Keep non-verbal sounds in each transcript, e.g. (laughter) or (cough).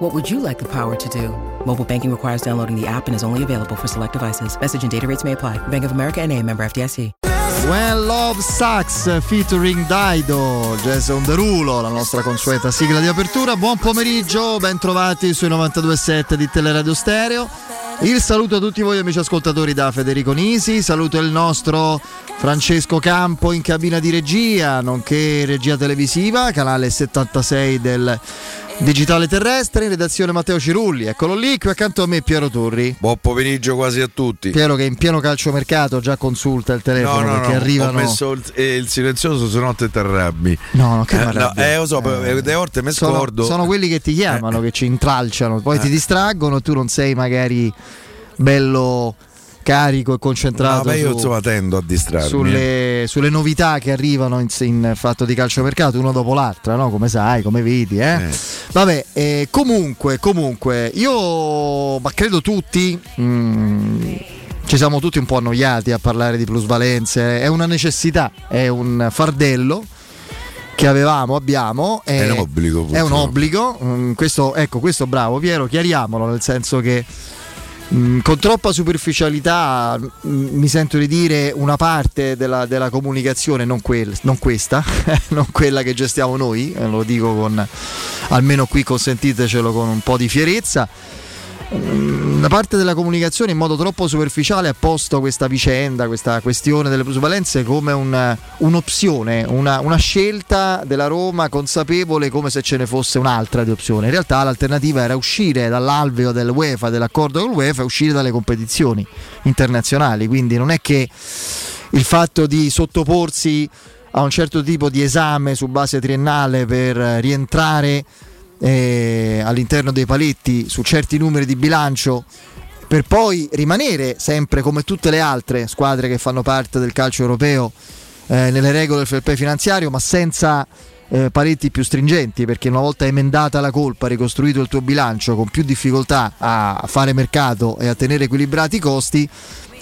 What would you like the power to do? Mobile banking requires downloading the app and is only available for select devices. Message and data rates may apply. Bank of America and a member FDIC. When Love Sucks featuring Daido, Jason Derulo, la nostra consueta sigla di apertura. Buon pomeriggio, ben trovati sui 92.7 di Teleradio Stereo. Il saluto a tutti voi amici ascoltatori da Federico Nisi, saluto il nostro Francesco Campo in cabina di regia, nonché regia televisiva, canale 76 del Digitale Terrestre, in redazione Matteo Cirulli, eccolo lì, qui accanto a me Piero Turri. Buon pomeriggio quasi a tutti. Piero che in pieno calciomercato già consulta il telefono no, no, perché no, arrivano... Ho messo il, eh, il silenzioso se no te arrabbi. No, no, che eh, no, eh, lo so, eh, delle volte mi sono, scordo. Sono quelli che ti chiamano, che ci intralciano, poi ti distraggono, tu non sei magari bello carico e concentrato. No, io su, insomma tendo a distrarmi. Sulle, sulle, novità che arrivano in, in, fatto di calciomercato, uno dopo l'altra, no? come sai, come vedi. Eh? Eh. Vabbè, eh, comunque, comunque, io ma credo tutti. Mm, ci siamo tutti un po' annoiati a parlare di plusvalenze, è una necessità, è un fardello che avevamo, abbiamo. È, è un obbligo. È un obbligo. Mm, questo, ecco, questo bravo Piero, chiariamolo, nel senso che Mm, con troppa superficialità mm, mi sento di dire una parte della, della comunicazione, non, quel, non questa, (laughs) non quella che gestiamo noi, eh, lo dico con almeno qui consentitecelo con un po' di fierezza da parte della comunicazione in modo troppo superficiale ha posto questa vicenda, questa questione delle plusvalenze come un, un'opzione, una, una, scelta della Roma consapevole come se ce ne fosse un'altra di opzione. In realtà l'alternativa era uscire dall'alveo dell'UEFA, dell'accordo con l'UEFA e uscire dalle competizioni internazionali. Quindi non è che il fatto di sottoporsi a un certo tipo di esame su base triennale per rientrare eh, all'interno dei paletti su certi numeri di bilancio per poi rimanere sempre come tutte le altre squadre che fanno parte del calcio europeo eh, nelle regole del fair play finanziario ma senza eh, paletti più stringenti perché una volta emendata la colpa, ricostruito il tuo bilancio con più difficoltà a fare mercato e a tenere equilibrati i costi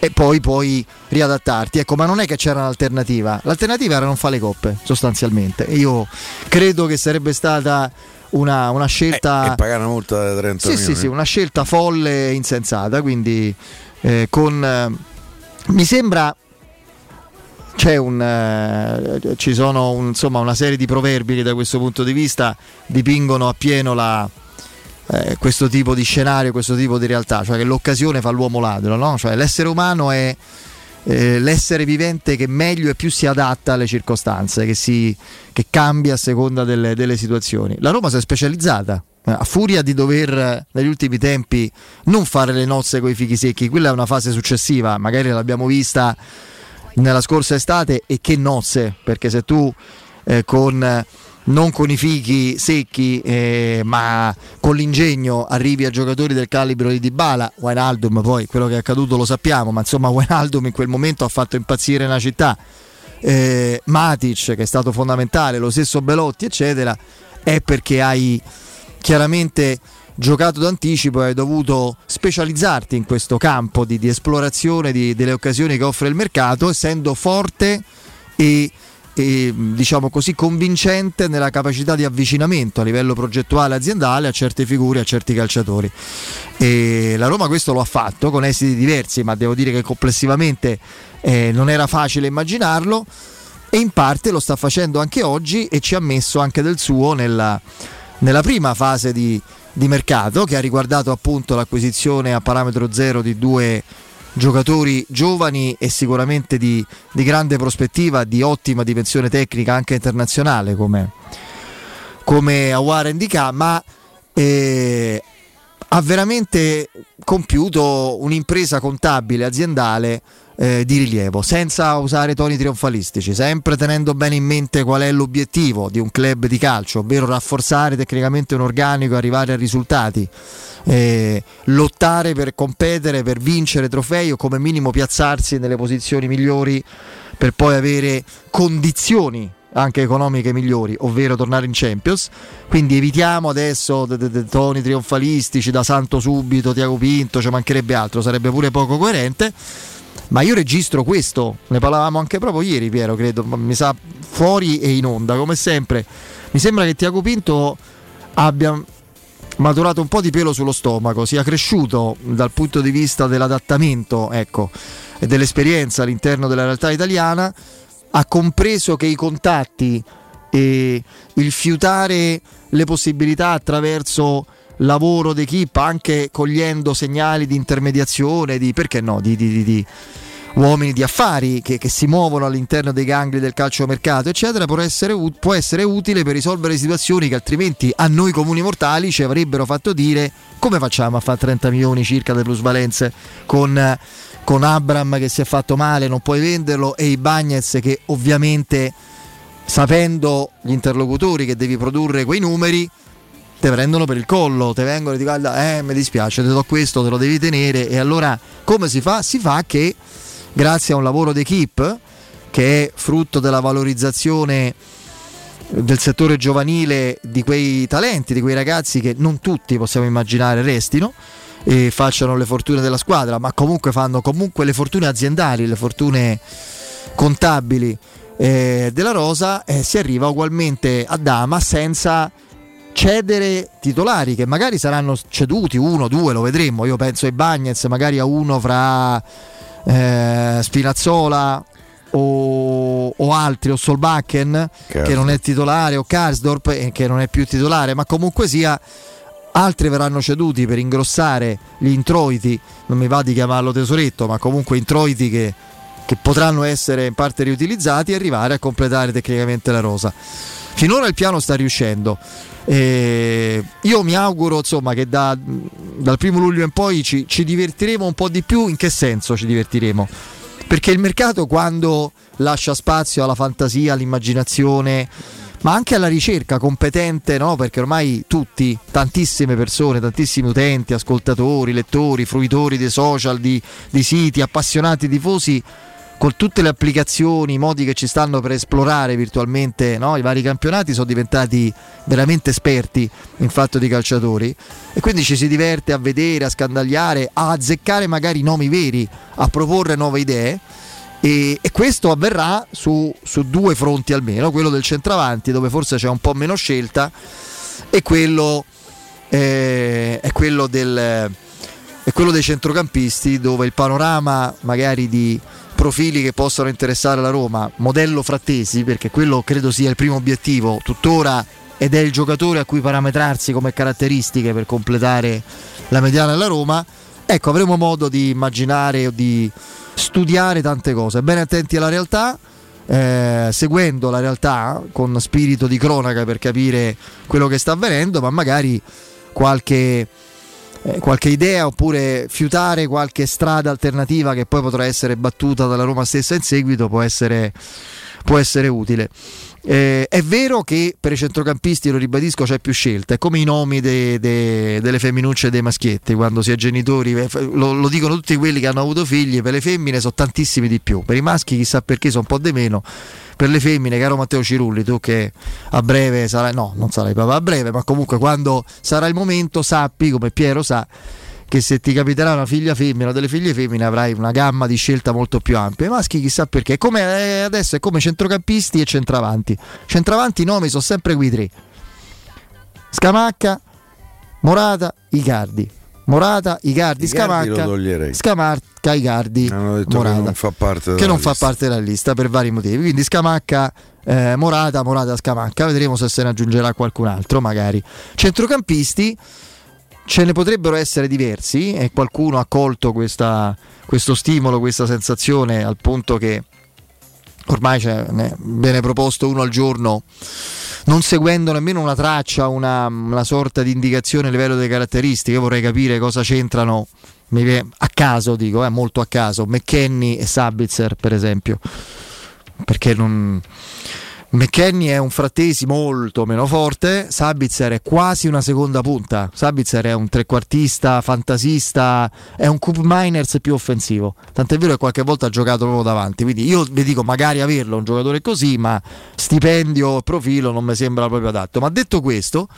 e poi puoi riadattarti. Ecco, ma non è che c'era un'alternativa. L'alternativa era non fare le coppe, sostanzialmente. Io credo che sarebbe stata una, una scelta. E, e pagare una multa da 30 sì, milioni. Sì, sì, una scelta folle e insensata. Quindi eh, con. Eh, mi sembra. C'è un, eh, ci sono un, insomma, una serie di proverbi che da questo punto di vista dipingono appieno la, eh, questo tipo di scenario, questo tipo di realtà, cioè che l'occasione fa l'uomo ladro, no? cioè l'essere umano è eh, l'essere vivente che meglio e più si adatta alle circostanze, che, si, che cambia a seconda delle, delle situazioni. La Roma si è specializzata eh, a furia di dover negli ultimi tempi non fare le nozze con i fichi secchi, quella è una fase successiva, magari l'abbiamo vista nella scorsa estate e che nozze, perché se tu eh, con non con i fichi secchi, eh, ma con l'ingegno arrivi a giocatori del calibro di Dybala, Wijnaldum poi quello che è accaduto lo sappiamo, ma insomma Wijnaldum in quel momento ha fatto impazzire una città. Eh, Matic che è stato fondamentale, lo stesso Belotti eccetera, è perché hai chiaramente giocato d'anticipo e hai dovuto specializzarti in questo campo di, di esplorazione di, delle occasioni che offre il mercato, essendo forte e e, diciamo così convincente nella capacità di avvicinamento a livello progettuale aziendale a certe figure, a certi calciatori. E la Roma questo lo ha fatto con esiti diversi, ma devo dire che complessivamente eh, non era facile immaginarlo e in parte lo sta facendo anche oggi e ci ha messo anche del suo nella, nella prima fase di, di mercato che ha riguardato appunto l'acquisizione a parametro zero di due giocatori giovani e sicuramente di, di grande prospettiva, di ottima dimensione tecnica anche internazionale come, come Awara indica, ma eh, ha veramente compiuto un'impresa contabile aziendale eh, di rilievo, senza usare toni trionfalistici, sempre tenendo bene in mente qual è l'obiettivo di un club di calcio, ovvero rafforzare tecnicamente un organico e arrivare a risultati eh, lottare per competere, per vincere trofei o come minimo piazzarsi nelle posizioni migliori per poi avere condizioni anche economiche migliori, ovvero tornare in Champions. Quindi evitiamo adesso de- de- de- toni trionfalistici da santo subito, Tiago Pinto, ci mancherebbe altro, sarebbe pure poco coerente. Ma io registro questo, ne parlavamo anche proprio ieri, Piero, credo, mi sa fuori e in onda, come sempre. Mi sembra che Tiago Pinto abbia maturato un po' di pelo sullo stomaco, sia cresciuto dal punto di vista dell'adattamento, ecco, e dell'esperienza all'interno della realtà italiana ha compreso che i contatti e il fiutare le possibilità attraverso lavoro d'equipe, anche cogliendo segnali di intermediazione, di perché no, di, di, di uomini di affari che, che, si muovono all'interno dei gangli del calciomercato, eccetera, può essere, può essere, utile per risolvere situazioni che altrimenti a noi comuni mortali ci avrebbero fatto dire come facciamo a fare 30 milioni circa di plusvalenze con con Abram che si è fatto male, non puoi venderlo, e i Bagnets che ovviamente sapendo gli interlocutori che devi produrre quei numeri te prendono per il collo, te vengono e ti dicono eh mi dispiace, te do questo, te lo devi tenere e allora come si fa? Si fa che grazie a un lavoro d'equipe che è frutto della valorizzazione del settore giovanile di quei talenti, di quei ragazzi che non tutti possiamo immaginare restino, e facciano le fortune della squadra, ma comunque fanno comunque le fortune aziendali, le fortune contabili eh, della Rosa, eh, si arriva ugualmente a Dama senza cedere titolari che magari saranno ceduti uno, due, lo vedremo. Io penso ai Bagnets, magari a uno fra eh, Spinazzola o, o, altri, o Solbakken che non è titolare, o Karsdorp eh, che non è più titolare, ma comunque sia altri verranno ceduti per ingrossare gli introiti, non mi va di chiamarlo tesoretto, ma comunque introiti che, che potranno essere in parte riutilizzati e arrivare a completare tecnicamente la rosa. Finora il piano sta riuscendo. Eh, io mi auguro insomma, che da, dal primo luglio in poi ci, ci divertiremo un po' di più. In che senso ci divertiremo? Perché il mercato quando lascia spazio alla fantasia, all'immaginazione, ma anche alla ricerca competente, no? perché ormai tutti, tantissime persone, tantissimi utenti, ascoltatori, lettori, fruitori dei social, di, di siti, appassionati, tifosi, con tutte le applicazioni, i modi che ci stanno per esplorare virtualmente no? i vari campionati, sono diventati veramente esperti in fatto di calciatori e quindi ci si diverte a vedere, a scandagliare, a azzeccare magari nomi veri, a proporre nuove idee e, e questo avverrà su, su, due fronti almeno, quello del centravanti dove forse c'è un po' meno scelta e quello, eh, è quello, del, è quello dei centrocampisti dove il panorama magari di profili che possono interessare la Roma, modello Frattesi, perché quello credo sia il primo obiettivo tuttora ed è il giocatore a cui parametrarsi come caratteristiche per completare la mediana della Roma. Ecco, avremo modo di immaginare o di studiare tante cose, bene attenti alla realtà. Eh, seguendo la realtà con spirito di cronaca per capire quello che sta avvenendo, ma magari qualche, eh, qualche idea oppure fiutare qualche strada alternativa che poi potrà essere battuta dalla Roma stessa in seguito può essere, può essere utile. Eh, è vero che per i centrocampisti, lo ribadisco, c'è più scelta, è come i nomi de, de, delle femminucce e dei maschietti, quando si è genitori, eh, lo, lo, dicono tutti quelli che hanno avuto figli, per le femmine sono tantissimi di più, per i maschi chissà perché sono un po' di meno, per le femmine, caro Matteo Cirulli, tu che a breve sarai, no, non sarai papà a breve, ma comunque quando sarà il momento sappi, come Piero sa, che se ti capiterà una figlia femmina o delle figlie femmine avrai una gamma di scelta molto più ampia. I maschi chissà perché, come eh, adesso è come centrocampisti e centravanti. Centravanti i nomi sono sempre quei tre. Scamacca, Morata, Icardi. Morata, Icardi, Scamacca, Scamacca, Icardi, Morata, che non fa parte della, non fa parte della lista per vari motivi. Quindi Scamacca, eh, Morata, Morata, Scamacca. Vedremo se se ne aggiungerà qualcun altro, magari. Centrocampisti ce ne potrebbero essere diversi e qualcuno ha colto questo stimolo, questa sensazione al punto che ormai ne viene proposto uno al giorno non seguendo nemmeno una traccia, una, una sorta di indicazione a livello delle caratteristiche. Io vorrei capire cosa c'entrano, a caso dico, eh, molto a caso, McKenny e Sabitzer per esempio, perché non McKenny è un frattesi molto meno forte, Sabitzer è quasi una seconda punta, Sabitzer è un trequartista, fantasista, è un Coop Miners più offensivo, tant'è vero che qualche volta ha giocato proprio davanti, quindi io vi dico magari averlo un giocatore così, ma stipendio, profilo non mi sembra proprio adatto. Ma detto questo,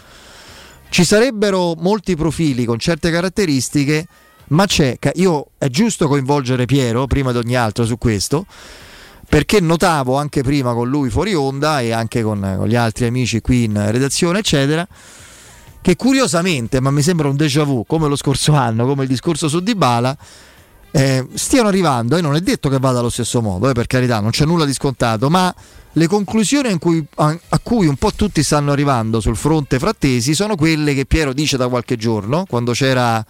ci sarebbero molti profili con certe caratteristiche, ma c'è, io è giusto coinvolgere Piero prima di ogni altro su questo perché notavo anche prima con lui fuori onda e anche con, con, gli altri amici qui in redazione, eccetera, che curiosamente, ma mi sembra un déjà vu, come lo scorso anno, come il discorso su Dybala, eh, stiano arrivando, e non è detto che vada allo stesso modo, eh, per carità, non c'è nulla di scontato, ma le conclusioni cui, a, a, cui un po' tutti stanno arrivando sul fronte frattesi sono quelle che Piero dice da qualche giorno, quando c'era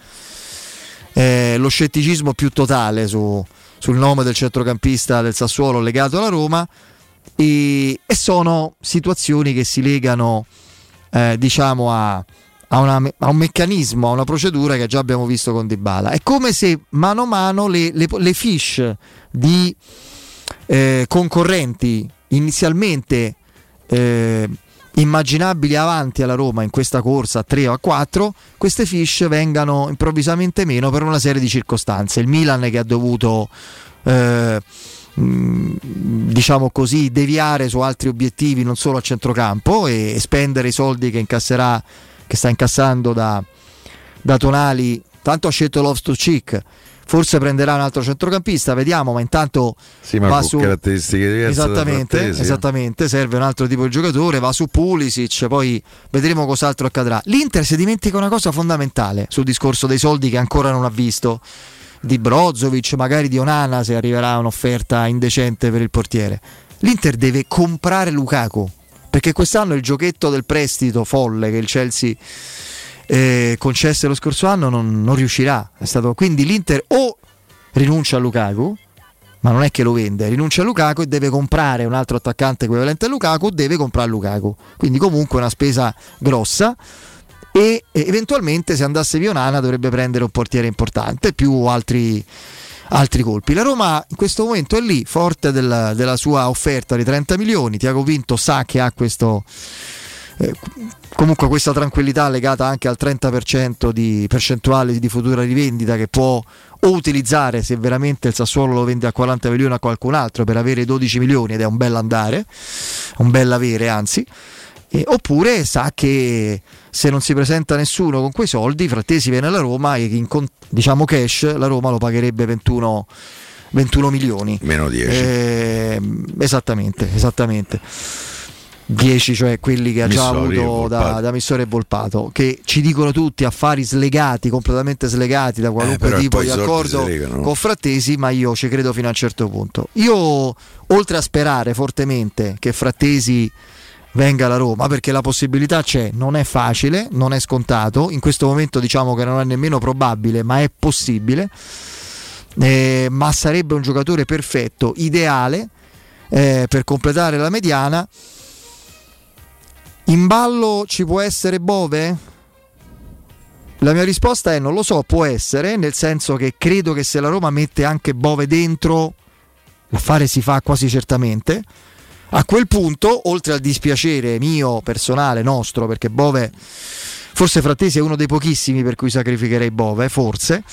eh, lo scetticismo più totale su sul nome del centrocampista del Sassuolo legato alla Roma e, e sono situazioni che si legano eh, diciamo a, a, una, a, un meccanismo, a una procedura che già abbiamo visto con Dybala. È come se mano a mano le, le, le fish di eh, concorrenti inizialmente eh, immaginabili avanti alla Roma in questa corsa a 3 o a 4, queste fish vengano improvvisamente meno per una serie di circostanze. Il Milan che ha dovuto eh, diciamo così deviare su altri obiettivi non solo a centrocampo e, spendere i soldi che incasserà che sta incassando da, da Tonali tanto ha scelto Love forse prenderà un altro centrocampista, vediamo, ma intanto sì, ma va su caratteristiche diverse esattamente, esattamente, serve un altro tipo di giocatore, va su Pulisic, poi vedremo cos'altro accadrà. L'Inter si dimentica una cosa fondamentale sul discorso dei soldi che ancora non ha visto di Brozovic, magari di Onana se arriverà un'offerta indecente per il portiere. L'Inter deve comprare Lukaku, perché quest'anno il giochetto del prestito folle che il Chelsea eh, concesse lo scorso anno non, non riuscirà. Stato, quindi l'Inter o rinuncia a Lukaku, ma non è che lo vende, rinuncia a Lukaku e deve comprare un altro attaccante equivalente a Lukaku o deve comprare Lukaku. Quindi comunque una spesa grossa e eventualmente se andasse Vionana dovrebbe prendere un portiere importante più altri, altri colpi. La Roma in questo momento è lì, forte della, della sua offerta di 30 milioni. Tiago Vinto sa che ha questo eh, comunque questa tranquillità legata anche al 30% di percentuale di futura rivendita che può o utilizzare se veramente il Sassuolo lo vende a 40 milioni a qualcun altro per avere 12 milioni ed è un bel andare, un bel avere anzi, eh, oppure sa che se non si presenta nessuno con quei soldi, Frattesi viene alla Roma e in diciamo cash la Roma lo pagherebbe 21 21 milioni. Meno 10. Eh, esattamente, esattamente. 10, cioè quelli che ha già avuto da, da Missore e Volpato, che ci dicono tutti affari slegati, completamente slegati da qualunque eh, tipo di accordo con Frattesi, ma io ci credo fino a un certo punto. Io, oltre a sperare fortemente che Frattesi venga alla Roma, perché la possibilità c'è, non è facile, non è scontato, in questo momento diciamo che non è nemmeno probabile, ma è possibile, eh, ma sarebbe un giocatore perfetto, ideale eh, per completare la mediana in ballo ci può essere Bove? La mia risposta è non lo so, può essere, nel senso che credo che se la Roma mette anche Bove dentro, l'affare si fa quasi certamente. A quel punto, oltre al dispiacere mio, personale, nostro, perché Bove, forse Frattesi è uno dei pochissimi per cui sacrificherei Bove, forse,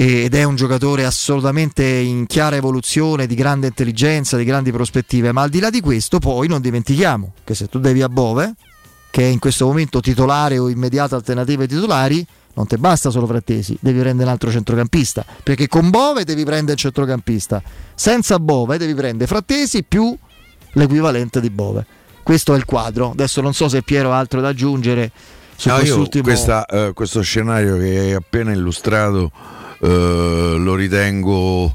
ed è un giocatore assolutamente in chiara evoluzione, di grande intelligenza, di grandi prospettive, ma al di là di questo poi non dimentichiamo che se tu devi a Bove, che è in questo momento titolare o immediata alternativa ai titolari, non ti basta solo Frattesi, devi prendere un altro centrocampista, perché con Bove devi prendere il centrocampista, senza Bove devi prendere Frattesi più l'equivalente di Bove. Questo è il quadro, adesso non so se Piero ha altro da aggiungere su no, quest'ultimo... Questa, uh, questo scenario che hai appena illustrato eh, lo ritengo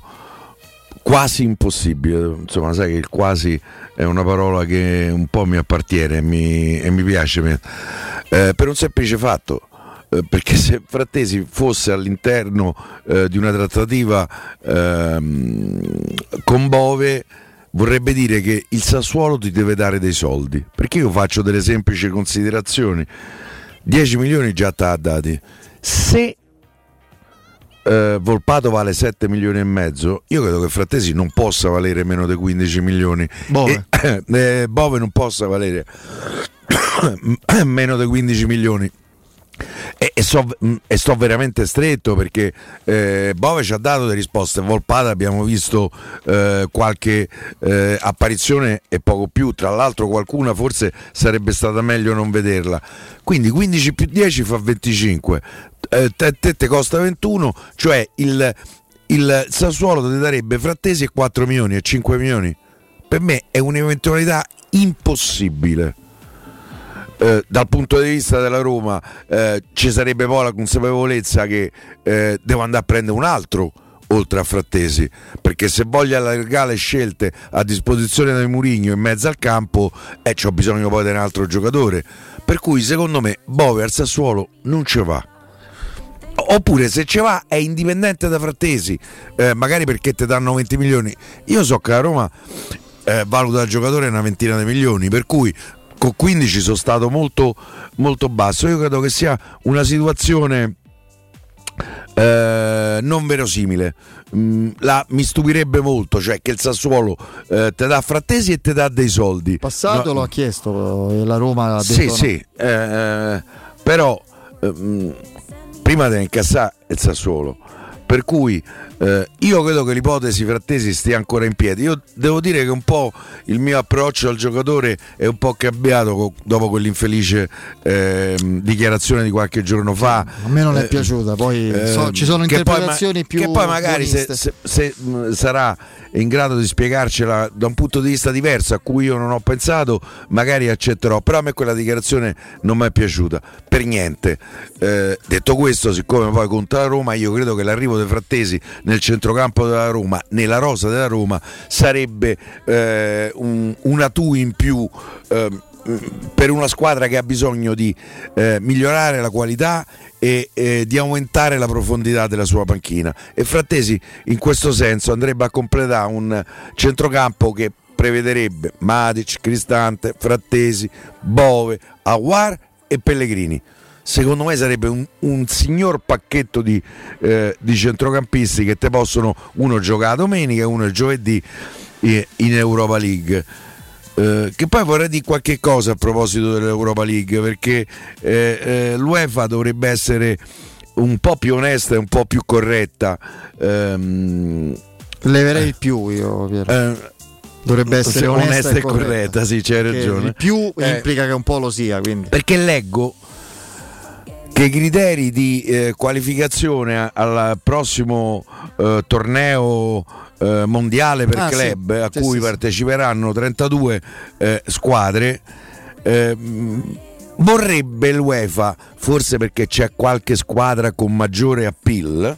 quasi impossibile. Insomma, sai che il quasi è una parola che un po' mi appartiene mi, e mi piace. Eh, per un semplice fatto. Eh, perché se Frattesi fosse all'interno eh, di una trattativa ehm, con Bove vorrebbe dire che il Sassuolo ti deve dare dei soldi. Perché io faccio delle semplici considerazioni. 10 milioni già ti ha dati. Se eh, Volpato vale 7 milioni e mezzo, io credo che Frattesi non possa valere meno di 15 milioni. Bove, e, (coughs) eh, Bove non possa valere (coughs) meno di 15 milioni. E, e, so, e, sto veramente stretto perché eh, Bove ci ha dato delle risposte. Volpata abbiamo visto eh, qualche eh, apparizione e poco più. Tra l'altro, qualcuna forse sarebbe stata meglio non vederla. Quindi 15 più 10 fa 25. Eh, te, te, te costa 21, cioè il, il Sassuolo ti darebbe Frattesi e 4 milioni e 5 milioni. Per me è un'eventualità impossibile. Eh, dal punto di vista della Roma eh, ci sarebbe poi la consapevolezza che eh, devo andare a prendere un altro oltre a Frattesi perché se voglio allargare le scelte a disposizione del Murigno in mezzo al campo eh, ho bisogno poi di un altro giocatore per cui secondo me Bove al Sassuolo non ci va oppure se ci va è indipendente da Frattesi eh, magari perché ti danno 20 milioni io so che la Roma eh, valuta il giocatore una ventina di milioni per cui con 15 sono stato molto, molto basso. Io credo che sia una situazione eh, non verosimile. Mm, la, mi stupirebbe molto, cioè che il Sassuolo eh, te dà frattesi e te dà dei soldi. Passato no, lo ha chiesto e la Roma ha detto Sì, no. sì, eh, però ehm, prima di incassare il Sassuolo. Per cui eh, io credo che l'ipotesi Frattesi stia ancora in piedi. Io devo dire che un po' il mio approccio al giocatore è un po' cambiato dopo quell'infelice eh, dichiarazione di qualche giorno fa. A me non è eh, piaciuta, poi so, ci sono interpretazioni poi, più. Che poi magari se, se, se mh, sarà in grado di spiegarcela da un punto di vista diverso a cui io non ho pensato, magari accetterò. Però a me quella dichiarazione non mi è piaciuta per niente. Eh, detto questo, siccome poi conta la Roma, io credo che l'arrivo dei frattesi nel centrocampo della Roma, nella rosa della Roma, sarebbe eh, un, una tu in più. Eh, per una squadra che ha bisogno di eh, migliorare la qualità e eh, di aumentare la profondità della sua panchina e Frattesi in questo senso andrebbe a completare un centrocampo che prevederebbe Matic, Cristante, Frattesi, Bove, Aguar e Pellegrini secondo me sarebbe un, un signor pacchetto di, eh, di, centrocampisti che te possono uno giocare domenica e uno il giovedì eh, in Europa League. Eh, che poi vorrei dire qualche cosa a proposito dell'Europa League perché eh, eh, l'UEFA dovrebbe essere un po' più onesta e un po' più corretta. Ehm, Leverei il più io, Piero. Eh, Dovrebbe essere onesta, onesta e corretta, corretta sì, c'hai ragione. Il più implica che un po' lo sia. Quindi. Perché leggo che i criteri di eh, qualificazione al prossimo eh, torneo eh, mondiale per ah, club sì, a sì, cui sì, parteciperanno 32 eh, squadre ehm, vorrebbe l'UEFA forse perché c'è qualche squadra con maggiore appeal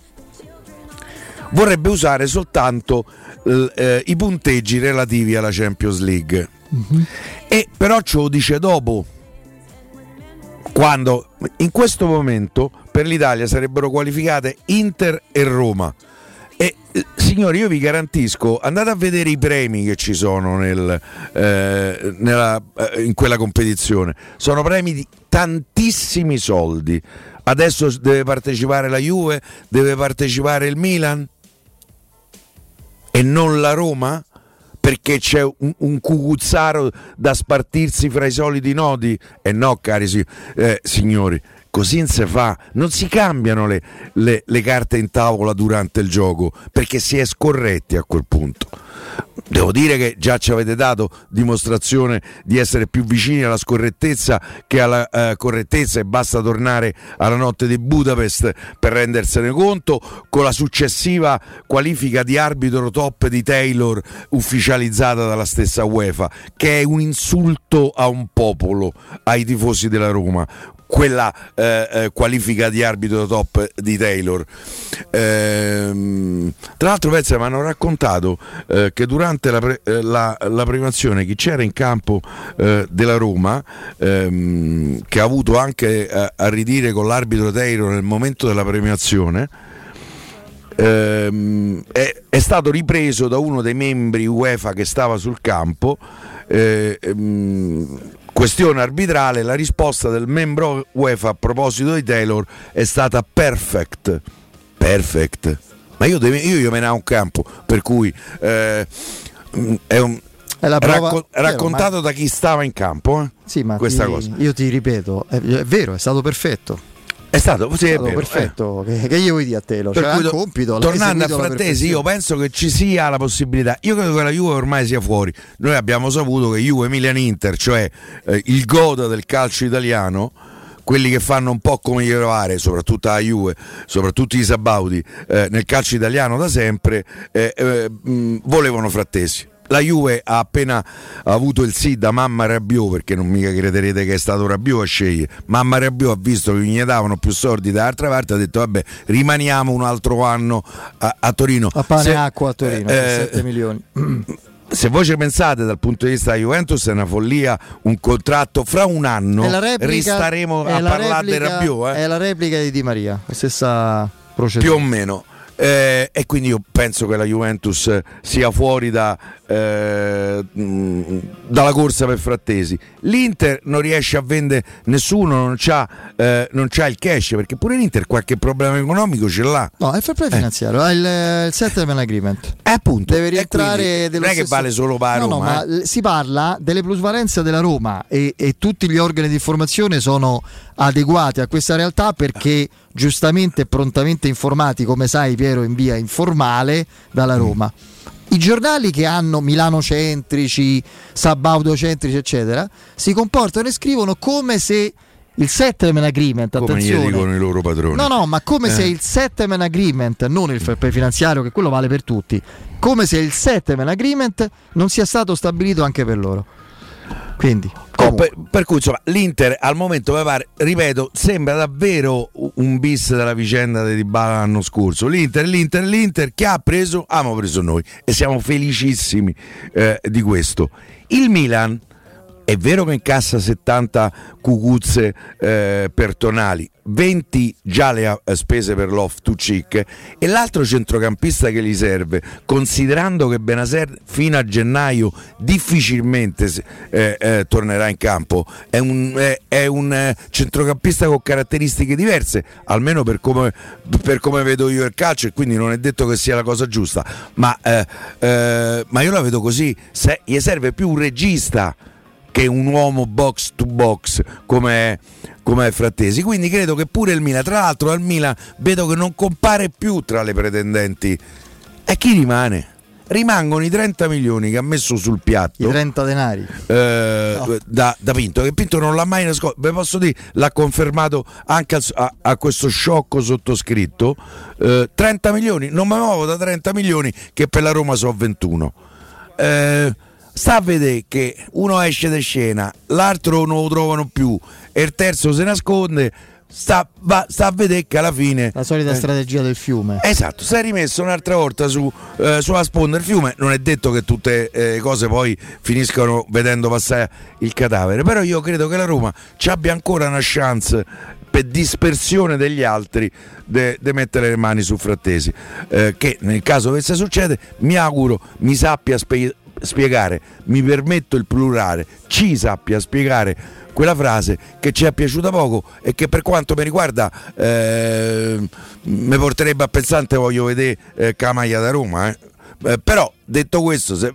vorrebbe usare soltanto eh, i punteggi relativi alla Champions League. Mm-hmm. e però ce lo dice dopo quando in questo momento per l'Italia sarebbero qualificate Inter e Roma. E eh, signori, io vi garantisco, andate a vedere i premi che ci sono nel, eh, nella, eh, in quella competizione. Sono premi di tantissimi soldi. Adesso deve partecipare la Juve, deve partecipare il Milan e non la Roma? Perché c'è un, un cucuzzaro da spartirsi fra i soliti nodi? E eh no, cari eh, signori, così non si fa, non si cambiano le, le, le carte in tavola durante il gioco perché si è scorretti a quel punto devo dire che già ci avete dato dimostrazione di essere più vicini alla scorrettezza che alla eh, correttezza e basta tornare alla notte di Budapest per rendersene conto. Con la successiva qualifica di arbitro top di Taylor ufficializzata dalla stessa UEFA che è un insulto a un popolo ai tifosi della Roma quella eh, eh, qualifica di arbitro top di Taylor. Ehm, tra l'altro, pensa, mi hanno raccontato eh, che durante la, pre- eh, la, la, premiazione chi c'era in campo eh, della Roma, ehm, che ha avuto anche a, ridire con l'arbitro Taylor nel momento della premiazione, ehm, è, è, stato ripreso da uno dei membri UEFA che stava sul campo. Eh, ehm, Questione arbitrale, la risposta del membro UEFA a proposito di Taylor è stata perfect. perfect. Ma io, deve, io, io me ne ho un campo, per cui eh, è un, è prova, racco- raccontato ma... da chi stava in campo eh? sì, ma questa ti, cosa. Io ti ripeto, è, è, vero, è stato perfetto. È stato, sì, è stato vero, perfetto. Eh. Che, che, io vuoi dire a te? Lo cioè, cui, compito, tornando a Frattesi, io penso che ci sia la possibilità. Io credo che la Juve ormai sia fuori. Noi abbiamo saputo che Juve Milan Inter, cioè eh, il goda del calcio italiano, quelli che fanno un po' come gli provare, soprattutto la Juve, soprattutto i Sabaudi, eh, nel calcio italiano da sempre, eh, eh, volevano Frattesi la Juve ha appena avuto il sì da Mamma Rabiot perché non mica crederete che è stato Rabiot a scegliere. Mamma Rabiot ha visto che gli davano più soldi dall'altra parte ha detto vabbè rimaniamo un altro anno a, a Torino. A pane Se, acqua a Torino eh, 7 milioni. (clears throat) se voi ci pensate dal punto di vista della Juventus è una follia un contratto. Fra un anno replica, ristaremo a parlare di Rabiot eh? è la replica di Di Maria stessa procedura più o meno eh, e quindi io penso che la Juventus sia fuori da, eh, dalla corsa per Frattesi. L'Inter non riesce a vendere nessuno, non c'ha, eh, non c'ha, il cash perché pure l'Inter qualche problema economico ce l'ha. No, è il fair play eh. finanziario, ha il, il settlement agreement. Eh, appunto. Deve rientrare non è che vale solo per no. No, ma eh. si parla delle plusvalenze della Roma e, e tutti gli organi di informazione sono adeguati a questa realtà perché giustamente e prontamente informati, come sai Piero, in via informale dalla Roma. I giornali che hanno Milano centrici, Sabaudo centrici, eccetera, si comportano e scrivono come se il settlement agreement, come attenzione. dicono i loro padroni. No, no, ma come eh. se il settlement agreement, non il fair play finanziario, che quello vale per tutti, come se il settlement agreement non sia stato stabilito anche per loro. Quindi, oh, per, per, cui insomma, l'Inter al momento mi pare, ripeto, sembra davvero un bis della vicenda di Dybala l'anno scorso. L'Inter, l'Inter, l'Inter, che ha preso? Abbiamo preso noi e siamo felicissimi eh, di questo. Il Milan è vero che incassa 70 cucuzze eh, per tonali, 20 già le ha eh, spese per l'off to cheek e l'altro centrocampista che gli serve, considerando che Benaser fino a gennaio difficilmente eh, eh, tornerà in campo, è un, è, è un eh, centrocampista con caratteristiche diverse, almeno per come, per come, vedo io il calcio e quindi non è detto che sia la cosa giusta, ma, eh, ma io la vedo così, se, gli serve più un regista che un uomo box to box come, come Frattesi. Quindi credo che pure il Milan, tra l'altro al Milan vedo che non compare più tra le pretendenti. E chi rimane? rimangono i 30 milioni che ha messo sul piatto i 30 denari eh, no. da, da, Pinto che Pinto non l'ha mai nascosto ve posso dire l'ha confermato anche a, a, a questo sciocco sottoscritto eh, 30 milioni non mi muovo da 30 milioni che per la Roma sono 21 eh, sta a vedere che uno esce da scena, l'altro non lo trovano più e il terzo si nasconde. Sta, va, sta, a vedere che alla fine la solita eh, strategia del fiume esatto si è rimesso un'altra volta su, eh, sulla sponda del fiume non è detto che tutte le eh, cose poi finiscano vedendo passare il cadavere però io credo che la Roma ci abbia ancora una chance per dispersione degli altri di mettere le mani su Frattesi eh, che nel caso dovesse succedere mi auguro mi sappia spiegare spiegare, mi permetto il plurale, ci sappia spiegare quella frase che ci è piaciuta poco e che per quanto mi riguarda eh, mi porterebbe a pensare voglio vedere eh, Camaglia da Roma. Eh. Eh, però detto questo, se,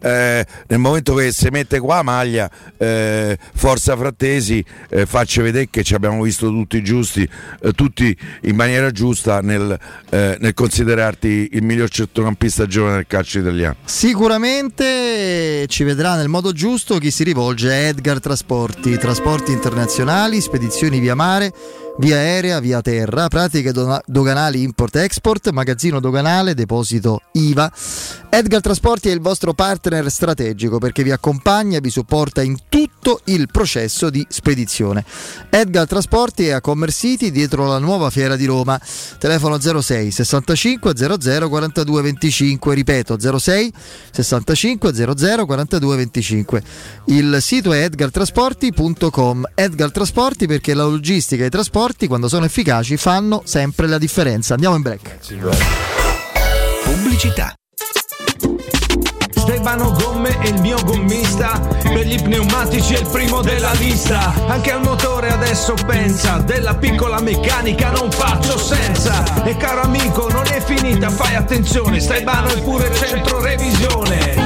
eh, nel momento che si mette qua maglia, eh, Forza Frattesi, eh, faccio vedere che ci abbiamo visto tutti giusti, eh, tutti in maniera giusta nel, eh, nel, considerarti il miglior centrocampista giovane del calcio italiano. Sicuramente ci vedrà nel modo giusto chi si rivolge a Edgar Trasporti, trasporti internazionali, spedizioni via mare via aerea, via terra, pratiche doganali import-export, magazzino doganale, deposito IVA. Edgar Trasporti è il vostro partner strategico perché vi accompagna e vi supporta in tutto il processo di spedizione. Edgar Trasporti è a Commerce City dietro la nuova fiera di Roma. Telefono 06 65 00 42 25, ripeto 06 65 00 42 25. Il sito è edgartrasporti.com. Edgar Trasporti perché la logistica e i trasporti quando sono efficaci, fanno sempre la differenza. Andiamo in break. Pubblicità. Staibano Gomme è il mio gommista. Per gli pneumatici è il primo della lista. Anche al motore adesso pensa Della piccola meccanica non faccio senza. E caro amico non è finita fai attenzione Staibano è pure centro revisione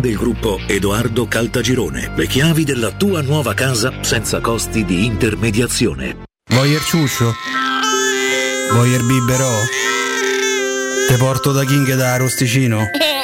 del gruppo Edoardo Caltagirone. Le chiavi della tua nuova casa senza costi di intermediazione. Voyer ciuscio? Voyer biberò? Te porto da King da Rosticino? (laughs)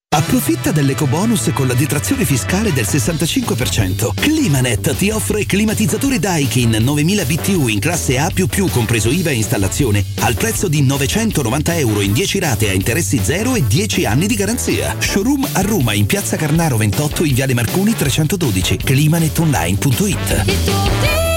Approfitta dell'ecobonus con la detrazione fiscale del 65%. Climanet ti offre climatizzatore Daikin 9000 BTU in classe A++ compreso IVA e installazione al prezzo di 990 euro in 10 rate a interessi zero e 10 anni di garanzia. Showroom a Roma in Piazza Carnaro 28 in Viale Marconi 312. Climanetonline.it.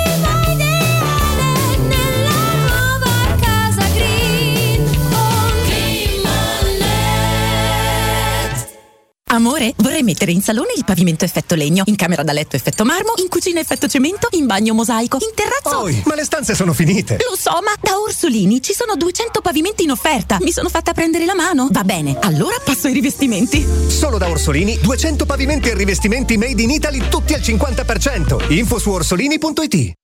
Amore, vorrei mettere in salone il pavimento effetto legno, in camera da letto effetto marmo, in cucina effetto cemento, in bagno mosaico, in terrazzo. Poi, ma le stanze sono finite. Lo so, ma da Orsolini ci sono 200 pavimenti in offerta. Mi sono fatta prendere la mano. Va bene, allora passo ai rivestimenti. Solo da Orsolini 200 pavimenti e rivestimenti made in Italy tutti al 50%. Info su orsolini.it.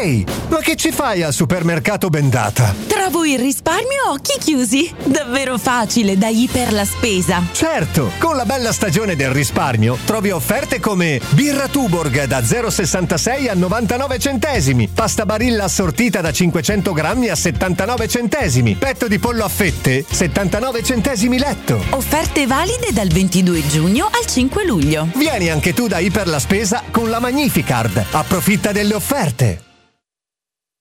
Ehi, ma che ci fai al supermercato Bendata? Trovo il risparmio a occhi chiusi. Davvero facile da Iper la spesa. Certo, con la bella stagione del risparmio trovi offerte come birra Tuborg da 0,66 a 99 centesimi, pasta barilla assortita da 500 grammi a 79 centesimi, petto di pollo a fette 79 centesimi letto. Offerte valide dal 22 giugno al 5 luglio. Vieni anche tu da Iper la spesa con la Magnificard. Approfitta delle offerte.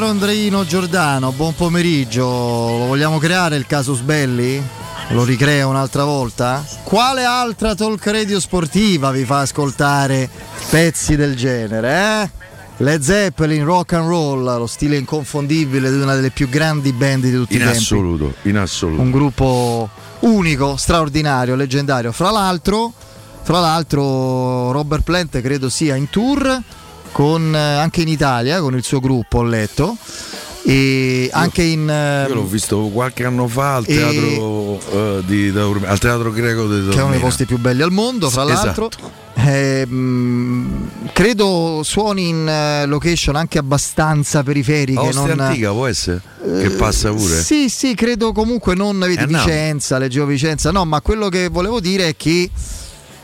Caro Andreino Giordano, buon pomeriggio. Lo vogliamo creare il casus belli? Lo ricrea un'altra volta? Quale altra talk radio sportiva vi fa ascoltare pezzi del genere, eh? Led Zeppelin, rock and roll, lo stile inconfondibile di una delle più grandi band di tutti In i tempi. assoluto, in assoluto. Un gruppo unico, straordinario, leggendario. Fra l'altro, fra l'altro Robert Plant credo sia in tour con, eh, anche in Italia con il suo gruppo, ho letto. E anche in eh, Io l'ho visto qualche anno fa al teatro, eh, di Taormina- al teatro greco di che è uno dei Taormina. posti più belli al mondo, fra Sì, l'altro. esatto. Ehm, credo suoni in eh, location anche abbastanza periferiche. Ostia non- antica può essere? Che Eh, passa pure? Sì, sì, credo comunque non vedi Eh, no. Vicenza, leggevo Vicenza. No, ma quello che volevo dire è che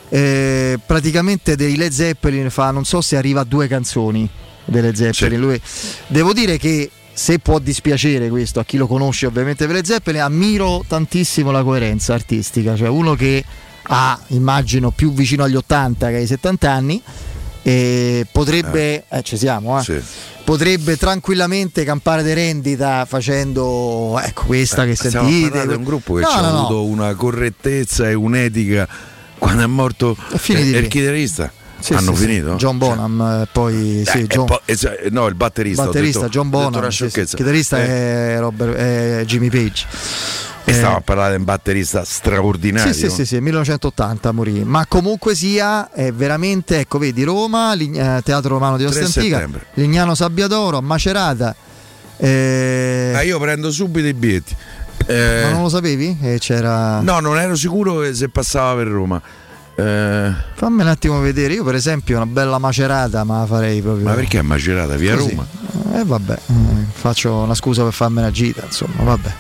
eh, praticamente dei Led Zeppelin fa, non so se arriva a due canzoni delle Zeppelin. Lui, devo dire che se può dispiacere questo a chi lo conosce ovviamente per le Zeppelin, ammiro tantissimo la coerenza artistica, cioè uno che ha, immagino, più vicino agli 80 che ai 70 anni e potrebbe, eh, ci siamo, eh, potrebbe tranquillamente campare di rendita facendo ecco questa che Stiamo sentite. di un gruppo che No, ha no, no. avuto una correttezza e un'etica quando è morto eh, lì. il chitarrista. Sì, Hanno sì, sì. finito? John Bonham, eh, poi sì, Eh, John- sa- eh, no, il batterista. batterista detto- John Bonham, sciocchezza. chitarrista Eh, è, Robert- è Jimmy Page. E Eh, stiamo a parlare di un batterista straordinario. Sì, sì, sì, sì, 1980 morì. Ma comunque sia, è veramente, ecco, vedi Roma, Lig- eh, Teatro Romano di 3 Ostia Antica, settembre. Lignano Sabbiadoro, Macerata. eh, Ah, io prendo subito i biglietti. Eh, Ma non lo sapevi? Che c'era. no, non ero sicuro che se passava per Roma. Eh, Fammi un attimo vedere. Io, per esempio, una bella macerata, ma la farei proprio. ma perché Macerata? Via Così. Roma? Eh vabbè, eh, faccio una scusa per farmi una gita, insomma, vabbè.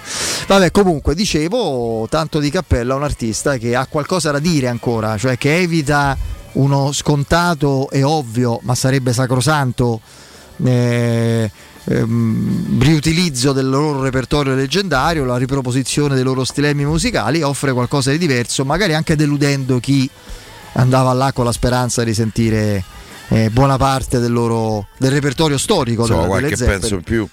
Vabbè, comunque, dicevo, tanto di cappello a un artista che ha qualcosa da dire ancora, cioè che evita uno scontato e ovvio, ma sarebbe sacrosanto eh, ehm, riutilizzo del loro repertorio leggendario, la riproposizione dei loro stilemi musicali, offre qualcosa di diverso, magari anche deludendo chi andava là con la speranza di sentire eh, buona parte del loro del repertorio storico della- delle qualche Zeppelin. pezzo in più.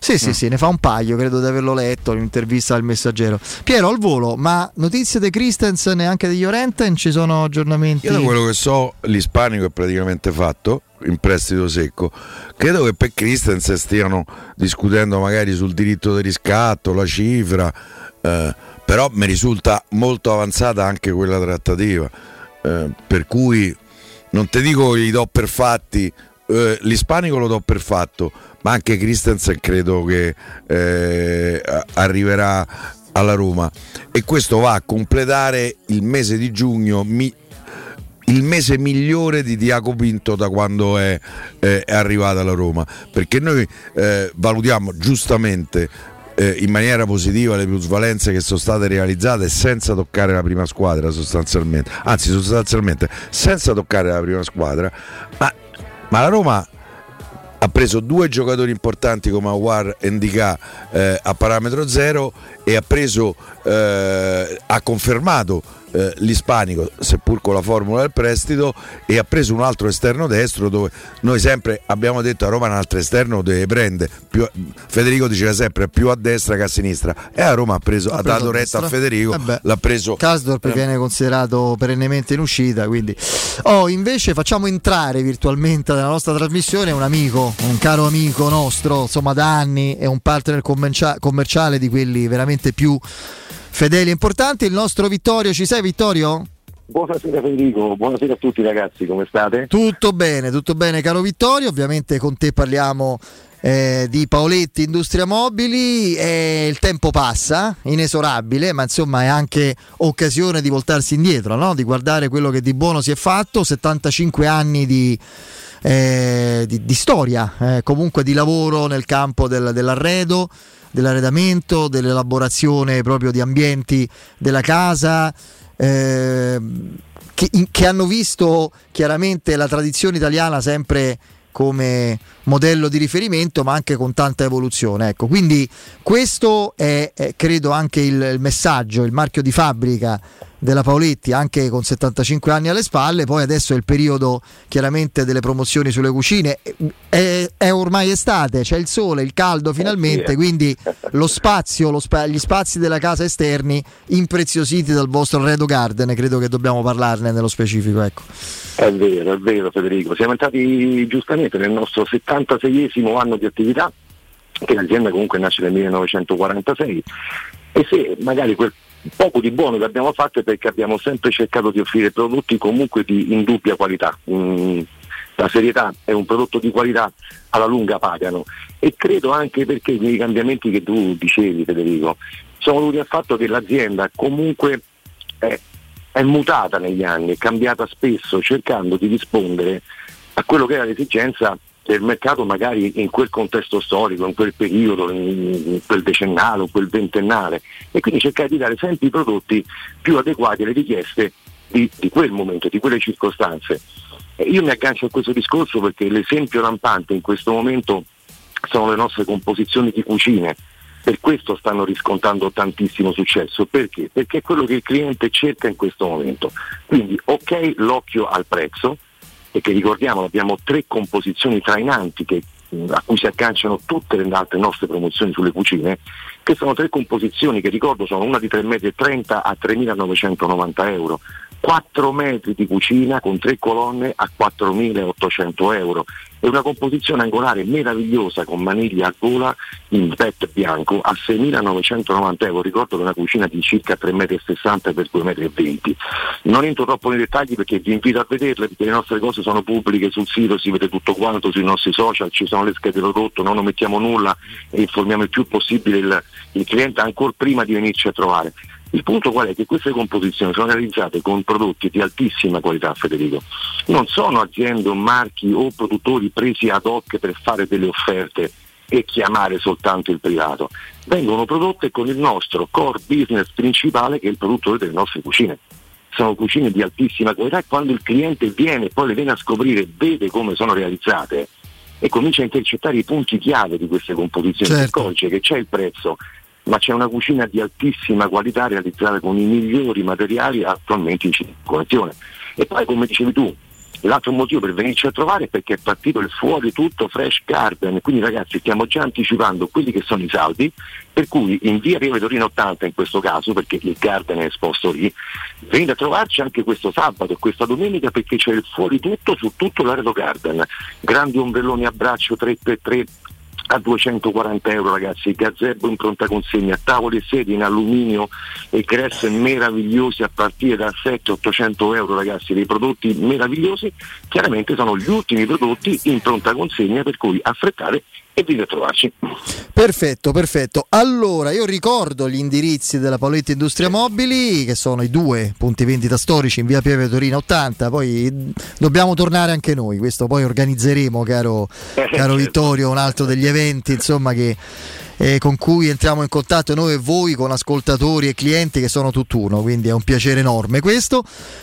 Sì, sì, Mm. sì, ne fa un paio, credo di averlo letto in un'intervista al Messaggero. Piero, al volo, ma notizie di Christensen e anche degli Orenten ci sono aggiornamenti? Io da quello che so, l'ispanico è praticamente fatto in prestito secco. Credo che per Christensen stiano discutendo magari sul diritto di riscatto, la cifra, eh, però mi risulta molto avanzata anche quella trattativa. eh, per cui non ti dico che gli do per fatti, eh, l'ispanico lo do per fatto, ma anche Christensen credo che eh, arriverà alla Roma. E questo va a completare il mese di giugno mi- il mese migliore di Diaco Pinto da quando è, eh, è arrivato alla Roma. Perché noi eh, valutiamo giustamente eh, in maniera positiva le plusvalenze che sono state realizzate senza toccare la prima squadra sostanzialmente. Anzi sostanzialmente senza toccare la prima squadra ma, ma la Roma ha preso due giocatori importanti come Awar e Ndika eh, a parametro zero e ha preso eh, ha confermato eh, l'ispanico seppur con la formula del prestito e ha preso un altro esterno destro dove noi sempre abbiamo detto a Roma un altro esterno deve prendere più, Federico diceva sempre più a destra che a sinistra e a Roma ha, preso, ha, preso dato retta a. Federico Eh beh. l'ha preso Kasdorp eh, viene considerato perennemente in uscita, quindi oh, invece facciamo entrare virtualmente nella nostra trasmissione un amico, un caro amico nostro, insomma da anni, è un partner commercia- commerciale di quelli veramente più fedeli e importanti, il nostro Vittorio, ci sei Vittorio? Buonasera Federico, buonasera a tutti ragazzi, come state? Tutto bene, tutto bene caro Vittorio, ovviamente con te parliamo eh, di Paoletti Industria Mobili, eh, il tempo passa, inesorabile, ma insomma è anche occasione di voltarsi indietro, no? di guardare quello che di buono si è fatto, 75 anni di, eh, di- di storia, eh, comunque di lavoro nel campo del- dell'arredo, dell'arredamento, dell'elaborazione proprio di ambienti della casa. ehm, che, in- che hanno visto chiaramente la tradizione italiana sempre come modello di riferimento, ma anche con tanta evoluzione. Ecco, quindi questo è, è, credo anche il, il messaggio, il marchio di fabbrica della Paoletti, anche con 75 anni alle spalle. Poi adesso è il periodo chiaramente delle promozioni sulle cucine. È, è ormai estate, c'è il sole, il caldo finalmente, eh. quindi lo spazio, lo spa- gli spazi della casa esterni impreziositi dal vostro Redo Garden, credo che dobbiamo parlarne nello specifico. Ecco. È vero, è vero Federico, siamo entrati giustamente nel nostro 76esimo anno di attività, che l'azienda comunque nasce nel 1946 e se magari quel poco di buono che abbiamo fatto è perché abbiamo sempre cercato di offrire prodotti comunque di indubbia qualità. Mm, la serietà è un prodotto di qualità alla lunga pagano e credo anche perché i cambiamenti che tu dicevi Federico sono dovuti al fatto che l'azienda comunque è, è mutata negli anni, è cambiata spesso cercando di rispondere a quello che era l'esigenza del mercato magari in quel contesto storico, in quel periodo, in quel decennale o quel ventennale e quindi cercare di dare sempre i prodotti più adeguati alle richieste di, di quel momento, di quelle circostanze. Io mi aggancio a questo discorso perché l'esempio rampante in questo momento sono le nostre composizioni di cucine. Per questo stanno riscontrando tantissimo successo. Perché? Perché è quello che il cliente cerca in questo momento. Quindi ok l'occhio al prezzo, perché ricordiamo abbiamo tre composizioni trainanti che- a cui si agganciano tutte le altre nostre promozioni sulle cucine, che sono tre composizioni che ricordo sono una di 3,30 m a 3.990 euro, 4 metri di cucina con tre colonne a 4.800 euro e una composizione angolare meravigliosa con maniglia a gola in PET bianco a 6.990 euro. Ricordo che è una cucina di circa 3,60 m per 2,20 m. Non entro troppo nei dettagli perché vi invito a vederle perché le nostre cose sono pubbliche sul sito, si vede tutto quanto sui nostri social, ci sono le schede prodotto, non omettiamo nulla e informiamo il più possibile il, il cliente ancora prima di venirci a trovare. Il punto qual è? Che queste composizioni sono realizzate con prodotti di altissima qualità, Federico. Non sono aziende o marchi o produttori presi ad hoc per fare delle offerte e chiamare soltanto il privato. Vengono prodotte con il nostro core business principale che è il produttore delle nostre cucine. Sono cucine di altissima qualità e quando il cliente viene e poi le viene a scoprire, vede come sono realizzate e comincia a intercettare i punti chiave di queste composizioni, si Certo. accorge che c'è il prezzo, ma c'è una cucina di altissima qualità realizzata con i migliori materiali attualmente in circolazione. E poi come dicevi tu, l'altro motivo per venirci a trovare è perché è partito il fuori tutto Fresh Garden, quindi ragazzi stiamo già anticipando quelli che sono i saldi, per cui in via Pieve Torino 80 in questo caso, perché il Garden è esposto lì, venite a trovarci anche questo sabato e questa domenica perché c'è il fuori tutto su tutto l'Aredo Garden, grandi ombrelloni a braccio 3x3 a 240 euro ragazzi, gazebo in pronta consegna, tavoli e sedie in alluminio e gress meravigliosi a partire da 700-800 euro ragazzi, dei prodotti meravigliosi, chiaramente sono gli ultimi prodotti in pronta consegna per cui affrettate e venite a trovarci. Perfetto, perfetto. Allora, io ricordo gli indirizzi della Paoletti Industria Mobili, che sono i due punti vendita storici in via Pieve Torino 80. Poi dobbiamo tornare anche noi. Questo poi organizzeremo, caro, caro Vittorio, un altro degli eventi insomma che eh, con cui entriamo in contatto noi e voi con ascoltatori e clienti che sono tutt'uno, quindi è un piacere enorme questo.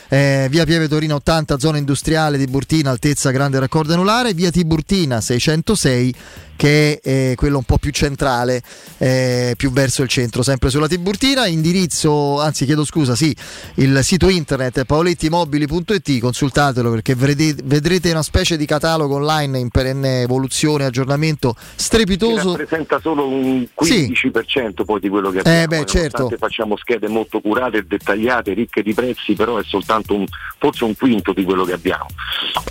Eh, via Pieve Torino 80, zona industriale di Burtina, altezza grande raccordo anulare, via Tiburtina 606 che è eh, quello un po' più centrale, eh, più verso il centro, sempre sulla Tiburtina, indirizzo, anzi chiedo scusa, sì, il sito internet è paolettimobili.it, consultatelo perché vedrete, vedrete una specie di catalogo online in perenne evoluzione, aggiornamento Che strepitoso. rappresenta solo un 15% poi di quello che abbiamo. Eh beh, certo. Facciamo schede molto curate e dettagliate, ricche di prezzi, però è soltanto un, forse un quinto di quello che abbiamo.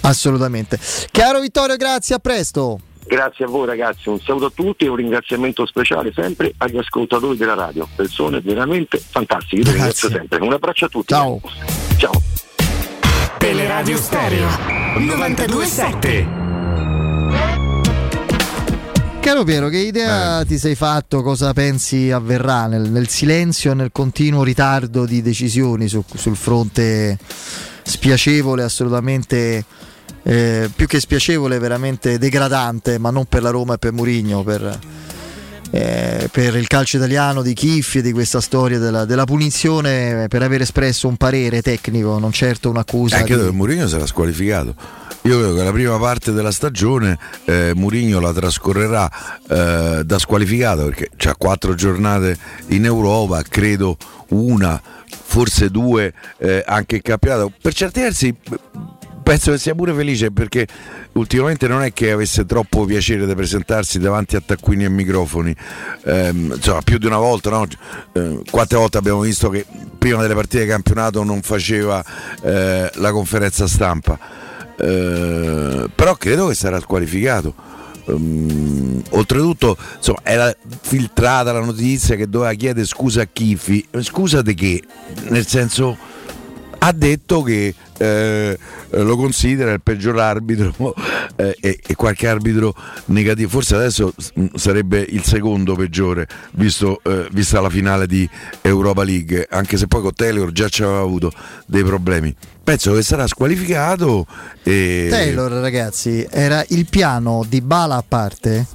Assolutamente. Chiaro Vittorio, grazie, a presto. Grazie a voi ragazzi, un saluto a tutti e un ringraziamento speciale sempre agli ascoltatori della radio, persone veramente fantastiche, io vi ringrazio sempre. Un abbraccio a tutti. Ciao. Ciao. Teleradio Stereo 927. Caro Piero, che idea ti sei fatto? Cosa pensi avverrà nel, nel silenzio e nel continuo ritardo di decisioni su- sul fronte spiacevole, assolutamente eh, più che spiacevole, veramente degradante, ma non per la Roma e per Murigno, per, eh, per il calcio italiano di Chiffi e di questa storia della, della punizione eh, per aver espresso un parere tecnico, non certo un'accusa. Eh, credo di- che Mourinho sarà squalificato. Io credo che la prima parte della stagione eh, Mourinho la trascorrerà eh, da squalificato perché ha quattro giornate in Europa, credo una, forse due eh, anche in campionato. Per certi versi eh, penso che sia pure felice perché ultimamente non è che avesse troppo piacere di presentarsi davanti a taccuini e microfoni, Ehm, insomma più di una volta, no? Eh, quante volte abbiamo visto che prima delle partite di campionato non faceva eh, la conferenza stampa, Eh, però credo che sarà squalificato. Ehm, oltretutto insomma, era filtrata la notizia che doveva chiedere scusa a Chifi scusa di che? nel senso ha detto che eh, lo considera il peggior arbitro eh, e, e qualche arbitro negativo, forse adesso mm, sarebbe il secondo peggiore visto, eh, vista la finale di Europa League, anche se poi con Taylor già ci aveva avuto dei problemi. Penso che sarà squalificato e Taylor, ragazzi, era il piano di Bala a parte.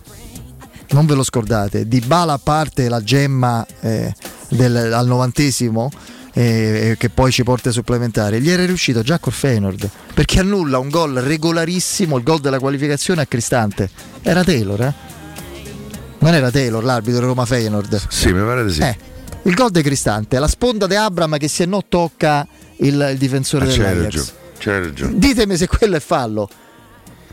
Non ve lo scordate, di Bala a parte la gemma eh, del- al novantesimo. Eh, che poi ci porta ai supplementari gli era riuscito già col Feyenoord perché annulla un gol regolarissimo il gol della qualificazione a Cristante era Taylor eh? non era Taylor l'arbitro di Roma Feyenoord Sì, mi pare di sì. Eh, il gol di Cristante la sponda di Abram che se no tocca il, il difensore Ah, dell'Ajax ragione. Ditemi se quello è fallo.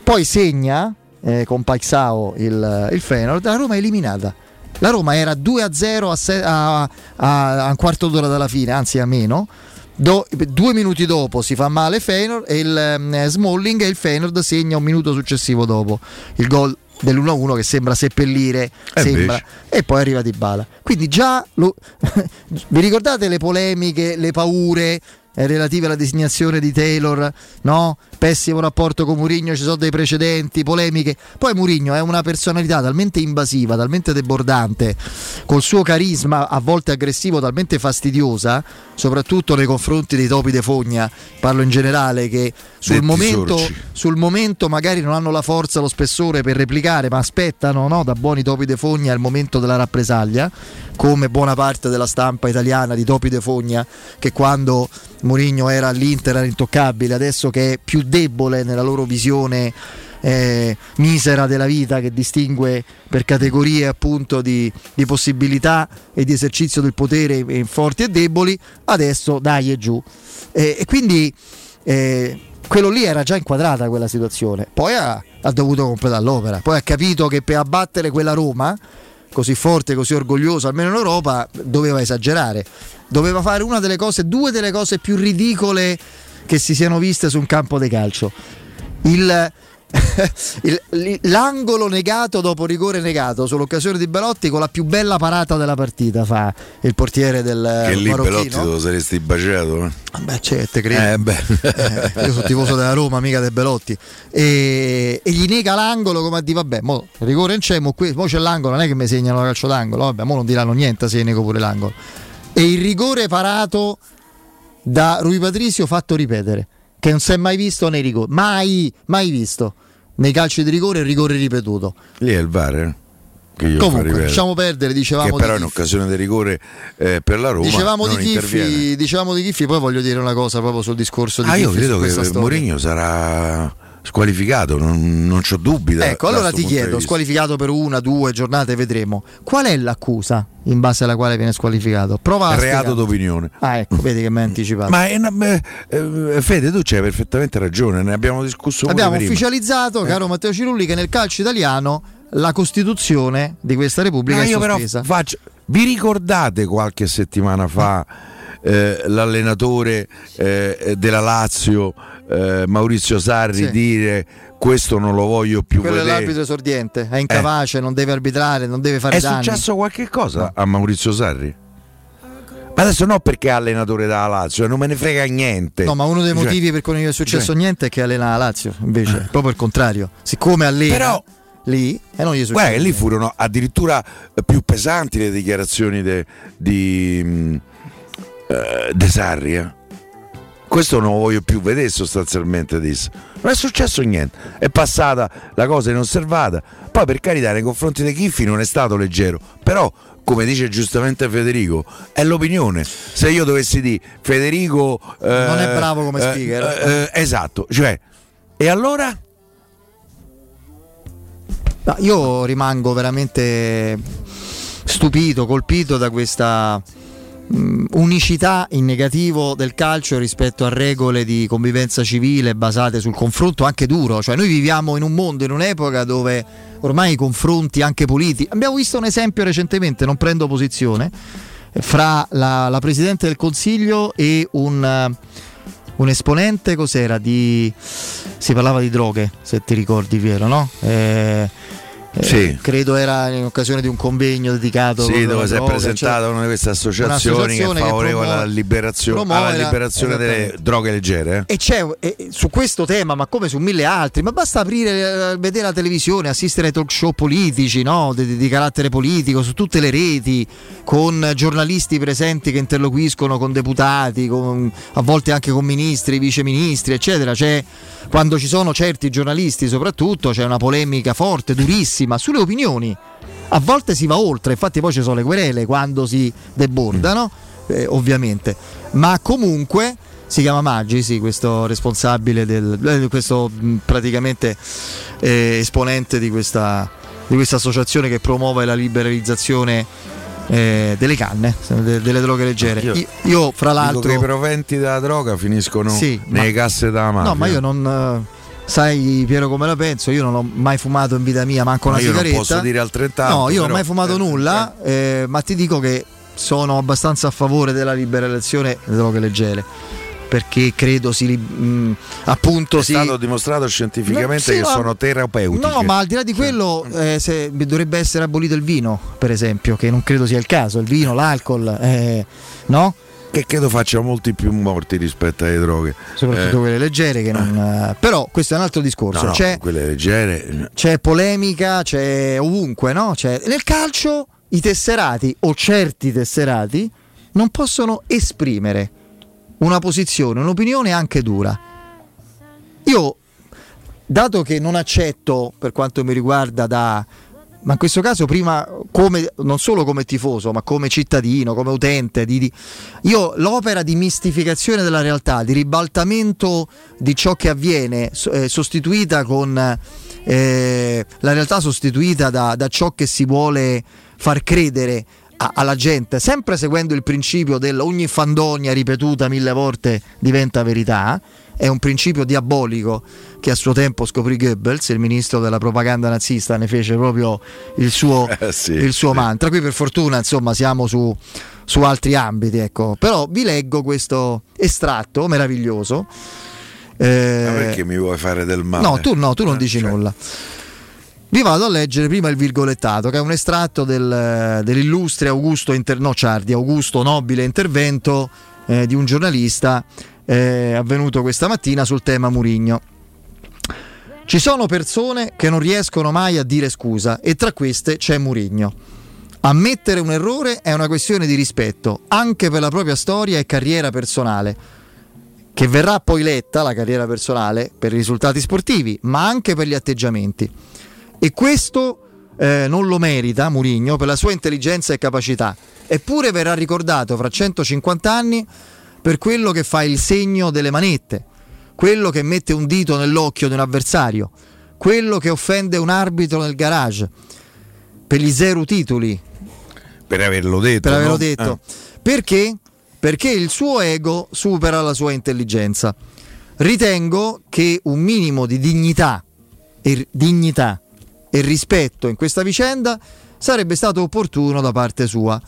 Poi segna eh, con Paixao il, il Feyenoord, la Roma è eliminata. La Roma era 2-0 a, se- a- a- a un quarto d'ora dalla fine, anzi a meno. Do- due minuti dopo si fa male Feyenoord e il ehm, Smalling e il Feyenoord segna un minuto successivo dopo il gol dell'1-1 che sembra seppellire Eh, sembra, e poi arriva Di Bala. Quindi già lo- (laughs) vi ricordate le polemiche, le paure eh, relative alla designazione di Taylor, no? Pessimo rapporto con Mourinho, ci sono dei precedenti, polemiche. Poi Mourinho è una personalità talmente invasiva, talmente debordante, col suo carisma a volte aggressivo, talmente fastidiosa, soprattutto nei confronti dei topi de fogna, parlo in generale che sul momento, sul momento magari non hanno la forza, lo spessore per replicare, ma aspettano no? da buoni topi de fogna il momento della rappresaglia, come buona parte della stampa italiana di topi de fogna, che quando Mourinho era all'Inter era intoccabile, adesso che è più debole nella loro visione eh, misera della vita che distingue per categorie appunto di, di possibilità e di esercizio del potere in forti e deboli, adesso dai e giù. Eh, e quindi eh, quello lì era già inquadrata quella situazione, poi ha, ha dovuto completare l'opera, poi ha capito che per abbattere quella Roma così forte, così orgogliosa, almeno in Europa, doveva esagerare, doveva fare una delle cose, due delle cose più ridicole che si siano viste su un campo di calcio. Il, (laughs) il- l'angolo negato dopo rigore negato sull'occasione di Belotti con la più bella parata della partita fa il portiere del che lì Belotti te lo saresti baciato. eh. Beh, certo, te credo. Eh. (laughs) Eh, io sono tifoso della Roma, mica del Belotti. E, e gli nega l'angolo come a dire, vabbè, mo, rigore in c'è, mo, qui, mo c'è l'angolo, non è che mi segnano la calcio d'angolo, vabbè, mo non diranno niente se io nego pure l'angolo. E il rigore parato da Rui Patrizio fatto ripetere, che non si è mai visto nei rigori, mai, mai visto. Nei calci di rigore il rigore ripetuto. Lì è il VAR. eh. che io Comunque, lasciamo perdere, dicevamo che però in occasione di rigore eh, per la Roma Dicevamo di. Chiffi, dicevamo di Chiffi, poi voglio dire una cosa proprio sul discorso di Ah, io Chiffi, su credo che. Mourinho sarà squalificato, non, non c'ho dubbi. da- Ecco, allora ti chiedo, squalificato per una, due giornate, vedremo. Qual è l'accusa in base alla quale viene squalificato? Prova a Reato spiegare. d'opinione. Ah, ecco, vedi che mi hai anticipato. Ma è una- eh, Fede, tu c'hai perfettamente ragione, ne abbiamo discusso pure Abbiamo ufficializzato, caro Matteo Cirulli, che nel calcio italiano la Costituzione di questa Repubblica Ma è sospesa. faccio- vi ricordate qualche settimana fa eh, l'allenatore eh, della Lazio, eh, Maurizio Sarri, Sì. dire questo non lo voglio più Quello è vedere? l'arbitro esordiente, è incapace, non deve arbitrare, non deve fare È danni. successo qualche cosa a Maurizio Sarri? Ma adesso no perché è allenatore della Lazio, non me ne frega niente. No, ma uno dei Cioè, motivi per cui non gli è successo cioè- niente è che allena la Lazio, invece, proprio il contrario. Siccome allena Però- lì e non gli è successo. Guarda lì furono addirittura eh, più pesanti le dichiarazioni de- di mm, eh, De Sarri. eh. Questo non lo voglio più vedere sostanzialmente disse. Non è successo niente, è passata la cosa inosservata. Poi per carità nei confronti dei Chiffi non è stato leggero, però come dice giustamente Federico, è l'opinione. Se io dovessi dire Federico... eh, Non è bravo come eh, speaker. eh, eh, esatto, cioè... E allora? No, io rimango veramente stupito, colpito da questa unicità in negativo del calcio rispetto a regole di convivenza civile basate sul confronto anche duro. Cioè noi viviamo in un mondo, in un'epoca dove ormai i confronti anche politici... Abbiamo visto un esempio recentemente, non prendo posizione, fra la, la Presidente del Consiglio e un... eh, un esponente cos'era di si parlava di droghe se ti ricordi Piero no? Eh, eh, Sì. credo era in occasione di un convegno dedicato Sì, dove si è presentata cioè, una di queste associazioni che favorevole alla liberazione, alla la- liberazione delle droghe leggere. eh? e c'è e- e su questo tema, ma come su mille altri, ma basta aprire, eh, vedere la televisione, assistere ai talk show politici no? di, di carattere politico su tutte le reti, con giornalisti presenti che interloquiscono con deputati, con- a volte anche con ministri, viceministri, eccetera. C'è, quando ci sono certi giornalisti, soprattutto, c'è una polemica forte, durissima sulle opinioni. A volte si va oltre, infatti poi ci sono le querele quando si debordano, eh, ovviamente. Ma comunque si chiama Maggi, sì, questo responsabile del eh, questo mh, praticamente eh, esponente di questa, di questa associazione che promuove la liberalizzazione eh, delle canne, de- delle droghe leggere. Io- Io, fra Dico l'altro che i proventi della droga finiscono Sì, nelle ma- casse della mafia. No, ma io non. Eh, Sai Piero come la penso, io non ho mai fumato in vita mia, manco Ma una io non sigaretta. posso dire altrettanto, No, io non ho mai fumato eh, nulla, eh, ma ti dico che sono abbastanza a favore della liberalizzazione delle droghe leggere. Perché credo si. mh, appunto È si. stato dimostrato scientificamente Sì, che ma- sono terapeutiche. No, ma al di là di quello, eh, se- dovrebbe essere abolito il vino, per esempio, che non credo sia il caso. Il vino, l'alcol, eh, no? Che credo faccia molti più morti rispetto alle droghe. Soprattutto Eh, quelle leggere che non. eh, però questo è un altro discorso. no, no, C'è, quelle leggere. c'è polemica, c'è ovunque, no? C'è- nel calcio i tesserati o certi tesserati non possono esprimere una posizione, un'opinione anche dura. Io, dato che non accetto, per quanto mi riguarda, da ma in questo caso prima come, non solo come tifoso, ma come cittadino, come utente, di- di- io l'opera di mistificazione della realtà, di ribaltamento di ciò che avviene, eh, sostituita con eh, la realtà sostituita da, da ciò che si vuole far credere a- alla gente, sempre seguendo il principio del ogni fandonia ripetuta mille volte diventa verità, è un principio diabolico che a suo tempo scoprì Goebbels, il ministro della propaganda nazista, ne fece proprio il suo, (laughs) Eh, sì, il suo sì. mantra. Qui per fortuna insomma siamo su, su altri ambiti, ecco. però vi leggo questo estratto meraviglioso. Eh, Ma perché mi vuoi fare del male? No, tu no, tu non Eh, dici cioè, nulla. Vi vado a leggere prima il virgolettato, che è un estratto del- dell'illustre Augusto, Inter- no, Ciardi, Augusto Nobile intervento eh, di un giornalista eh, avvenuto questa mattina sul tema Murigno. Ci sono persone che non riescono mai a dire scusa e tra queste c'è Murigno. Ammettere un errore è una questione di rispetto, anche per la propria storia e carriera personale che verrà poi letta la carriera personale per i risultati sportivi, ma anche per gli atteggiamenti. E questo eh, non lo merita Murigno per la sua intelligenza e capacità, eppure verrà ricordato fra 150 anni per quello che fa il segno delle manette, quello che mette un dito nell'occhio di un avversario, quello che offende un arbitro nel garage, per gli zero titoli, Per averlo detto. per averlo no? detto. Eh. Perché? Perché il suo ego supera la sua intelligenza. Ritengo che un minimo di dignità e, dignità e rispetto in questa vicenda sarebbe stato opportuno da parte sua.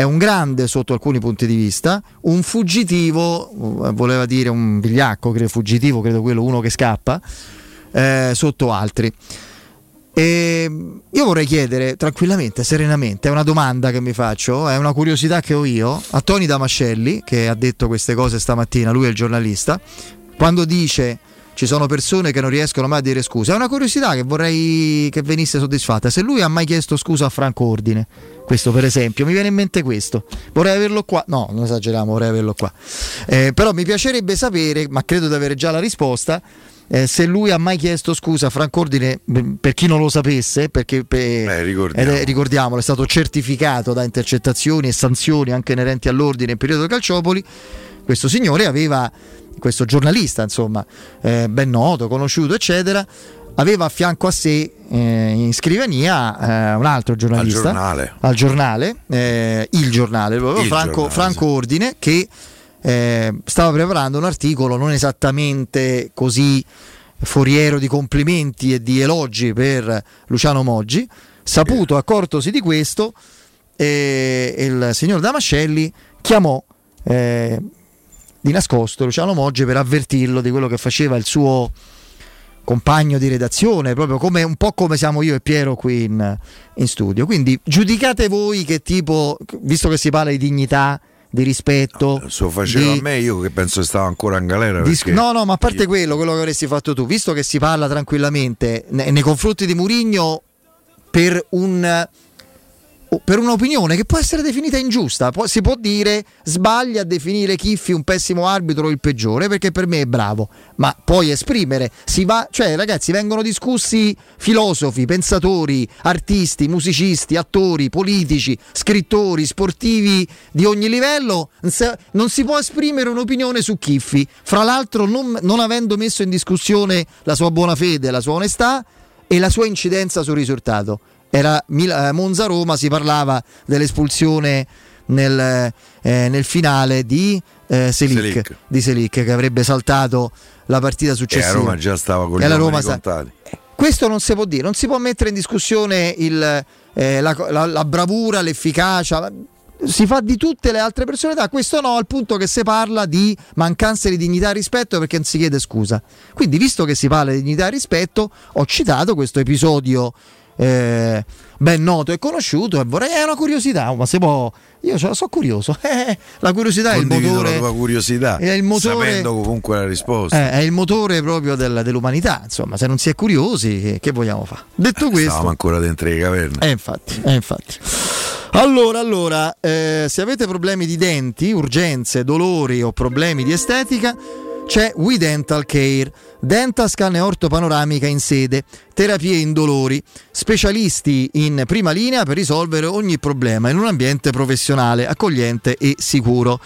È un grande sotto alcuni punti di vista, un fuggitivo, eh, voleva dire un vigliacco, credo fuggitivo, credo quello uno che scappa, eh, sotto altri. E io vorrei chiedere tranquillamente, serenamente, è una domanda che mi faccio, è una curiosità che ho io, a Tony Damascelli, che ha detto queste cose stamattina, lui è il giornalista, quando dice ci sono persone che non riescono mai a dire scusa, è una curiosità che vorrei che venisse soddisfatta. Se lui ha mai chiesto scusa a Franco Ordine, questo per esempio, mi viene in mente questo, vorrei averlo qua, no, non esageriamo, vorrei averlo qua, Eh, però mi piacerebbe sapere, ma credo di avere già la risposta, eh, se lui ha mai chiesto scusa a Franco Ordine, mh, per chi non lo sapesse, perché per- ricordiamo. ed è- ricordiamolo, è stato certificato da intercettazioni e sanzioni anche inerenti all'ordine nel periodo Calciopoli, questo signore aveva, questo giornalista insomma, eh, ben noto, conosciuto eccetera, aveva a fianco a sé eh, in scrivania eh, un altro giornalista giornale. al giornale, eh, il giornale, proprio, Il Franco, giornale, Franco Ordine, che eh, stava preparando un articolo non esattamente così foriero di complimenti e di elogi per Luciano Moggi. Saputo, accortosi di questo, eh, il signor Damascelli chiamò eh, di nascosto Luciano Moggi per avvertirlo di quello che faceva il suo compagno di redazione, proprio come, un po' come siamo io e Piero qui in, in studio. Quindi giudicate voi che tipo, visto che si parla di dignità, di rispetto. Se lo faceva di- a me, io che penso che stava ancora in galera. Perché no, no, ma a parte quello, quello che avresti fatto tu, visto che si parla tranquillamente ne- nei confronti di Murigno per un per un'opinione che può essere definita ingiusta, può- si può dire sbaglia a definire Chiffi un pessimo arbitro o il peggiore perché per me è bravo, ma puoi esprimere, va, cioè ragazzi vengono discussi filosofi, pensatori, artisti, musicisti, attori, politici, scrittori, sportivi di ogni livello, non si può esprimere un'opinione su Chiffi, fra l'altro non, non avendo messo in discussione la sua buona fede, la sua onestà e la sua incidenza sul risultato. Era Mil- eh, Monza-Roma, si parlava dell'espulsione nel, eh, nel finale di eh, Selic, Selic. di Selic, che avrebbe saltato la partita E a successiva. Roma già stava con gli E la uomini Roma contati. questo non si può dire, non si può mettere in discussione il, eh, la, la- la bravura, l'efficacia. Si fa di tutte le altre personalità, questo no, al punto che si parla di mancanza di dignità e rispetto perché non si chiede scusa. Quindi, visto che si parla di dignità e rispetto, ho citato questo episodio eh, ben noto e conosciuto e vorrei, è una curiosità, ma si può, io ce la so curioso, (laughs) Eh, la curiosità è il Condivido motore, la tua curiosità, è il motore- sapendo comunque la risposta. eh, è il motore proprio del- dell'umanità, insomma, se non si è curiosi, che, che vogliamo fare? Detto questo, Stavamo ancora dentro le caverne. eh, infatti, eh, infatti. Allora, allora, eh, se avete problemi di denti, urgenze, dolori o problemi di estetica, c'è We Dental Care, Dentascan e ortopanoramica in sede, terapie indolori, specialisti in prima linea per risolvere ogni problema in un ambiente professionale, accogliente e sicuro.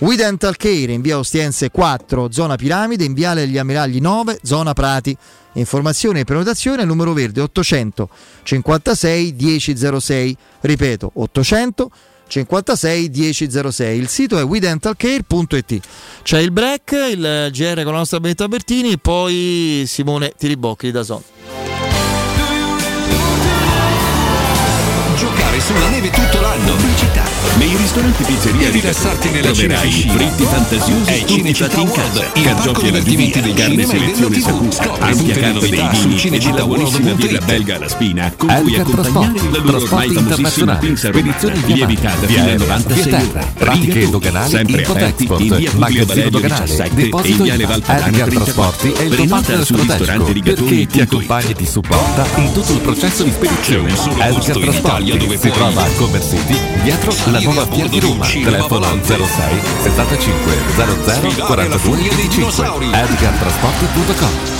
We Dental Care in via Ostiense 4, zona Piramide, in viale degli Ammiragli 9, zona Prati. Informazioni e prenotazione al numero verde 800 56 1006. Ripeto, 800 56 1006. Il sito è wedentalcare.it. C'è il break, il GR con la nostra Benetta Bertini, poi Simone Tiribocchi da Son. Giocare sulla neve tutto l'anno. Città. Nei ristoranti pizzeria E rilassarti nella troverai Cineficina. fritti fantasiosi tutti Cinecittà in World, il parco alla divertimenti dei carne e selezione Saputo. ampia carta dei vini e della buonissima birra belga alla spina, con cui accompagnare la loro ormai famosissima pinza spedizioni via fino via al aereo, 96 via euro, terra, pratiche doganali, sempre aperti in via Publio Valerio doganale, 17 deposito e viale IVA. Valpadana Elgar 34. Trasporti è il tuo Prenota partner su ristorante rigatoni perché ti accompagna e ti supporta in tutto il processo di spedizione. C'è un solo posto in Italia Trasporti dove si trova a Comer City, dietro la nuova Fiera di Roma. Telefono volante. 06 75 00 Sfidare la 42 furia dei 25. dinosauri. Edgartrasporti.com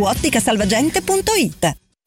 otticasalvagente.it.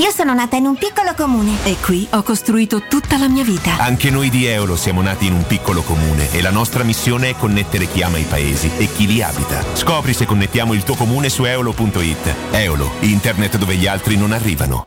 Io sono nata in un piccolo comune. E qui ho costruito tutta la mia vita. Anche noi di Eolo siamo nati in un piccolo comune e la nostra missione è connettere chi ama i paesi e chi li abita. Scopri se connettiamo il tuo comune su eolo.it. Eolo, internet dove gli altri non arrivano.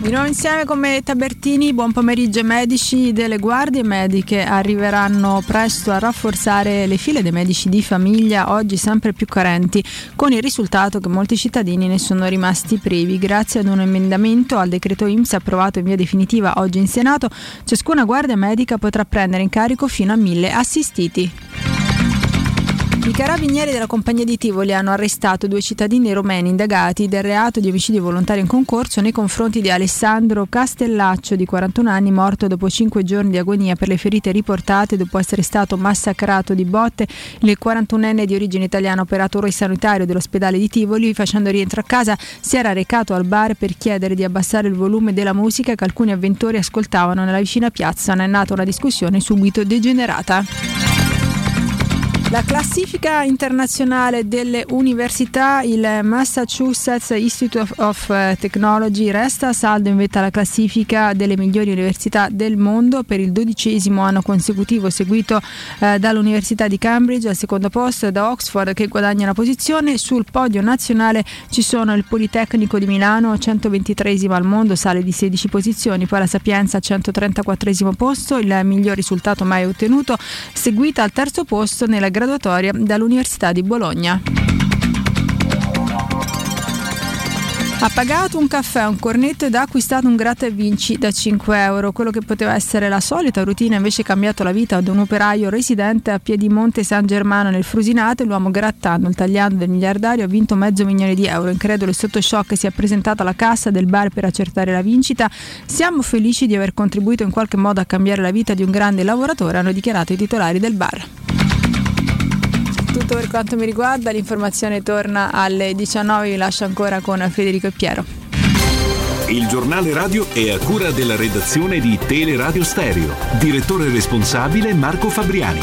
Di nuovo insieme con Meletta Bertini, buon pomeriggio ai medici delle guardie mediche arriveranno presto a rafforzare le file dei medici di famiglia oggi sempre più carenti con il risultato che molti cittadini ne sono rimasti privi grazie ad un emendamento al decreto IMSS approvato in via definitiva oggi in Senato ciascuna guardia medica potrà prendere in carico fino a mille assistiti. I carabinieri della compagnia di Tivoli hanno arrestato due cittadini romeni indagati del reato di omicidio volontario in concorso nei confronti di Alessandro Castellaccio, di 41 anni, morto dopo 5 giorni di agonia per le ferite riportate dopo essere stato massacrato di botte. Il 41enne di origine italiana, operatore sanitario dell'ospedale di Tivoli, facendo rientro a casa, si era recato al bar per chiedere di abbassare il volume della musica che alcuni avventori ascoltavano nella vicina piazza. Ne è nata una discussione subito degenerata. La classifica internazionale delle università, il Massachusetts Institute of eh, Technology resta saldo in vetta alla classifica delle migliori università del mondo per il dodicesimo anno consecutivo, seguito eh, dall'Università di Cambridge al secondo posto e da Oxford che guadagna la posizione. Sul podio nazionale ci sono il Politecnico di Milano, 123 al mondo, sale di 16 posizioni, poi la Sapienza 134 posto, il miglior risultato mai ottenuto, seguita al terzo posto nella graduatoria dall'Università di Bologna. Ha pagato un caffè, un cornetto ed ha acquistato un gratta e vinci da 5 euro. Quello che poteva essere la solita routine ha invece cambiato la vita ad un operaio residente a Piedimonte San Germano nel Frusinate. L'uomo grattando il tagliando del miliardario ha vinto mezzo milione di euro. Incredulo e sotto shock si è presentato alla cassa del bar per accertare la vincita. Siamo felici di aver contribuito in qualche modo a cambiare la vita di un grande lavoratore, hanno dichiarato i titolari del bar tutto per quanto mi riguarda, l'informazione torna alle 19, vi lascio ancora con Federico e Piero. Il giornale radio è a cura della redazione di Teleradio Stereo. Direttore responsabile Marco Fabriani.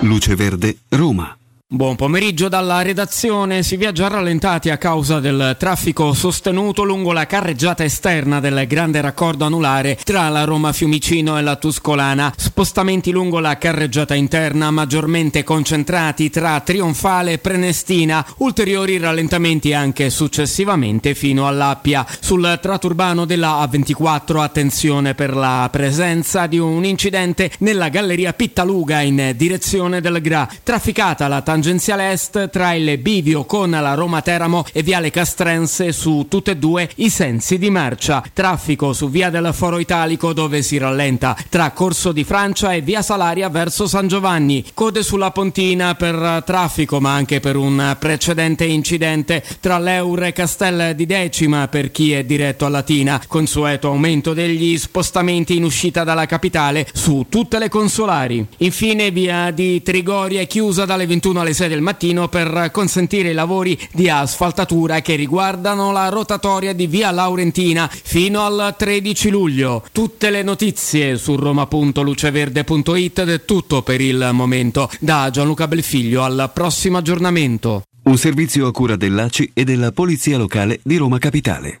Luce Verde, Roma. Buon pomeriggio dalla redazione. Si viaggia rallentati a causa del traffico sostenuto lungo la carreggiata esterna del grande raccordo anulare tra la Roma Fiumicino e la Tuscolana. Spostamenti lungo la carreggiata interna maggiormente concentrati tra Trionfale e Prenestina. Ulteriori rallentamenti anche successivamente fino all'Appia. Sul tratto urbano della A24 attenzione per la presenza di un incidente nella galleria Pittaluga in direzione del Gra. Trafficata la tangenziale est tra il bivio con la Roma Teramo e Viale Castrense su tutte e due i sensi di marcia. Traffico su Via del Foro Italico dove si rallenta tra Corso di Francia e Via Salaria verso San Giovanni. Code sulla Pontina per traffico ma anche per un precedente incidente tra l'Eur e Castel di Decima per chi è diretto a Latina. Consueto aumento degli spostamenti in uscita dalla capitale su tutte le consolari. Infine via di Trigoria è chiusa dalle 21 alle 6 del mattino per consentire i lavori di asfaltatura che riguardano la rotatoria di via Laurentina fino al 13 luglio. Tutte le notizie su roma.luceverde.it ed è tutto per il momento. Da Gianluca Belfiglio al prossimo aggiornamento. Un servizio a cura dell'ACI e della Polizia Locale di Roma Capitale.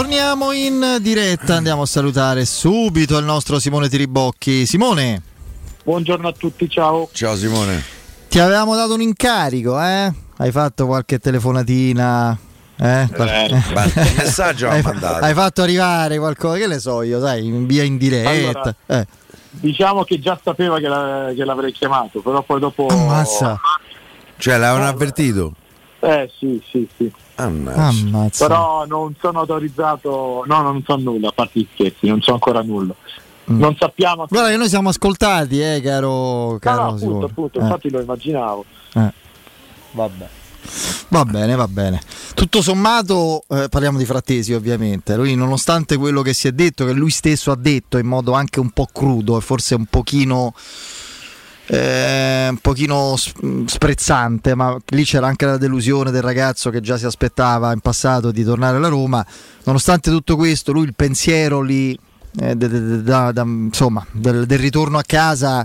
Torniamo in diretta, andiamo a salutare subito il nostro Simone Tiribocchi. Simone, Buongiorno a tutti, ciao. Ciao Simone. ti avevamo dato un incarico, eh? Hai fatto qualche telefonatina? Eh? Qual- Eh, ma che messaggio ha hai, mandato? hai fatto arrivare qualcosa, che ne so io, sai, in via in diretta. Allora, eh. Diciamo che già sapeva che, la- che l'avrei chiamato, però poi dopo... Ammazza. Cioè, l'avevano avvertito? Eh sì, sì, sì. Ammazza. Però non sono autorizzato, no, non so nulla, a parte gli scherzi, non so ancora nulla. Non sappiamo... Mm. Guarda che noi siamo ascoltati, eh, caro, No, caro no, appunto, Simone. appunto, Eh, infatti lo immaginavo. eh. Vabbè. Va bene, va bene. Tutto sommato eh, parliamo di Frattesi ovviamente. Lui nonostante quello che si è detto, che lui stesso ha detto in modo anche un po' crudo e forse un pochino... eh, un pochino sprezzante, ma lì c'era anche la delusione del ragazzo che già si aspettava in passato di tornare alla Roma. Nonostante tutto questo, lui il pensiero lì, eh, de- da- da- insomma, del, del ritorno a casa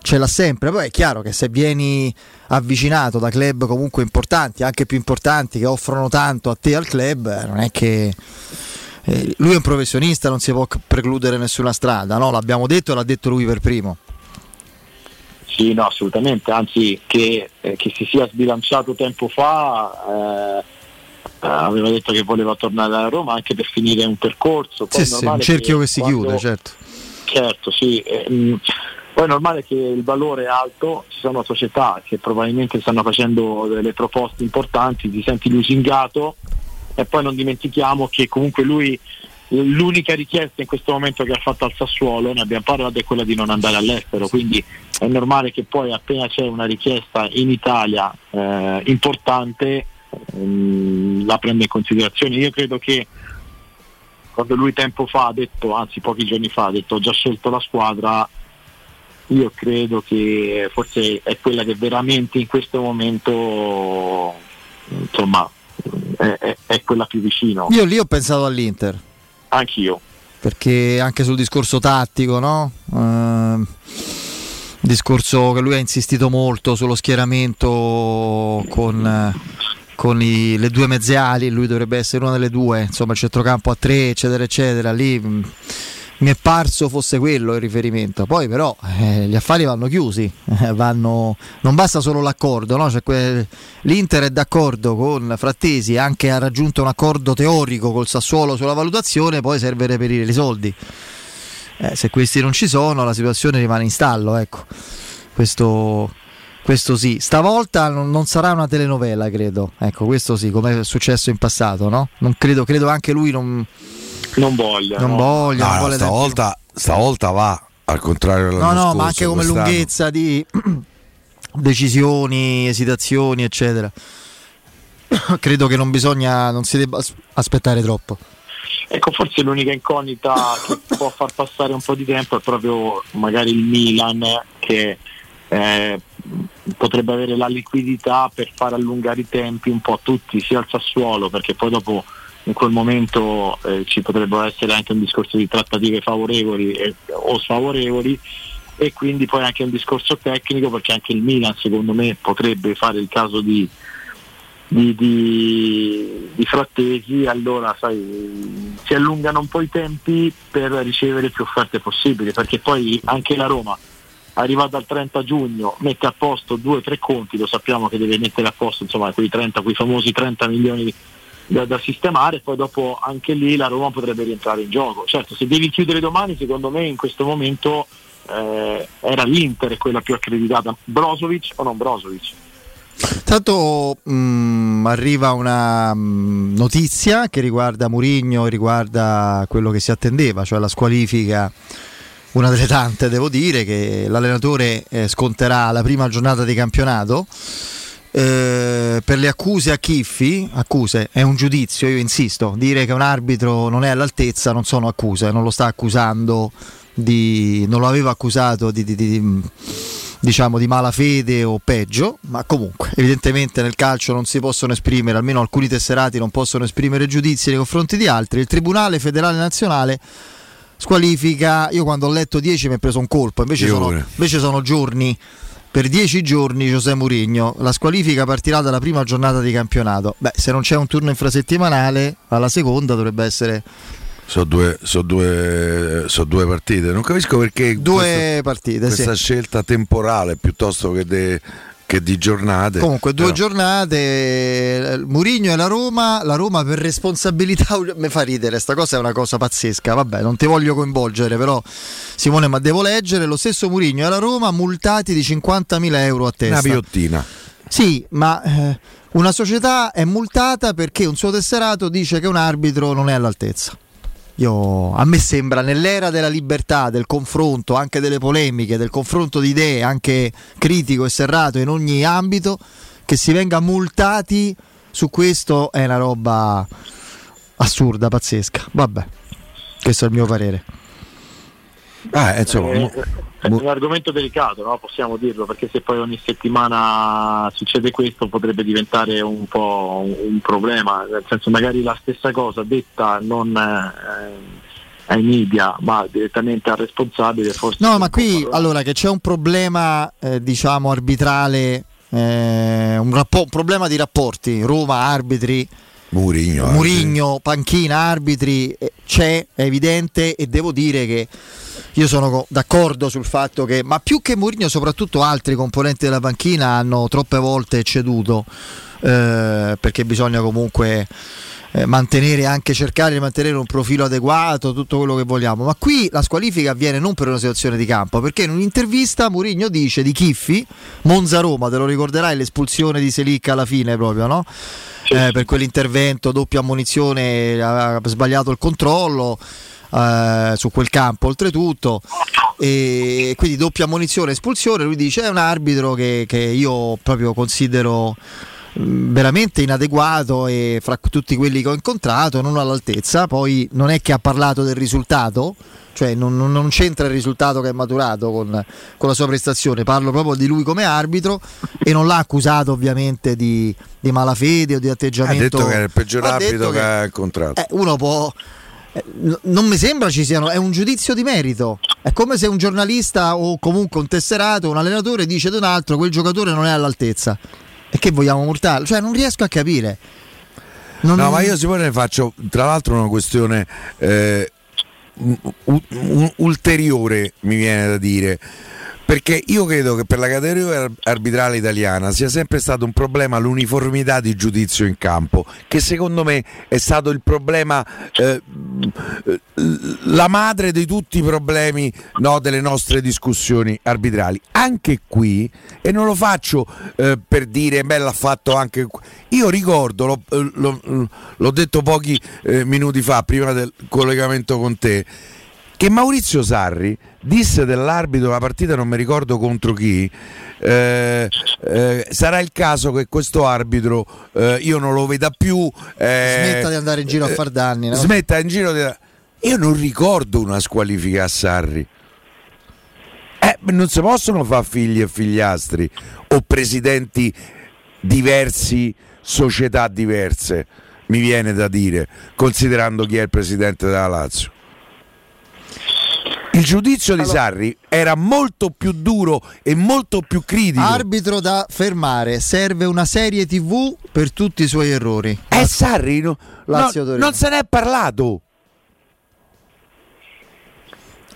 ce l'ha sempre. Poi è chiaro che se vieni avvicinato da club comunque importanti, anche più importanti, che offrono tanto a te al club, eh, non è che. eh, lui è un professionista, non si può precludere nessuna strada, no? L'abbiamo detto e l'ha detto lui per primo. Sì, no, assolutamente, anzi che, eh, che si sia sbilanciato tempo fa, eh, eh, aveva detto che voleva tornare a Roma anche per finire un percorso. Poi Sì, sì, un cerchio che si quando- chiude, certo. Certo, sì. ehm, poi è normale che il valore è alto, ci sono società che probabilmente stanno facendo delle proposte importanti, ti senti lusingato e poi non dimentichiamo che comunque lui l'unica richiesta in questo momento che ha fatto al Sassuolo, ne abbiamo parlato, è quella di non andare all'estero, quindi è normale che poi appena c'è una richiesta in Italia eh, importante ehm, la prenda in considerazione. Io credo che quando lui tempo fa ha detto, anzi pochi giorni fa ha detto ho già scelto la squadra, io credo che forse è quella che veramente in questo momento insomma è, è- è quella più vicino. Io lì ho pensato all'Inter. Anch'io. Perché anche sul discorso tattico, no? Ehm, discorso che lui ha insistito molto sullo schieramento con, con i- le due mezze ali, lui dovrebbe essere una delle due, insomma il centrocampo a tre, eccetera, eccetera. Lì mi è parso fosse quello il riferimento. Poi però eh, gli affari vanno chiusi, eh, vanno- non basta solo l'accordo, no? Cioè, que- l'Inter è d'accordo con Frattesi, anche ha raggiunto un accordo teorico col Sassuolo sulla valutazione, poi serve reperire i soldi. Eh, se questi non ci sono, la situazione rimane in stallo. Ecco. Questo, questo sì. Stavolta non, sarà una telenovela, credo. Ecco, questo sì, come è successo in passato, no? Non credo, credo anche lui non, non voglia. non no? voglia. No, non no, stavolta, stavolta va al contrario No, dell'anno no, scorso, ma anche come quest'anno. lunghezza di (clears throat) decisioni, esitazioni, eccetera. (clears throat) Credo che non bisogna, non si debba as- aspettare troppo. Ecco, forse l'unica incognita che (laughs) può far passare un po' di tempo è proprio magari il Milan che eh, potrebbe avere la liquidità per far allungare i tempi un po' tutti, sia al Sassuolo, perché poi dopo in quel momento eh, ci potrebbero essere anche un discorso di trattative favorevoli e- o sfavorevoli e quindi poi anche un discorso tecnico perché anche il Milan secondo me potrebbe fare il caso di, di, di, di Frattesi, allora sai, si allungano un po' i tempi per ricevere più offerte possibili, perché poi anche la Roma arrivata al 30 giugno mette a posto due o tre conti, lo sappiamo che deve mettere a posto insomma quei 30, quei famosi 30 milioni da, da sistemare, poi dopo anche lì la Roma potrebbe rientrare in gioco. Certo, se devi chiudere domani, secondo me in questo momento eh, era l'Inter quella più accreditata, Brozovic o non Brozovic? Tanto mh, arriva una mh, notizia che riguarda Murigno, riguarda quello che si attendeva, cioè la squalifica, una delle tante devo dire, che l'allenatore eh, sconterà la prima giornata di campionato. Eh, per le accuse a Chiffi, accuse è un giudizio, io insisto, dire che un arbitro non è all'altezza non sono accuse, non lo sta accusando di, non lo aveva accusato di, di- di- diciamo di malafede o peggio, ma comunque evidentemente nel calcio non si possono esprimere, almeno alcuni tesserati non possono esprimere giudizi nei confronti di altri. Il Tribunale Federale Nazionale squalifica, io quando ho letto 10 mi è preso un colpo, invece, sono, invece sono giorni. Per 10 giorni Giuseppe Mourinho, la squalifica partirà dalla prima giornata di campionato. Beh, se non c'è un turno infrasettimanale, alla seconda dovrebbe essere Sono due, so due, so due partite, non capisco perché due questa, partite. questa sì. scelta temporale piuttosto che, de- che di giornate. Comunque due Però- giornate, Murigno e la Roma, la Roma per responsabilità (laughs) mi fa ridere, sta cosa è una cosa pazzesca, vabbè non ti voglio coinvolgere però Simone ma devo leggere, lo stesso Murigno e la Roma multati di 50.000 euro a testa. Una piottina. Sì, ma eh, una società è multata perché un suo tesserato dice che un arbitro non è all'altezza. Io, a me sembra nell'era della libertà, del confronto, anche delle polemiche, del confronto di idee, anche critico e serrato in ogni ambito, che si venga multati su questo è una roba assurda, pazzesca. Vabbè, questo è il mio parere. Ah, insomma, è un argomento delicato, no? possiamo dirlo, perché se poi ogni settimana succede questo potrebbe diventare un po' un, problema, nel senso magari la stessa cosa detta non eh, ai media ma direttamente al responsabile forse... No, ma qui allora che c'è un problema, eh, diciamo, arbitrale, eh, un, rappo- un problema di rapporti, Roma, arbitri, Murigno. Murigno, panchina, arbitri, eh, c'è, è evidente e devo dire che io sono co- d'accordo sul fatto che, ma più che Murigno, soprattutto altri componenti della panchina hanno troppe volte ceduto, eh, perché bisogna comunque eh, mantenere anche cercare di mantenere un profilo adeguato, tutto quello che vogliamo. Ma qui la squalifica avviene non per una situazione di campo, perché in un'intervista Mourinho dice di Chiffi, Monza Roma, te lo ricorderai l'espulsione di Selic alla fine proprio, no? Eh, per quell'intervento, doppia ammonizione, ha sbagliato il controllo. eh, su quel campo oltretutto e quindi doppia ammonizione espulsione lui dice è un arbitro che, che io proprio considero veramente inadeguato e fra tutti quelli che ho incontrato non all'altezza poi non è che ha parlato del risultato cioè non, non- non c'entra il risultato che è maturato con, con la sua prestazione parlo proprio di lui come arbitro e non l'ha accusato ovviamente di, di malafede o di Ha atteggiamento detto che era il peggior Ha arbitro che che- ha incontrato. eh, uno può. eh, Non mi sembra ci siano, è un giudizio di merito. È come se un giornalista o comunque un tesserato, un allenatore dice ad un altro quel giocatore non è all'altezza. E che vogliamo multarlo? Cioè, non riesco a capire. Non- No, ma io Simone ne faccio tra l'altro una questione eh, u- u- ulteriore, mi viene da dire. Perché io credo che per la categoria ar- arbitrale italiana sia sempre stato un problema l'uniformità di giudizio in campo, che secondo me è stato il problema, eh, la madre di tutti i problemi no, delle nostre discussioni arbitrali. Anche qui, e non lo faccio eh, per dire, beh, l'ha fatto anche. Io ricordo, l'ho, eh, l'ho- l'ho detto pochi eh, minuti fa, prima del collegamento con te, che Maurizio Sarri disse dell'arbitro una partita non mi ricordo contro chi eh, eh, sarà il caso che questo arbitro eh, io non lo veda più eh, Smetta di andare in giro a eh, far danni. no? smetta in giro di... io non ricordo una squalifica a Sarri eh, non si possono fare figli e figliastri o presidenti diversi società diverse mi viene da dire considerando chi è il presidente della Lazio il giudizio di Sarri era molto più duro e molto più critico. Arbitro da fermare, serve una serie TV per tutti i suoi errori. È Sarri, no, Lazio no, non se ne è parlato.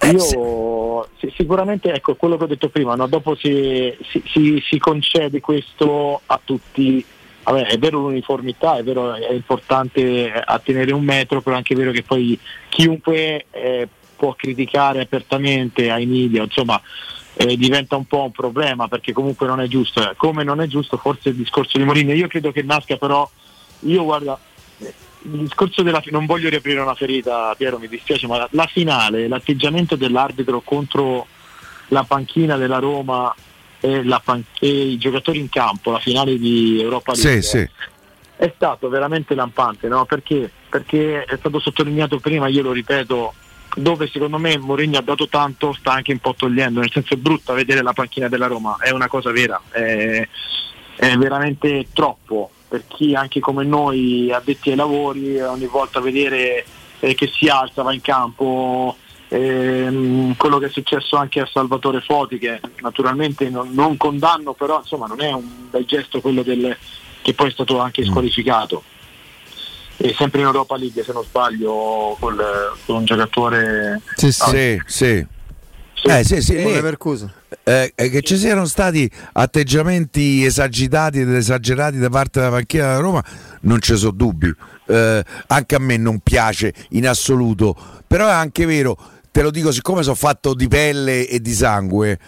Io sì, sicuramente ecco quello che ho detto prima, no? dopo si, si- si- si concede questo a tutti. Vabbè, è vero l'uniformità, è vero è importante attenere un metro, però è anche vero che poi chiunque eh, può criticare apertamente ai media, insomma eh, diventa un po' un problema perché comunque non è giusto. Come non è giusto forse il discorso di Mourinho, io credo che nasca però, io guarda, eh, il discorso della non voglio riaprire una ferita, Piero, mi dispiace, ma la, la finale, l'atteggiamento dell'arbitro contro la panchina della Roma e, la e i giocatori in campo, la finale di Europa League, Sì, sì. è stato veramente lampante, no? Perché? Perché è stato sottolineato prima, io lo ripeto, dove secondo me Mourinho ha dato tanto, sta anche un po' togliendo, nel senso è brutta vedere la panchina della Roma, è una cosa vera, è, è veramente troppo per chi anche come noi addetti ai lavori ogni volta vedere eh, che si alza, va in campo, ehm, quello che è successo anche a Salvatore Foti che naturalmente non, non condanno però insomma non è un bel gesto quello del, che poi è stato anche squalificato e sempre in Europa League se non sbaglio col, con un giocatore Sì, sì. Ah, Sì, sì. Eh, sì, sì, lì- eh, eh, che ci siano stati atteggiamenti esagitati ed esagerati da parte della panchina della Roma non ci sono dubbi. Eh, anche a me non piace in assoluto. Però è anche vero te lo dico siccome sono fatto di pelle e di sangue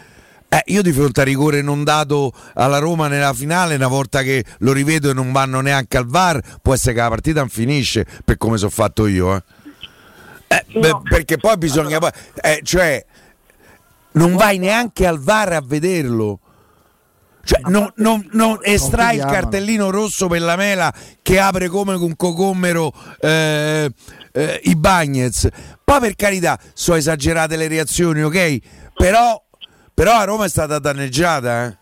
eh, io di fronte a rigore non dato alla Roma nella finale, una volta che lo rivedo e non vanno neanche al VAR, può essere che la partita non finisce per come sono fatto io. eh. Eh, beh, perché poi bisogna. eh, cioè, non vai neanche al VAR a vederlo. Cioè, non, non- non estrai il cartellino rosso per la mela che apre come un cocommero eh, eh, i Bagnets. Poi per carità, sono esagerate le reazioni, ok? Però, però a Roma è stata danneggiata. Eh.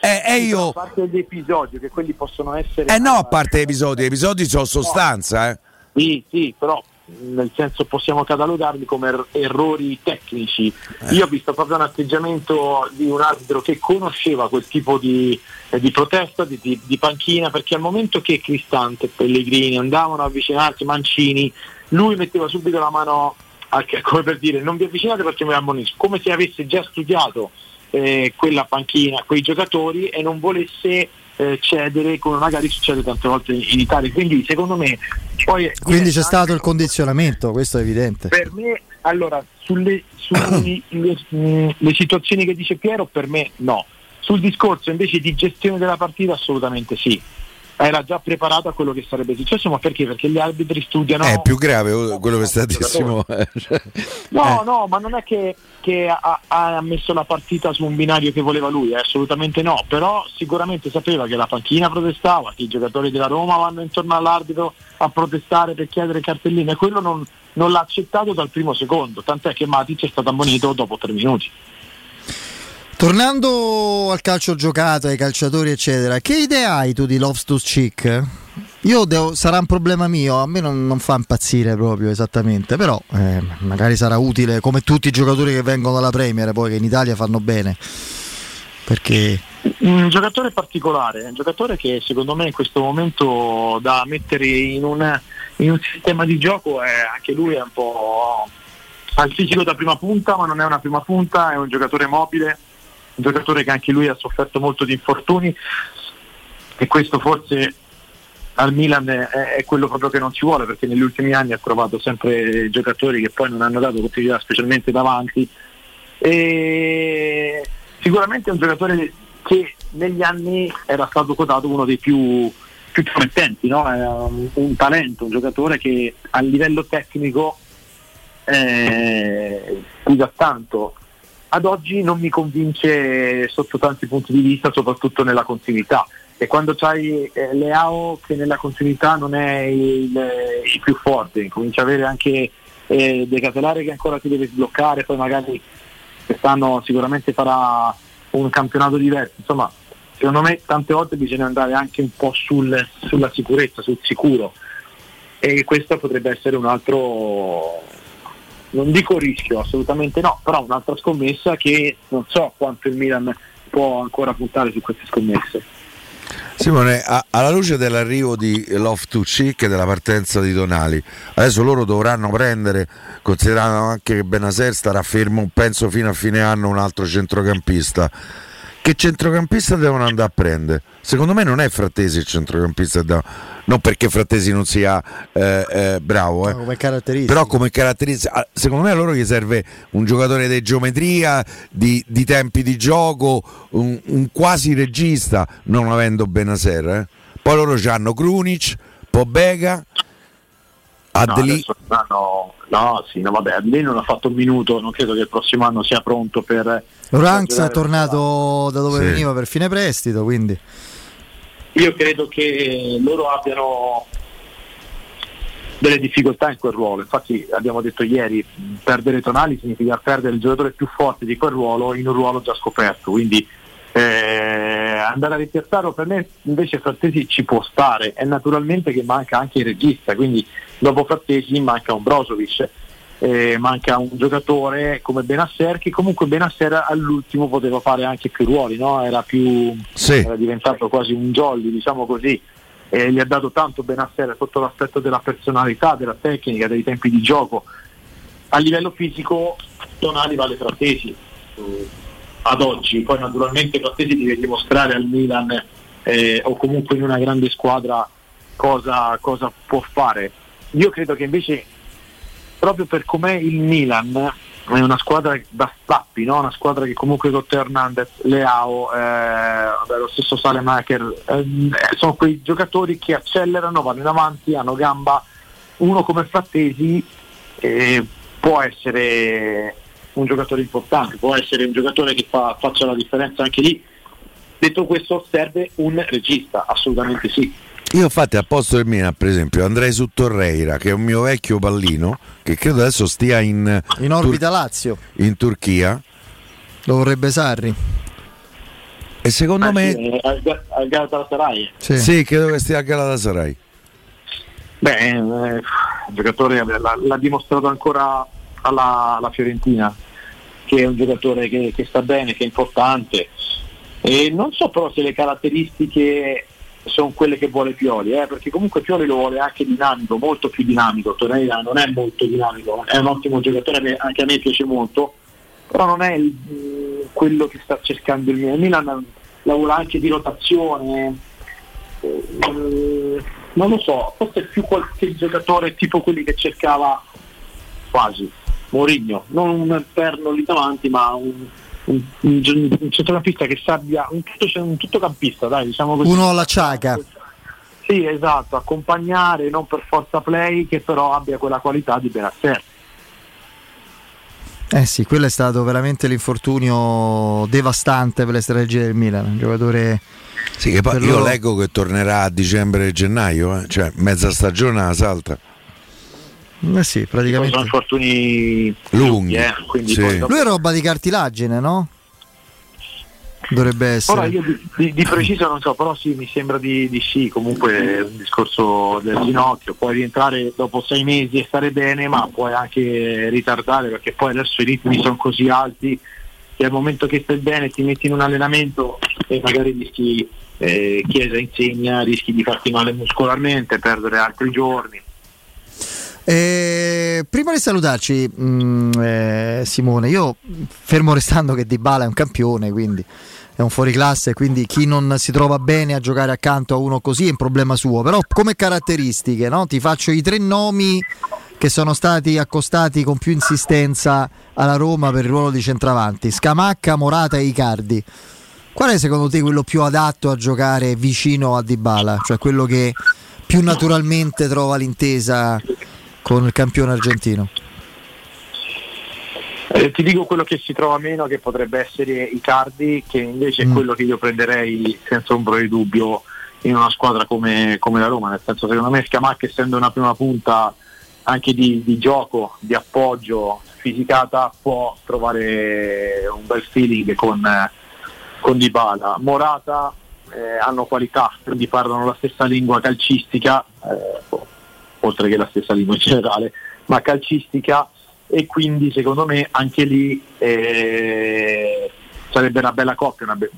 Eh, e io. a parte gli episodi che quelli possono essere Eh no, a parte gli episodi, gli episodi sono sostanza, eh. Sì, sì, però nel senso possiamo catalogarli come er- errori tecnici. Io ho visto proprio un atteggiamento di un arbitro che conosceva quel tipo di, eh, di protesta, di, di- di panchina, perché al momento che Cristante e Pellegrini andavano a avvicinarsi, Mancini, lui metteva subito la mano, al- (laughs) come per dire non vi avvicinate perché mi ammonisco, come se avesse già studiato eh, quella panchina, quei giocatori e non volesse eh, cedere come magari succede tante volte in Italia. Quindi secondo me poi Quindi c'è stato il condizionamento, questo è evidente. per me, allora, sulle, sulle (coughs) le, mh, le situazioni che dice Piero, per me no. Sul discorso invece di gestione della partita, assolutamente sì. Era già preparato a quello che sarebbe successo, ma perché? Perché gli arbitri studiano. È più grave oh, quello che sta dicendo. No, (laughs) no, ma non è che, che ha, ha messo la partita su un binario che voleva lui, eh, assolutamente no, però sicuramente sapeva che la panchina protestava, che i giocatori della Roma vanno intorno all'arbitro a protestare per chiedere cartelline e quello non, non l'ha accettato dal primo secondo, tant'è che Matic è stato ammonito dopo tre minuti. Tornando al calcio giocato, ai calciatori, eccetera, che idea hai tu di Loftus Cheek? Io devo- sarà un problema mio, a me non, non fa impazzire proprio esattamente, però eh, magari sarà utile come tutti i giocatori che vengono dalla Premier, poi che in Italia fanno bene. Perché Un giocatore particolare, un giocatore che secondo me in questo momento da mettere in, una- in un sistema di gioco è anche lui è un po' ha il fisico da prima punta, ma non è una prima punta, è un giocatore mobile, un giocatore che anche lui ha sofferto molto di infortuni e questo forse al Milan è, quello proprio che non ci vuole perché negli ultimi anni ha trovato sempre giocatori che poi non hanno dato continuità specialmente davanti e sicuramente è un giocatore che negli anni era stato quotato uno dei più, più promettenti, no? Un, un talento, un giocatore che a livello tecnico eh, tanto. Ad oggi non mi convince sotto tanti punti di vista, soprattutto nella continuità. E quando c'hai eh, Leao che nella continuità non è il, il più forte, comincia a avere anche eh, De Catelare che ancora ti deve sbloccare, poi magari quest'anno sicuramente farà un campionato diverso. Insomma, secondo me tante volte bisogna andare anche un po' sul- sulla sicurezza, sul sicuro. E questo potrebbe essere un altro, non dico rischio, assolutamente no, però un'altra scommessa che non so quanto il Milan può ancora puntare su queste scommesse. Simone, a- alla luce dell'arrivo di Loftus-Cheek e della partenza di Tonali, adesso loro dovranno prendere, considerando anche che Benaser starà fermo, penso fino a fine anno, un altro centrocampista. Che centrocampista devono andare a prendere? Secondo me non è Frattesi il centrocampista, da- non perché Frattesi non sia eh, eh, bravo, eh. come però come caratteristica, ah, secondo me a loro gli serve un giocatore di geometria, di, di tempi di gioco, un, un quasi regista, non avendo Benaser. eh. Poi loro hanno Krunic, Pobega, Adli. quest'anno- no, sì, no, vabbè, Adli non ha fatto un minuto, non credo che il prossimo anno sia pronto per... Ranks è tornato da dove Sì. veniva per fine prestito, quindi Io credo che loro abbiano delle difficoltà in quel ruolo, infatti abbiamo detto ieri, perdere Tonali significa perdere il giocatore più forte di quel ruolo in un ruolo già scoperto, quindi eh, andare a ripiazzarlo per me invece Frattesi ci può stare, è naturalmente che manca anche il regista, quindi dopo Frattesi manca un Brozovic, eh, manca un giocatore come Benasser che comunque Benasser all'ultimo poteva fare anche più ruoli, no? era, più, Sì. era diventato quasi un jolly, diciamo così, e gli ha dato tanto Benasser sotto l'aspetto della personalità, della tecnica, dei tempi di gioco. A livello fisico Tonali vale Frattesi eh, ad oggi, poi naturalmente Frattesi deve dimostrare al Milan eh, o comunque in una grande squadra cosa, cosa può fare. Io credo che invece proprio per com'è il Milan è una squadra da stappi, no? una squadra che comunque con Hernandez, Leao, eh, vabbè, lo stesso Salemaker, eh, sono quei giocatori che accelerano, vanno in avanti, hanno gamba. Uno come Frattesi eh, può essere un giocatore importante, può essere un giocatore che fa- faccia la differenza anche lì. Detto questo serve un regista, assolutamente sì. Io infatti al posto del Milan, per esempio, andrei su Torreira, che è un mio vecchio pallino, che credo adesso stia in, in orbita Lazio in Turchia. lo vorrebbe Sarri. E secondo Ah, me... sì, al, al Galatasaray. Sì. credo che stia a Galatasaray. Beh, eh, il giocatore l'ha, l'ha dimostrato ancora alla, alla Fiorentina, che è un giocatore che, che sta bene, che è importante. E non so però se le caratteristiche sono quelle che vuole Pioli, eh, perché comunque Pioli lo vuole anche dinamico, molto più dinamico. Torreira non è molto dinamico, è un ottimo giocatore, me- anche a me piace molto, però non è il- quello che sta cercando il Milan. Il Milan lavora anche di rotazione, eh, non lo so, forse più qualche giocatore tipo quelli che cercava quasi Mourinho, non un perno lì davanti, ma un, un, un, un centrocampista che sappia, un, tutto, un tuttocampista, dai, diciamo così. Uno alla ciaga. Sì, esatto, accompagnare non per forza play, che però abbia quella qualità di Benasser. Eh sì, quello è stato veramente l'infortunio devastante per le strategie del Milan, un giocatore... Sì, che poi io loro- leggo che tornerà a dicembre e gennaio, eh, cioè mezza stagione la salta. Eh sì, Sono praticamente... infortuni Lunghi, eh, quindi sì. dopo- Lui è roba di cartilagine, no? Dovrebbe essere. Ora io di, di- di preciso non so, però sì, mi sembra di, di sì, comunque è un discorso del ginocchio, puoi rientrare dopo sei mesi e stare bene, ma puoi anche ritardare perché poi adesso i ritmi sono così alti che al momento che stai bene ti metti in un allenamento e magari rischi, eh, Chiesa insegna, rischi di farti male muscolarmente, perdere altri giorni. Eh, prima di salutarci, mh, eh, Simone, io fermo restando che Dybala è un campione, quindi è un fuoriclasse, quindi chi non si trova bene a giocare accanto a uno così è un problema suo, però come caratteristiche, no? ti faccio i tre nomi che sono stati accostati con più insistenza alla Roma per il ruolo di centravanti, Scamacca, Morata e Icardi. Qual è secondo te quello più adatto a giocare vicino a Dybala, cioè quello che più naturalmente trova l'intesa con il campione argentino? Eh, ti dico quello che si trova meno, che potrebbe essere Icardi, che invece è Mm. quello che io prenderei senza ombra di dubbio in una squadra come, come la Roma, nel senso secondo me Scamacca essendo una prima punta anche di, di gioco, di appoggio, fisicata, può trovare un bel feeling con, con Dybala. Morata eh, hanno qualità, quindi parlano la stessa lingua calcistica, eh, oltre che la stessa lingua in generale, ma calcistica e quindi secondo me anche lì eh, sarebbe una bella coppia, una, be-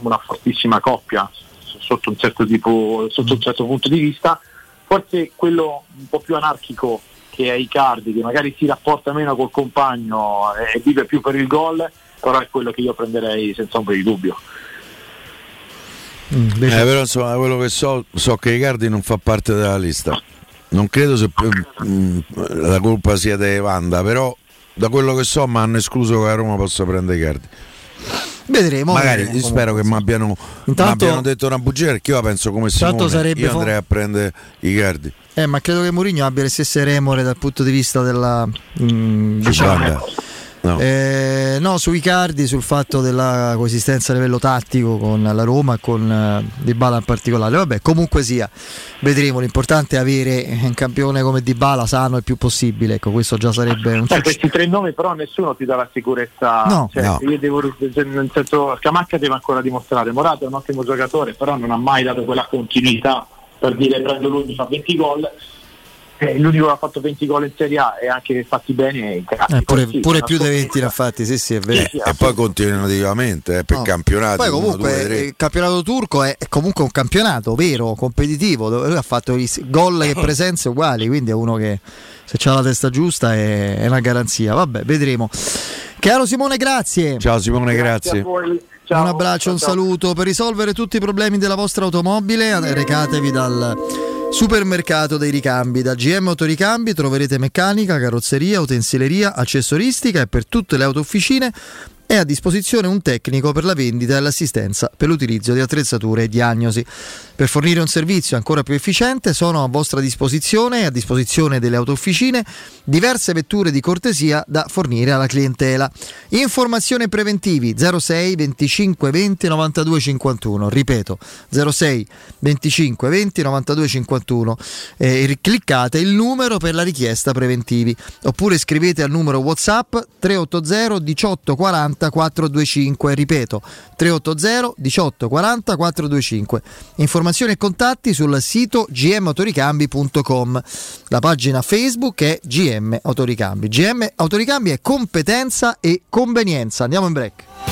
una fortissima coppia sotto un certo tipo, sotto un certo punto di vista. Forse quello un po' più anarchico che è Icardi, che magari si rapporta meno col compagno e vive più per il gol, però è quello che io prenderei senza ombra di dubbio. Mm, Eh, però insomma, da quello che so, so che Icardi non fa parte della lista. Non credo se mm, la colpa sia di Vanda, però da quello che so mi hanno escluso che la Roma possa prendere Icardi. Vedremo. Magari vedremo spero che mi abbiano, detto una bugia perché io la penso come Simone. sarebbe Io andrei a prendere Icardi. Eh, ma credo che Mourinho abbia le stesse remore dal punto di vista della mm, diciamo, Vanda. No. Eh, no, su Icardi, sul fatto della coesistenza a livello tattico con la Roma e con eh, Dybala in particolare. Vabbè, comunque sia, vedremo. L'importante è avere un campione come Dybala sano il più possibile. Ecco, questo già sarebbe un Eh, successo. questi tre nomi però nessuno ti dà la sicurezza. No. Cioè, No. Io devo, nel senso, Scamacca deve ancora dimostrare. Morata è un ottimo giocatore, però non ha mai dato quella continuità per dire prendo lui mi fa 20 gol. Eh, l'unico che ha fatto 20 gol in Serie A e anche fatti bene è Icardi. Eh, pure Sì, pure più di 20 sconfitta. ne ha fatti, sì, sì, è vero. e poi continuativamente eh, per No. campionati. Poi uno, comunque due, tre. il campionato turco è, è comunque un campionato vero, competitivo, dove lui ha fatto gol e (coughs) presenze uguali, quindi è uno che se ha la testa giusta è, è una garanzia. Vabbè, vedremo. Caro Simone, grazie. Ciao Simone, grazie. a voi. un abbraccio, un saluto. Per risolvere tutti i problemi della vostra automobile, eh, recatevi dal supermercato dei ricambi. Da GM Autoricambi troverete meccanica, carrozzeria, utensileria, accessoristica e per tutte le autofficine è a disposizione un tecnico per la vendita e l'assistenza per l'utilizzo di attrezzature e diagnosi. Per fornire un servizio ancora più efficiente sono a vostra disposizione e a disposizione delle autofficine diverse vetture di cortesia da fornire alla clientela. Informazioni preventivi 06 25 20 92 51. Ripeto 06 25 20 92 51. Eh, cliccate il numero per la richiesta preventivi oppure scrivete al numero WhatsApp 380 18 40 425. Ripeto 380 18 40 425. Informazioni e contatti sul sito gmautoricambi.com. La pagina Facebook è GM Autoricambi. GM Autoricambi è competenza e convenienza. Andiamo in break.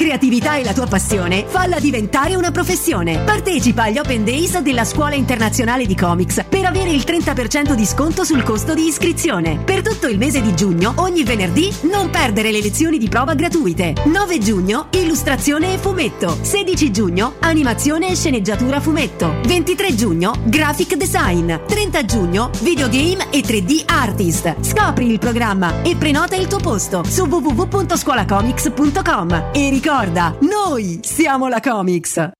Creatività è la tua passione, falla diventare una professione. Partecipa agli Open Days della Scuola Internazionale di Comics per avere il 30% di sconto sul costo di iscrizione. Per tutto il mese di giugno, ogni venerdì, non perdere le lezioni di prova gratuite. 9 giugno, illustrazione e fumetto. 16 giugno, animazione e sceneggiatura fumetto. 23 giugno, graphic design. 30 giugno, videogame e 3D artist. Scopri il programma e prenota il tuo posto su www.scuolacomics.com. E ricorda, noi siamo la Comics.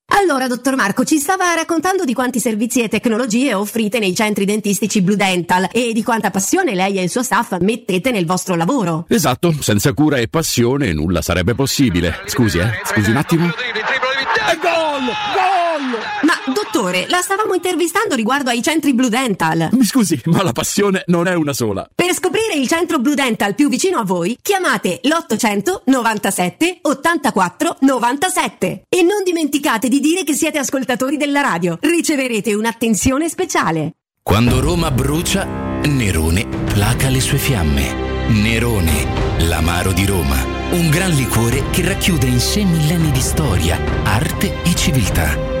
Allora, dottor Marco, ci stava raccontando di quanti servizi e tecnologie offrite nei centri dentistici Blue Dental e di quanta passione lei e il suo staff mettete nel vostro lavoro. Esatto, senza cura e passione nulla sarebbe possibile. Scusi, eh? Scusi un attimo. E gol! Gol! Ma, dottore, la stavamo intervistando riguardo ai centri Blue Dental. Mi scusi, ma la passione non è una sola. Per scoprire il centro Blue Dental più vicino a voi, chiamate l'800 97 84 97 e non dimenticate di dire che siete ascoltatori della radio. Riceverete un'attenzione speciale. Quando Roma brucia, Nerone placa le sue fiamme. Nerone, l'amaro di Roma. Un gran liquore che racchiude in sé millenni di storia, arte e civiltà.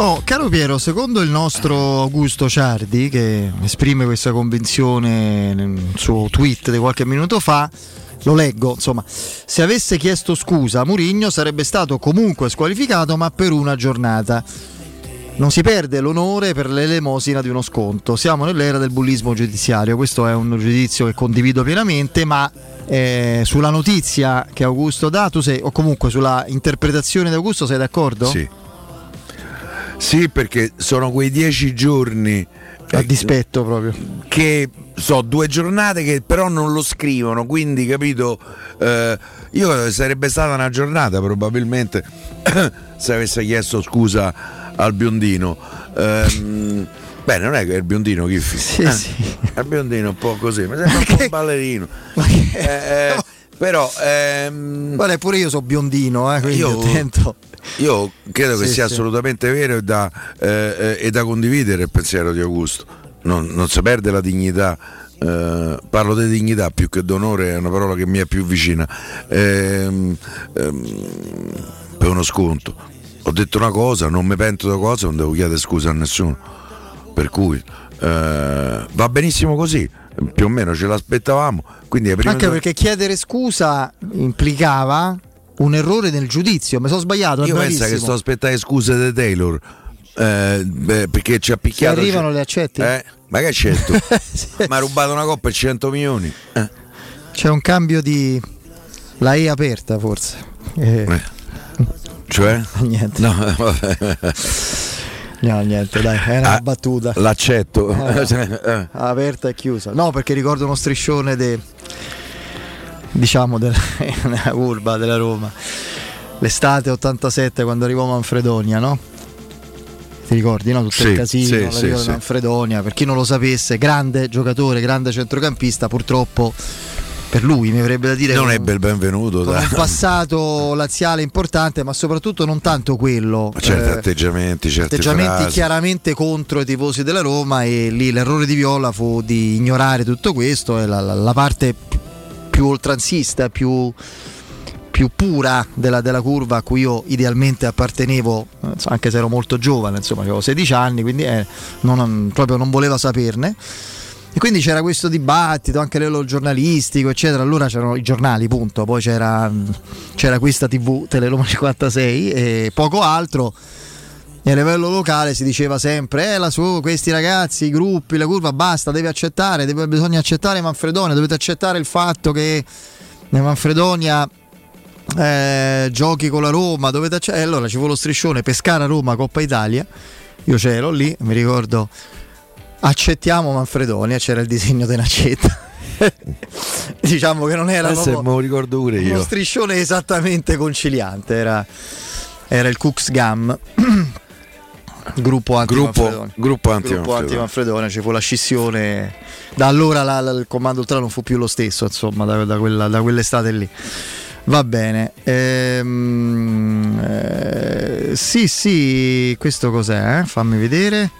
Oh, caro Piero, secondo il nostro Augusto Ciardi, che esprime questa convinzione nel suo tweet di qualche minuto fa, lo leggo, insomma, se avesse chiesto scusa a Murigno sarebbe stato comunque squalificato, ma per una giornata. Non si perde l'onore per l'elemosina di uno sconto. Siamo nell'era del bullismo giudiziario. Questo è un giudizio che condivido pienamente, ma eh, sulla notizia che Augusto dà, tu sei, o comunque sulla interpretazione di Augusto, sei d'accordo? Sì. Sì, perché sono quei dieci giorni. A dispetto proprio. Che so, due giornate che però non lo scrivono, quindi capito. eh, io sarebbe stata una giornata probabilmente (coughs) se avesse chiesto scusa al biondino. Ehm, beh, non è che è il biondino chi Sì, eh, sì. Il biondino un po' così, mi sembra un po' un ballerino. Eh, eh, (laughs) però ehm, Guarda, pure io sono biondino, eh, quindi Io- attento. Io credo che Sì, sia sì. assolutamente vero e da, eh, eh, e da condividere il pensiero di Augusto. Non, non si perde la dignità. eh, parlo di dignità più che d'onore, è una parola che mi è più vicina. Ehm, ehm, per uno sconto. Ho detto una cosa, non mi pento di cosa, non devo chiedere scusa a nessuno. Per cui eh, va benissimo così, più o meno ce l'aspettavamo. Anche perché chiedere scusa implicava un errore nel giudizio. Mi sono sbagliato. Io penso che sto aspettando scuse di Taylor. eh, beh, perché ci ha picchiato. Se arrivano, le accetti? Eh, ma che accetto? (laughs) Mi ha rubato una coppa e 100 milioni. Eh. C'è un cambio di. La E aperta, forse. Eh, Cioè? (laughs) Niente. No. No, niente, dai, è una Ah, battuta. L'accetto. Eh, (laughs) Eh. aperta e chiusa. No, perché ricordo uno striscione de, diciamo della, (laughs) della curva della Roma. L'estate 87 quando arrivò Manfredonia, no? Ti ricordi, no? Tutto Sì, il casino, sì, sì. Manfredonia. Per chi non lo sapesse, grande giocatore, grande centrocampista, purtroppo per lui mi avrebbe da dire Non ebbe il benvenuto. Da. un passato laziale importante, ma soprattutto non tanto quello. Certi eh, atteggiamenti, certi atteggiamenti frasi. chiaramente contro i tifosi della Roma e lì l'errore di Viola fu di ignorare tutto questo e la, la- la parte più oltranzista, più, più pura della, della curva a cui io idealmente appartenevo, eh, anche se ero molto giovane, insomma avevo 16 anni, quindi eh, non- proprio non voleva saperne. E quindi c'era questo dibattito anche a livello giornalistico, eccetera. Allora c'erano i giornali, punto. Poi c'era, c'era questa TV Teleroma 56 e poco altro. E a livello locale si diceva sempre: eh, la su, questi ragazzi, i gruppi, la curva, basta, deve accettare, deve- bisogna accettare Manfredonia, dovete accettare il fatto che Manfredonia eh, giochi con la Roma, dovete accettare. Allora ci fu lo striscione Pescara-Roma Coppa Italia. Io c'ero lì, mi ricordo accettiamo Manfredonia, c'era il disegno di Nacetta. (laughs) diciamo che non era Adesso proprio me lo ricordo pure uno io. striscione esattamente conciliante, era, era il Cux Gam. (clears throat) Gruppo anti Gruppo, Manfredonia. gruppo anti Gruppo Manfredonia. anti-Manfredonia, ci fu la scissione. Da allora la- la- il comando ultra non fu più lo stesso, insomma, da, da quella- da quell'estate lì. Va bene. Ehm, eh, sì, sì, questo cos'è? eh? Fammi vedere.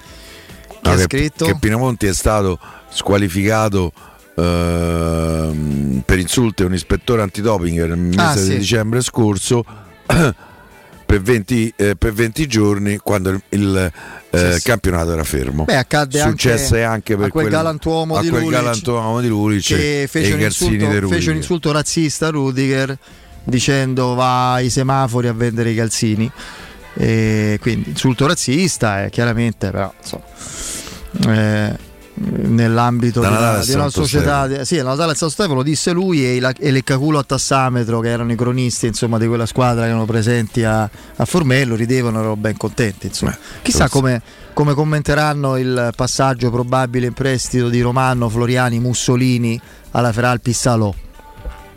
Chi No, ha che, scritto? che Pinamonti è stato squalificato ehm, per insulti a un ispettore antidoping nel mese Ah, di sì. dicembre scorso (clears throat) per 20, eh, per 20 giorni quando il, il, eh, Sì, sì. campionato era fermo. Beh, accadde Successe anche anche, per a quel quel- galantuomo di quel Lulic, galantuomo di Lulic che fece un, insulto, fece un insulto razzista a Rudiger dicendo va ai semafori a vendere i calzini. E quindi insulto razzista e chiaramente però insomma, eh, nell'ambito di di una società Stefano. sì, a Natale a San Stefano lo disse lui e, il- e Leccaculo a tassametro che erano i cronisti insomma, di quella squadra che erano presenti a, a Formello ridevano erano ben contenti insomma. chissà forse. come, come commenteranno il passaggio probabile in prestito di Romano, Floriani, Mussolini alla Feralpi Salò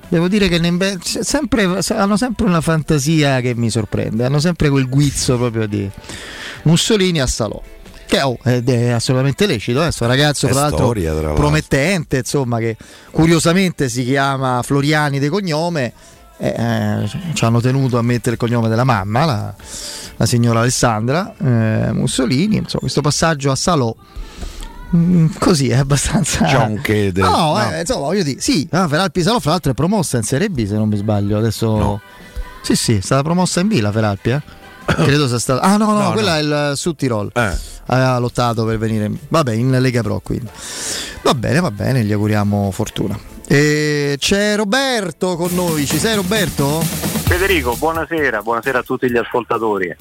Devo dire che Nembe- sempre- hanno sempre una fantasia che mi sorprende, hanno sempre quel guizzo proprio di Mussolini a Salò. Che oh, ed è assolutamente lecito, eh, questo ragazzo È tra l'altro, storia, tra l'altro. promettente, insomma, che curiosamente si chiama Floriani di cognome, eh, eh, ci hanno tenuto a mettere il cognome della mamma, la, la signora Alessandra eh, Mussolini, insomma, questo passaggio a Salò. mm, Così è abbastanza. John Cade. No, No. eh, insomma, voglio dire, sì, ah, Feralpi Salò, fra l'altro è promossa in Serie B, se non mi sbaglio. Adesso. Sì, sì, è stata promossa in B la Feralpi, eh? Credo sia stata. Ah, no, no, No, quella no. è il Sud Tirol. Eh. Aveva lottato per venire. in- Vabbè, in Lega Pro quindi. Va bene, va bene, gli auguriamo fortuna. E c'è Roberto con noi, ci sei Roberto? Federico, buonasera, buonasera a tutti gli ascoltatori.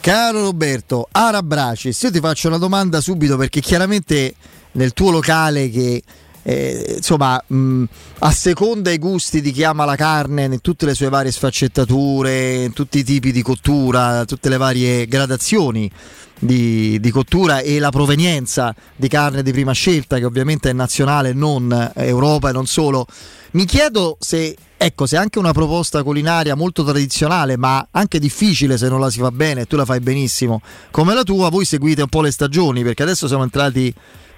Caro Roberto, Arabracis, io ti faccio una domanda subito perché chiaramente nel tuo locale che eh, insomma mh, a seconda i gusti di chi ama la carne in tutte le sue varie sfaccettature, in tutti i tipi di cottura, tutte le varie gradazioni di, di cottura e la provenienza di carne di prima scelta che ovviamente è nazionale, non Europa e non solo. Mi chiedo se, ecco, se anche una proposta culinaria molto tradizionale, ma anche difficile se non la si fa bene, tu la fai benissimo, come la tua, voi seguite un po' le stagioni, perché adesso siamo entrati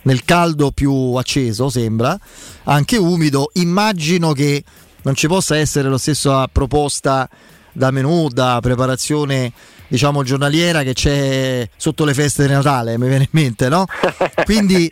nel caldo più acceso, sembra, anche umido. Immagino che non ci possa essere la stessa proposta da menù, da preparazione diciamo giornaliera che c'è sotto le feste di Natale, mi viene in mente, no? (laughs) Quindi,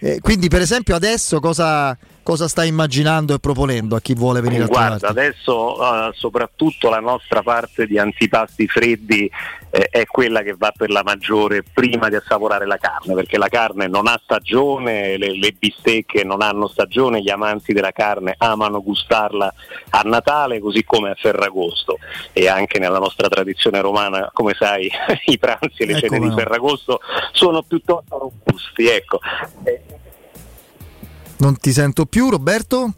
eh, quindi per esempio adesso cosa, cosa stai immaginando e proponendo a chi vuole venire a Guarda, trovarti? adesso eh, soprattutto la nostra parte di antipasti freddi eh, è quella che va per la maggiore prima di assaporare la carne, perché la carne non ha stagione, le, le bistecche non hanno stagione, gli amanti della carne amano gustarla a Natale così come a Ferragosto e anche nella nostra tradizione romana, come sai, (laughs) i pranzi e le Ecco cene di. Ferragosto sono piuttosto robusti. Ecco. Non ti sento più Roberto?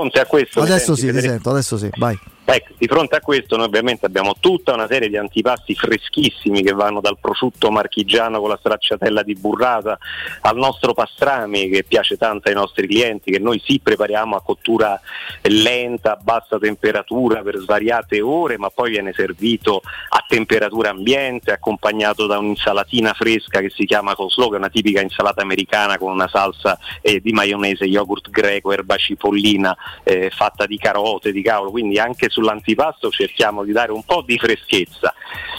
fronte a questo Adesso senti, sì, ti sento, adesso sì, vai. Ecco, di fronte a questo noi ovviamente abbiamo tutta una serie di antipasti freschissimi che vanno dal prosciutto marchigiano con la stracciatella di burrata al nostro pastrami che piace tanto ai nostri clienti, che noi sì prepariamo a cottura lenta, a bassa temperatura per svariate ore, ma poi viene servito a temperatura ambiente, accompagnato da un'insalatina fresca che si chiama coleslaw, che è una tipica insalata americana con una salsa eh, di maionese, yogurt greco, erba cipollina, eh, fatta di carote, di cavolo, quindi anche sull'antipasto cerchiamo di dare un po' di freschezza.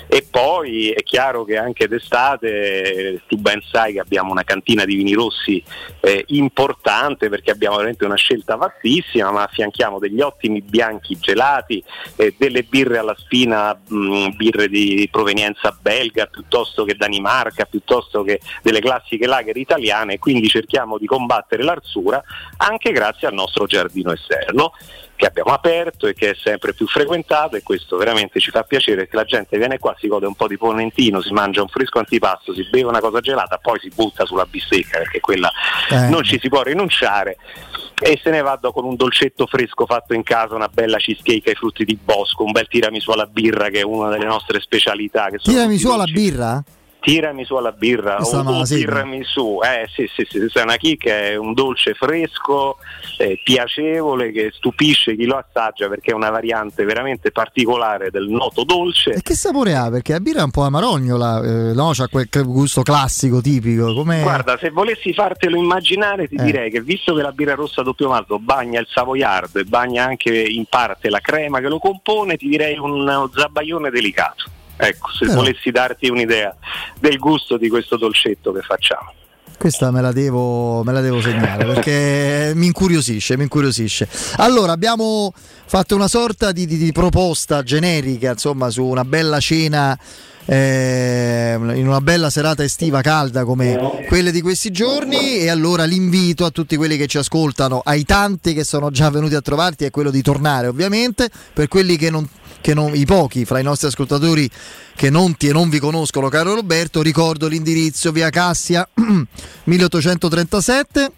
E poi è chiaro che anche d'estate tu ben sai che abbiamo una cantina di vini rossi eh, importante perché abbiamo veramente una scelta vastissima, ma affianchiamo degli ottimi bianchi gelati, eh, delle birre alla spina, mh, birre di provenienza belga piuttosto che Danimarca, piuttosto che delle classiche lager italiane, quindi cerchiamo di combattere l'arsura anche grazie al nostro giardino esterno che abbiamo aperto e che è sempre più frequentato e questo veramente ci fa piacere che la gente viene qua, si gode un po' di ponentino, si mangia un fresco antipasto, si beve una cosa gelata, poi si butta sulla bistecca perché quella Eh. non ci si può rinunciare e se ne va do- con un dolcetto fresco fatto in casa, una bella cheesecake ai frutti di bosco, un bel tiramisù alla birra che è una delle nostre specialità. Che sono Tirami su alla birra? Questa o, segno. tiramisù, eh sì sì sì, una chicca, è un dolce fresco, eh, piacevole che stupisce chi lo assaggia perché è una variante veramente particolare del noto dolce. E che sapore ha? Perché la birra è un po' amarognola, eh, no? C'ha quel gusto classico, tipico. Come... Guarda, se volessi fartelo immaginare ti Eh. direi che visto che la birra rossa doppio malto bagna il savoiardo e bagna anche in parte la crema che lo compone, ti direi un zabaione delicato. Ecco, se Però- volessi darti un'idea del gusto di questo dolcetto che facciamo. Questa me la devo, me la devo segnare perché (laughs) mi incuriosisce, mi incuriosisce. Allora, abbiamo fatto una sorta di, di- di proposta generica, insomma, su una bella cena. Eh, in una bella serata estiva calda come quelle di questi giorni. E allora l'invito a tutti quelli che ci ascoltano ai tanti che sono già venuti a trovarti è quello di tornare ovviamente. Per quelli che non, che non i pochi fra i nostri ascoltatori che non ti e non vi conoscono caro Roberto ricordo l'indirizzo via Cassia (clears throat) 1837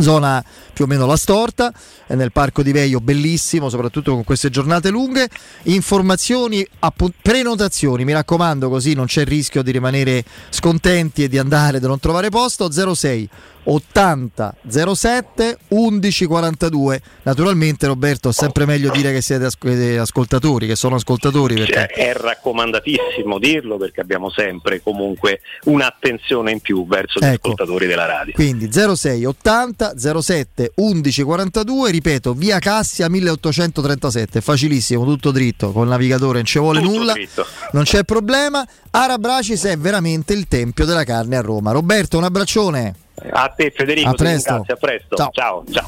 zona più o meno la storta è nel parco di Veio bellissimo soprattutto con queste giornate lunghe. Informazioni appu- prenotazioni mi raccomando così non c'è il rischio di rimanere scontenti e di andare di non trovare posto. 06 80 07 11 42 naturalmente Roberto è sempre meglio dire che siete eh, ascoltatori che sono ascoltatori perché Cioè, è raccomandatissimo dirlo perché abbiamo sempre comunque un'attenzione in più verso gli Ecco. ascoltatori della radio. Quindi 06 80 07 11 42, ripeto, via Cassia 1837, facilissimo, tutto dritto, col navigatore non ci vuole nulla, dritto. non c'è problema. Arabracis è veramente il tempio della carne a Roma. Roberto, un abbraccione. A te Federico, A presto. a presto. Ciao. ciao. ciao.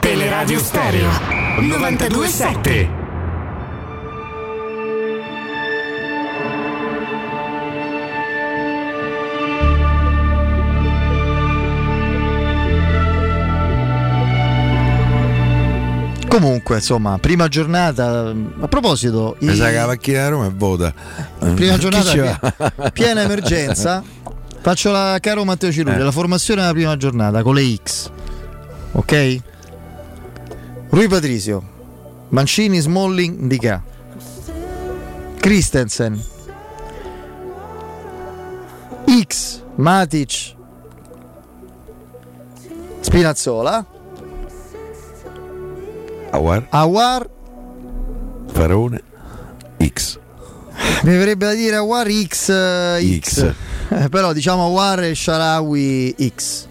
Teleradio Stereo 927. Comunque, insomma, prima giornata, a proposito, Mi i- sa che la macchina da Roma è vuota. prima giornata piena emergenza. (laughs) Faccio la caro Matteo Cirulli, Eh. la formazione della prima giornata con le X. Ok? Rui Patrizio, Mancini, Smalling, Dica. Christensen. X, Matic. Spinazzola. Awar, Awar. Farone, X. Mi verrebbe da dire Awar X, eh, X. X. Eh, però diciamo Awar e Sharawi X.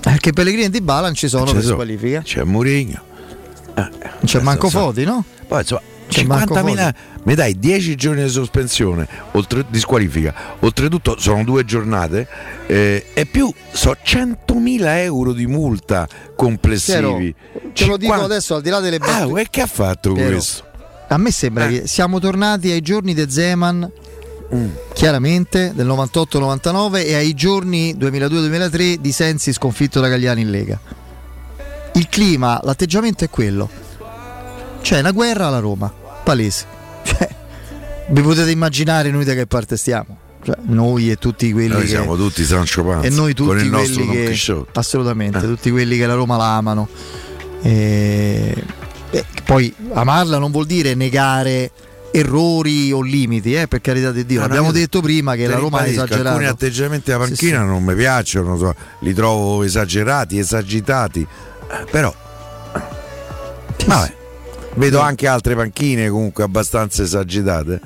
Perché Pellegrini e Di Bala non ci sono Ci per squalifica. C'è Mourinho. Non c'è manco so. Foti, no? Poi insomma, C'è Marco 50.000 mi dai 10 giorni di sospensione oltre, di squalifica oltretutto sono due giornate eh, e più so 100.000 euro di multa complessivi Piero, te lo dico 50 adesso al di là delle ah battute. e che ha fatto Piero, questo? A me sembra che siamo tornati ai giorni di Zeman, chiaramente, del 98-99 e ai giorni 2002-2003 di Sensi sconfitto da Gagliani in Lega. Il clima, l'atteggiamento è quello. C'è una guerra alla Roma, palese. (laughs) Cioè, vi potete immaginare noi da che parte stiamo? Cioè, noi e tutti quelli noi che... siamo tutti Sancho Panza e noi tutti con il nostro che assolutamente Eh. tutti quelli che la Roma la amano e, e poi amarla non vuol dire negare errori o limiti eh, per carità di Dio. No, abbiamo detto prima che la Roma ha esagerato. alcuni atteggiamenti Sì, panchina sì. non mi piacciono so, li trovo esagerati esagitati eh, però vabbè vedo anche altre panchine comunque abbastanza esagitate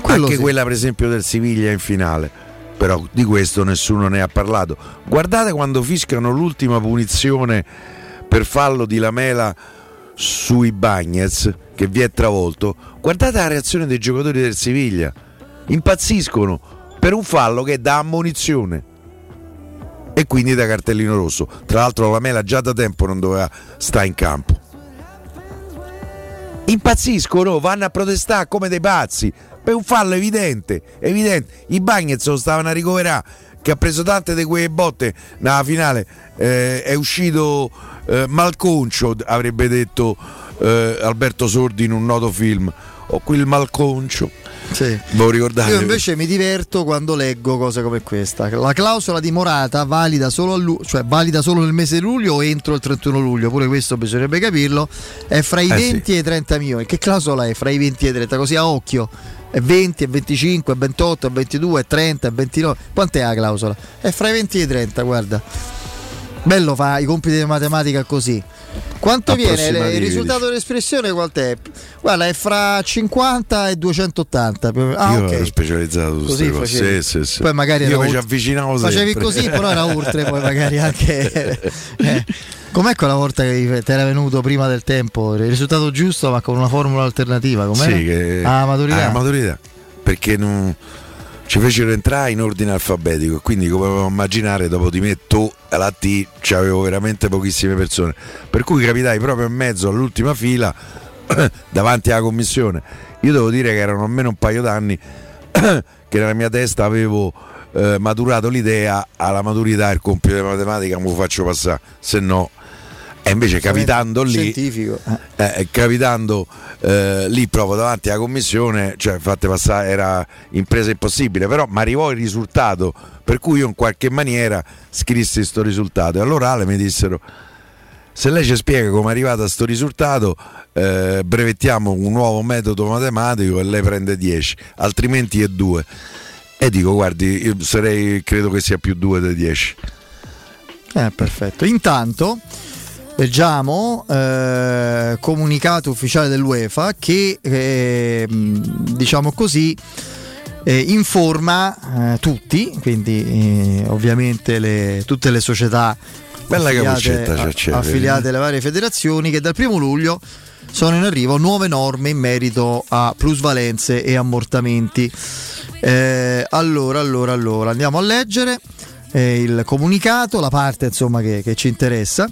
Quello anche sì. quella per esempio del Siviglia in finale però di questo nessuno ne ha parlato. Guardate quando fiscano l'ultima punizione per fallo di Lamela sui Bagnets che vi è travolto guardate la reazione dei giocatori del Siviglia. Impazziscono per un fallo che è da ammonizione. E quindi da cartellino rosso. Tra l'altro Lamela già da tempo non doveva stare in campo. Impazziscono, vanno a protestare come dei pazzi. Per un fallo evidente, evidente. I Bagnets lo stavano a ricoverare che ha preso tante di quelle botte nella finale. Eh, è uscito eh, malconcio avrebbe detto eh, Alberto Sordi in un noto film o quel malconcio Sì. Io invece mi diverto quando leggo cose come questa. La clausola di Morata valida solo, lu- cioè valida solo nel mese di luglio o entro il 31 luglio, pure questo bisognerebbe capirlo. È fra i Eh 20 e i 30 milioni. Che clausola è fra i 20 e i 30? Così a occhio. È 20, è 25, è 28, è 22, è 30, è 29. Quant'è la clausola? È fra i 20 e i 30, guarda. Bello fa i compiti di matematica così. Quanto viene il risultato dell'espressione? Quant'è? Guarda, è fra 50 e 280. più o meno. Ah, Io ok. ero specializzato su Così cose. Sì, sì, sì. Poi magari Io ci avvicinavo Facevi sempre. così, però era oltre, poi magari anche. (laughs) eh. Com'è quella volta che ti era venuto prima del tempo? Il risultato giusto, ma con una formula alternativa? Com'era? Sì, che... Ah, maturità. Ah, maturità. Perché non... ci fecero entrare in ordine alfabetico e quindi come potevamo immaginare dopo di me tu alla T c'avevo veramente pochissime persone. Per cui capitai proprio in mezzo all'ultima fila (coughs) davanti alla commissione io devo dire che erano almeno un paio d'anni (coughs) che nella mia testa avevo eh, maturato l'idea alla maturità il compito di matematica me lo faccio passare se no e invece capitando lì, Scientifico. eh, eh, capitando eh, lì proprio davanti alla commissione, cioè fatte passare, era impresa impossibile, però mi arrivò il risultato, per cui io in qualche maniera scrissi questo risultato e all'orale mi dissero se lei ci spiega come è arrivato a questo risultato eh, brevettiamo un nuovo metodo matematico e lei prende 10 altrimenti è 2 e dico guardi io sarei credo che sia più 2 dei 10 Eh, perfetto. Intanto leggiamo eh, comunicato ufficiale dell'UEFA che eh, diciamo così eh, informa eh, tutti, quindi eh, ovviamente le- tutte le società affiliate, a- affiliate alle varie federazioni che dal primo luglio sono in arrivo nuove norme in merito a plusvalenze e ammortamenti. Eh, allora, allora, allora, andiamo a leggere eh, il comunicato, la parte insomma che, che ci interessa.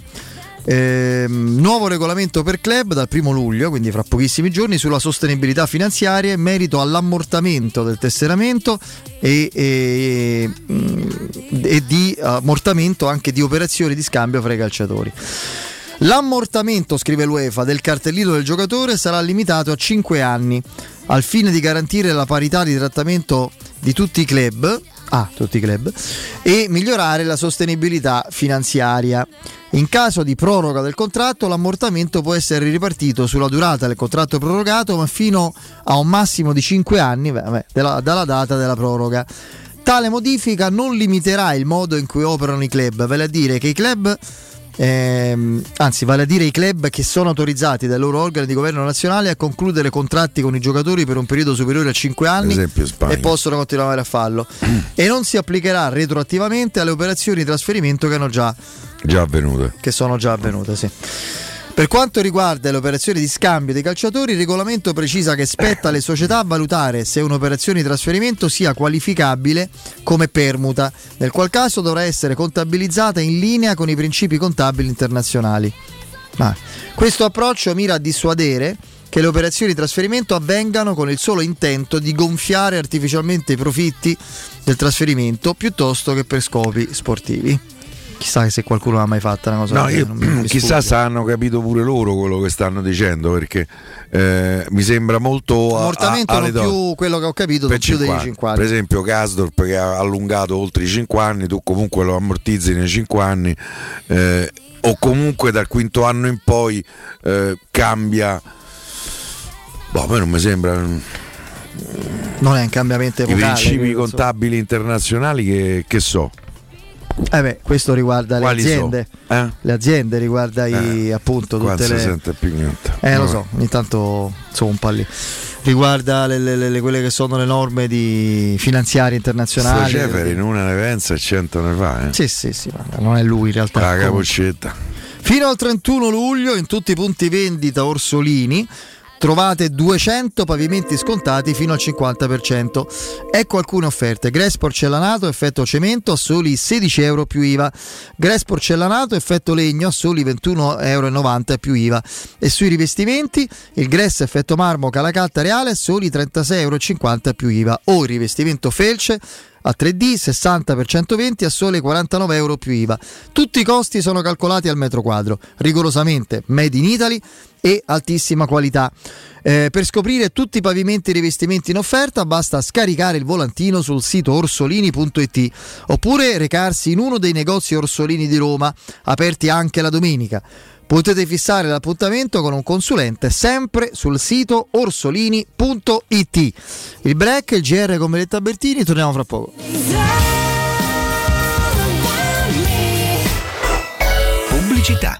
Ehm, nuovo regolamento per club dal primo luglio, quindi fra pochissimi giorni, sulla sostenibilità finanziaria in merito all'ammortamento del tesseramento e, e- e di ammortamento anche di operazioni di scambio fra i calciatori. L'ammortamento, scrive l'UEFA, del cartellino del giocatore sarà limitato a 5 anni al fine di garantire la parità di trattamento di tutti i club, ah, tutti i club e migliorare la sostenibilità finanziaria. In caso di proroga del contratto, l'ammortamento può essere ripartito sulla durata del contratto prorogato, ma fino a un massimo di 5 anni vabbè, della- dalla data della proroga. Tale modifica non limiterà il modo in cui operano i club, vale a dire che i club ehm, anzi vale a dire i club che sono autorizzati dai loro organi di governo nazionale a concludere contratti con i giocatori per un periodo superiore a 5 anni esempio e possono continuare a farlo. E non si applicherà retroattivamente alle operazioni di trasferimento che, hanno già, già avvenute. Che sono già avvenute sì. Per quanto riguarda le operazioni di scambio dei calciatori, il regolamento precisa che spetta alle società valutare se un'operazione di trasferimento sia qualificabile come permuta, nel qual caso dovrà essere contabilizzata in linea con i principi contabili internazionali. Ma questo approccio mira a dissuadere che le operazioni di trasferimento avvengano con il solo intento di gonfiare artificialmente i profitti del trasferimento piuttosto che per scopi sportivi. Chissà se qualcuno l'ha mai fatta una cosa No, io- chissà se hanno capito pure loro quello che stanno dicendo perché eh, mi sembra molto Ammortamento a- non più quello che ho capito, per più dei 50. 5 anni. Per esempio Kasdorp che ha allungato oltre i 5 anni, tu comunque lo ammortizzi nei 5 anni eh, o comunque dal quinto anno in poi eh, cambia. Boh, a me non mi sembra Non è un cambiamento i epocale. principi quello, contabili internazionali che, che so. Eh beh, questo riguarda le Quali aziende. so? Eh? Le aziende riguarda i, appunto Qua tutte non si le sente più niente. Eh lo Vabbè. so, ogni tanto sono un po' lì. Riguarda le, le- le- quelle che sono le norme di finanziarie Sto internazionali. Ceferin una ne pensa e cento ne fa. Eh? Sì, sì, sì, ma non è lui in realtà. La capoccetta. Fino al 31 luglio in tutti i punti vendita Orsolini trovate 200 pavimenti scontati fino al 50%. Ecco alcune offerte. Gress porcellanato effetto cemento a soli 16 euro più IVA. Gress porcellanato effetto legno a soli 21,90 euro più IVA. E sui rivestimenti il Gress effetto marmo calacatta reale a soli 36,50 euro più IVA. O il rivestimento felce a 3D 60 per 120 a sole 49 euro più IVA. Tutti i costi sono calcolati al metro quadro, rigorosamente made in Italy e altissima qualità. Eh, per scoprire tutti i pavimenti e rivestimenti in offerta basta scaricare il volantino sul sito orsolini.it oppure recarsi in uno dei negozi Orsolini di Roma, aperti anche la domenica. Potete fissare l'appuntamento con un consulente sempre sul sito orsolini.it. Il break, il GR con Meletta Bertini, torniamo fra poco. Pubblicità.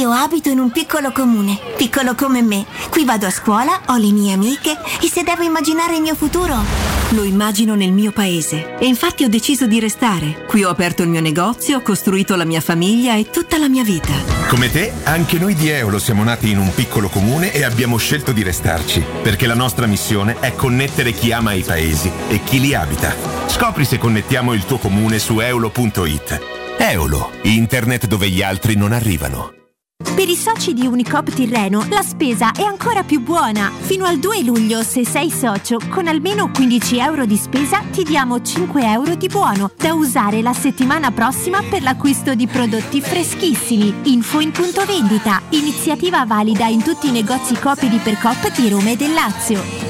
Io abito in un piccolo comune, piccolo come me. Qui vado a scuola, ho le mie amiche e se devo immaginare il mio futuro, Lo immagino nel mio paese e infatti ho deciso di restare. Qui ho aperto il mio negozio, ho costruito la mia famiglia e tutta la mia vita. Come te, anche noi di Eolo siamo nati in un piccolo comune e abbiamo scelto di restarci, perché la nostra missione è connettere chi ama i paesi e chi li abita. Scopri se connettiamo il tuo comune su eolo.it. Eolo, internet dove gli altri non arrivano. Per i soci di Unicop Tirreno la spesa è ancora più buona. Fino al 2 luglio, se sei socio, con almeno 15 euro di spesa ti diamo 5 euro di buono da usare la settimana prossima per l'acquisto di prodotti freschissimi. Info in punto vendita. Iniziativa valida in tutti i negozi Coop di Percop di Roma e del Lazio.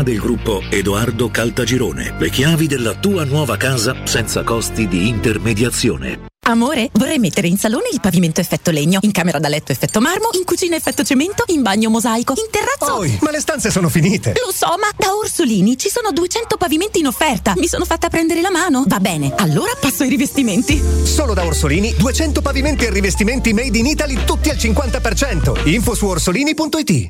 del gruppo Edoardo Caltagirone. Le chiavi della tua nuova casa senza costi di intermediazione. Amore, vorrei mettere in salone il pavimento effetto legno, in camera da letto effetto marmo, in cucina effetto cemento, in bagno mosaico, in terrazzo. Poi, ma le stanze sono finite. Lo so, ma da Orsolini ci sono 200 pavimenti in offerta. Mi sono fatta prendere la mano. Va bene, allora passo ai rivestimenti. Solo da Orsolini 200 pavimenti e rivestimenti made in Italy tutti al 50%. Info su orsolini.it.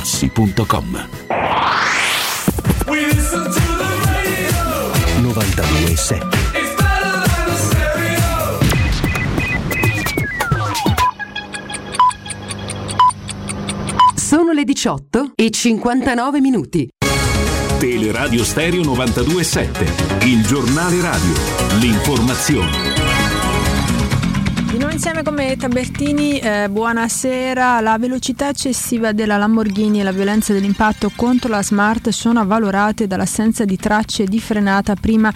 artigianamaterassi.com. 92.7 Sono le 18 e 59 minuti. Teleradio Stereo 92.7, il giornale radio, l'informazione. Di nuovo insieme con Tabertini, eh, buonasera. La velocità eccessiva della Lamborghini e la violenza dell'impatto contro la Smart sono avvalorate dall'assenza di tracce di frenata prima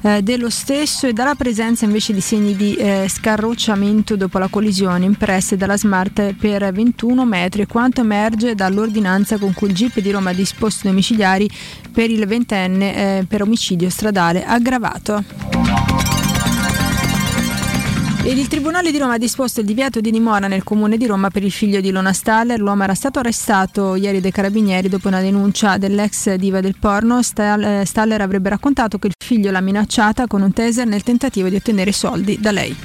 eh, dello stesso e dalla presenza invece di segni di eh, scarrocciamento dopo la collisione impresse dalla Smart per 21 metri, quanto emerge dall'ordinanza con cui il GIP di Roma ha disposto domiciliari per il ventenne eh, per omicidio stradale aggravato. Ed il Tribunale di Roma ha disposto il divieto di dimora nel comune di Roma per il figlio di Lona Staller. L'uomo era stato arrestato ieri dai carabinieri dopo una denuncia dell'ex diva del porno. Staller avrebbe raccontato che il figlio l'ha minacciata con un taser nel tentativo di ottenere soldi da lei.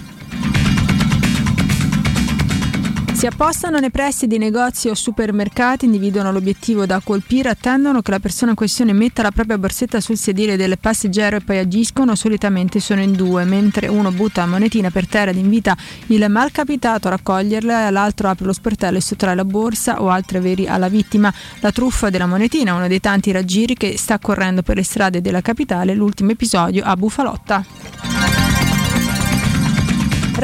Si appostano nei pressi di negozi o supermercati, individuano l'obiettivo da colpire, attendono che la persona in questione metta la propria borsetta sul sedile del passeggero e poi agiscono, solitamente sono in due, mentre uno butta la monetina per terra ed invita il malcapitato a raccoglierla, l'altro apre lo sportello e sottrae la borsa o altri averi alla vittima. La truffa della monetina, uno dei tanti raggiri che sta correndo per le strade della capitale, l'ultimo episodio a Bufalotta.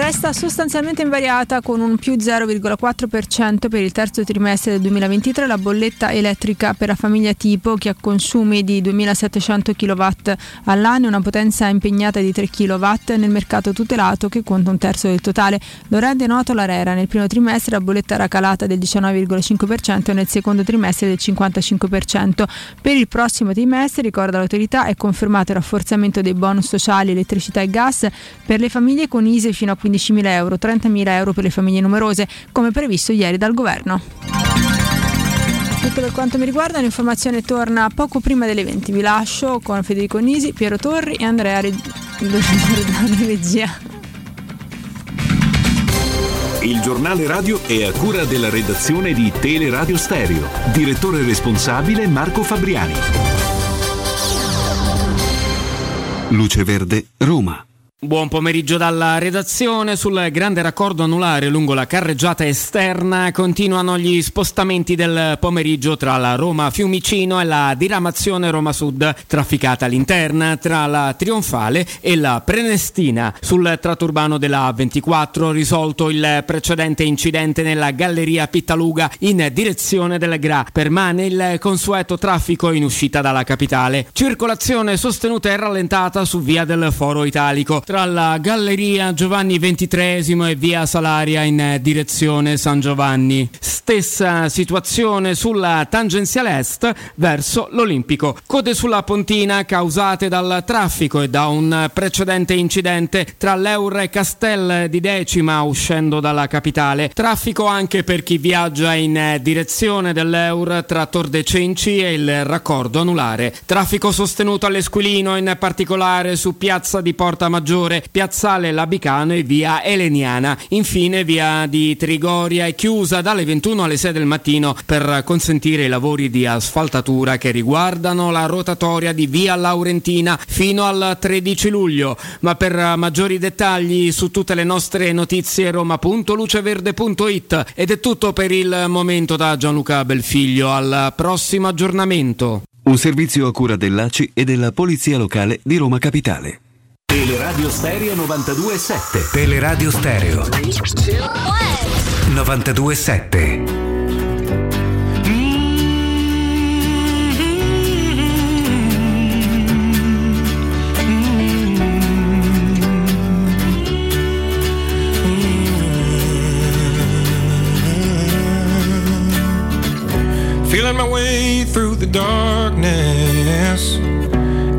Resta sostanzialmente invariata con un più 0,4% per il terzo trimestre del 2023 la bolletta elettrica per la famiglia tipo che ha consumi di 2700 kW all'anno e una potenza impegnata di 3 kW nel mercato tutelato che conta un terzo del totale. Lo rende noto l'ARERA. Nel primo trimestre la bolletta era calata del 19,5% e nel secondo trimestre del 55%. Per il prossimo trimestre, ricorda l'autorità, è confermato il rafforzamento dei bonus sociali elettricità e gas per le famiglie con ISE fino a 15.000 euro, 30.000 euro per le famiglie numerose, come previsto ieri dal governo. Tutto per quanto mi riguarda, l'informazione torna poco prima delle 20. Vi lascio con Federico Nisi, Piero Torri e Andrea Re... Regia. Il giornale radio è a cura della redazione di Teleradio Stereo. Direttore responsabile Marco Fabriani. Luce Verde, Roma. Buon pomeriggio dalla redazione. Sul grande raccordo anulare lungo la carreggiata esterna continuano gli spostamenti del pomeriggio tra la Roma Fiumicino e la diramazione Roma Sud, trafficata all'interna tra la Trionfale e la Prenestina. Sul tratto urbano della 24 risolto il precedente incidente nella galleria Pittaluga in direzione del Gra. Permane il consueto traffico in uscita dalla capitale. Circolazione sostenuta e rallentata su via del Foro Italico tra la Galleria Giovanni XXIII e via Salaria in direzione San Giovanni. Stessa situazione sulla tangenziale est verso l'Olimpico. Code sulla Pontina causate dal traffico e da un precedente incidente tra l'Eur e Castel di Decima uscendo dalla capitale. Traffico anche per chi viaggia in direzione dell'Eur tra Tor Cenci e il raccordo anulare. Traffico sostenuto all'Esquilino in particolare su piazza di Porta Maggiore Piazzale Labicano e via Eleniana. Infine via di Trigoria è chiusa dalle 21 alle 6 del mattino per consentire i lavori di asfaltatura che riguardano la rotatoria di via Laurentina fino al 13 luglio. Ma per maggiori dettagli su tutte le nostre notizie roma.luceverde.it ed è tutto per il momento da Gianluca Belfiglio. Al prossimo aggiornamento. Un servizio a cura dell'ACI e della Polizia Locale di Roma Capitale. Teleradio Stereo 92.7 Teleradio Stereo. 92.7 Feeling way through the darkness,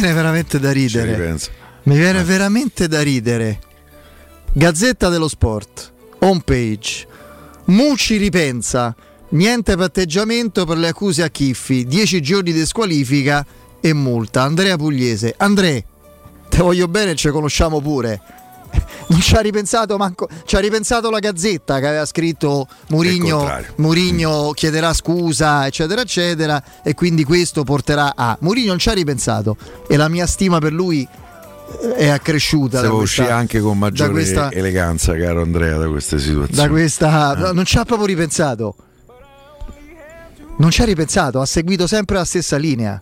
viene veramente da ridere. Mi viene veramente da ridere. Gazzetta dello Sport, homepage. Muci ripensa. Niente patteggiamento per le accuse a Chiffi. 10 giorni di squalifica e multa. Andrea Pugliese. Andrea, te voglio bene, ci conosciamo pure. Non ci ha ripensato manco. Ci ha ripensato la gazzetta che aveva scritto Murigno. Murigno chiederà scusa, eccetera, eccetera. E quindi questo porterà a. Murigno non ci ha ripensato. E la mia stima per lui eh, è accresciuta. Questa- uscire anche con maggiore questa- eleganza, caro Andrea, da queste situazioni. da questa Eh. no, non ci ha proprio ripensato non ci ha ripensato ha seguito sempre la stessa linea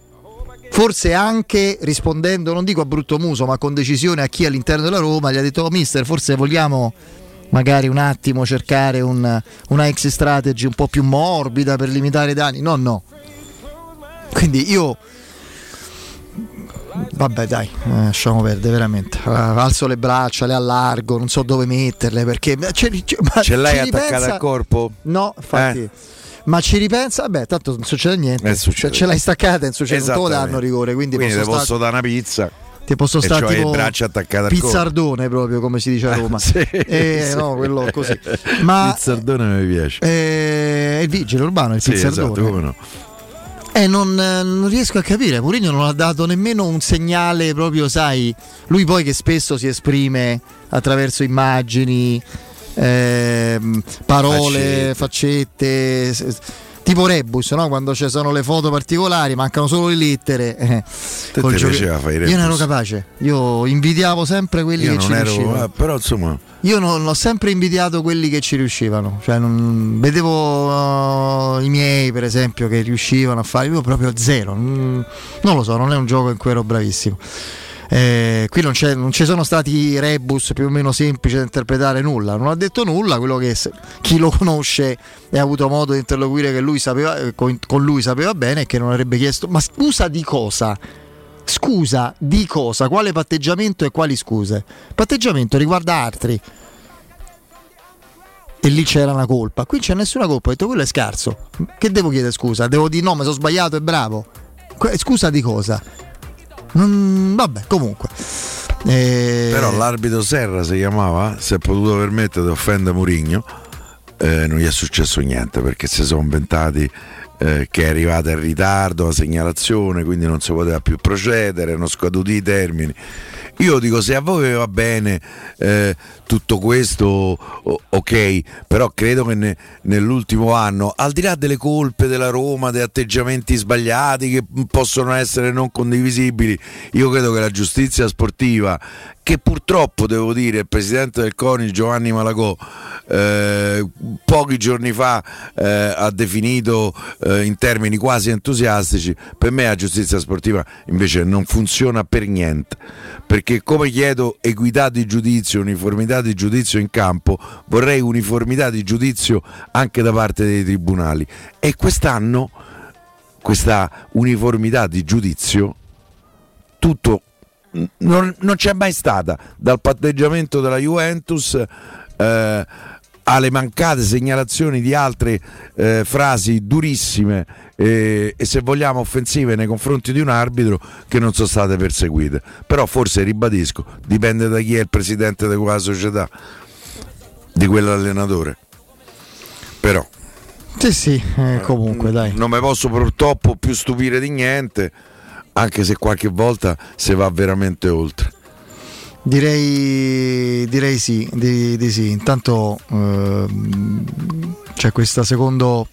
forse anche rispondendo non dico a brutto muso ma con decisione a chi all'interno della Roma gli ha detto "Oh, mister forse vogliamo magari un attimo cercare un- una exit strategy un po' più morbida per limitare i danni no no quindi io Vabbè, dai, eh, lasciamo perdere veramente. Eh, alzo le braccia, le allargo, non so dove metterle perché. ma Ce, ce- l'hai attaccata ripensa- al corpo? No, infatti. Eh. Ma ci ripensa, vabbè, tanto non succede niente. Eh, succede. Se ce l'hai staccata, non succede, non te danno rigore. Quindi, Quindi posso posso dare una pizza. ti posso stare le tipo braccia attaccate al pizzardone proprio come si dice a Roma. Sì, Eh, sì. no, quello (laughs) così. Ma Pizzardone mi piace. eh, è il vigile urbano, il Sì, pizzardone. esatto, come no. Eh, non, non riesco a capire. Mourinho non ha dato nemmeno un segnale proprio, sai, lui poi che spesso si esprime attraverso immagini, ehm, parole, faccette. s- Tipo Rebus, no? quando ci sono le foto particolari, mancano solo le lettere. eh, Te te gioco- piaceva fare i Io non ero capace, io invidiavo sempre quelli Io che ci ero, riuscivano. eh, però insomma, Io non ho sempre invidiato quelli che ci riuscivano, cioè non- vedevo uh, i miei per esempio che riuscivano a fare, io proprio zero, Mm, non lo so, non è un gioco in cui ero bravissimo. Eh, qui non, non ci sono stati rebus più o meno semplici da interpretare nulla, non ha detto nulla, quello che chi lo conosce e ha avuto modo di interloquire che lui sapeva, eh, con, con lui sapeva bene è che non avrebbe chiesto, ma scusa di cosa? Scusa di cosa? Quale patteggiamento e quali scuse? Patteggiamento riguarda altri. E lì c'era una colpa. Qui c'è nessuna colpa. Ho detto quello è scarso. Che devo chiedere scusa? Devo dire no, mi sono sbagliato e bravo. Scusa di cosa? Non- vabbè, comunque. Eh, però l'arbitro Serra si chiamava, si è potuto permettere di offendere Murigno, eh, non gli è successo niente perché si sono inventati eh, che è arrivata in ritardo la segnalazione, quindi non si poteva più procedere, erano scaduti i termini. Io dico se a voi va bene eh, tutto questo, ok, però credo che ne- nell'ultimo anno, al di là delle colpe della Roma, degli atteggiamenti sbagliati che possono essere non condivisibili, io credo che la giustizia sportiva, che purtroppo devo dire il presidente del CONI Giovanni Malagò eh, pochi giorni fa eh, ha definito eh, in termini quasi entusiastici, per me la giustizia sportiva invece non funziona per niente, perché come chiedo equità di giudizio, uniformità di giudizio in campo, vorrei uniformità di giudizio anche da parte dei tribunali. E quest'anno questa uniformità di giudizio tutto non, non c'è mai stata. Dal patteggiamento della Juventus eh, alle mancate segnalazioni di altre eh, frasi durissime eh, e se vogliamo offensive nei confronti di un arbitro che non sono state perseguite. Però forse ribadisco dipende da chi è il presidente di quella società di quell'allenatore. Però. Sì, sì, eh, comunque dai. Non mi posso purtroppo più stupire di niente, anche se qualche volta si va veramente oltre. Direi, direi sì, di, di sì. Intanto ehm, c'è questa secondo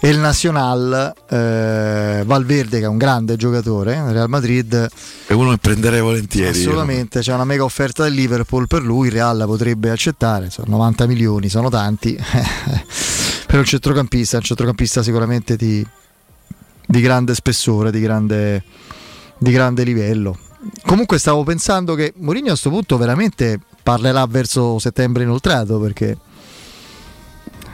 El Nacional, eh, Valverde che è un grande giocatore, eh, Real Madrid. E uno che prenderei volentieri. Assolutamente, c'è una mega offerta del Liverpool per lui, il Real la potrebbe accettare, sono 90 milioni, sono tanti. (laughs) per un centrocampista, un centrocampista sicuramente di, di grande spessore, di grande, di grande livello. Comunque stavo pensando che Mourinho a questo punto veramente parlerà verso settembre inoltrato perché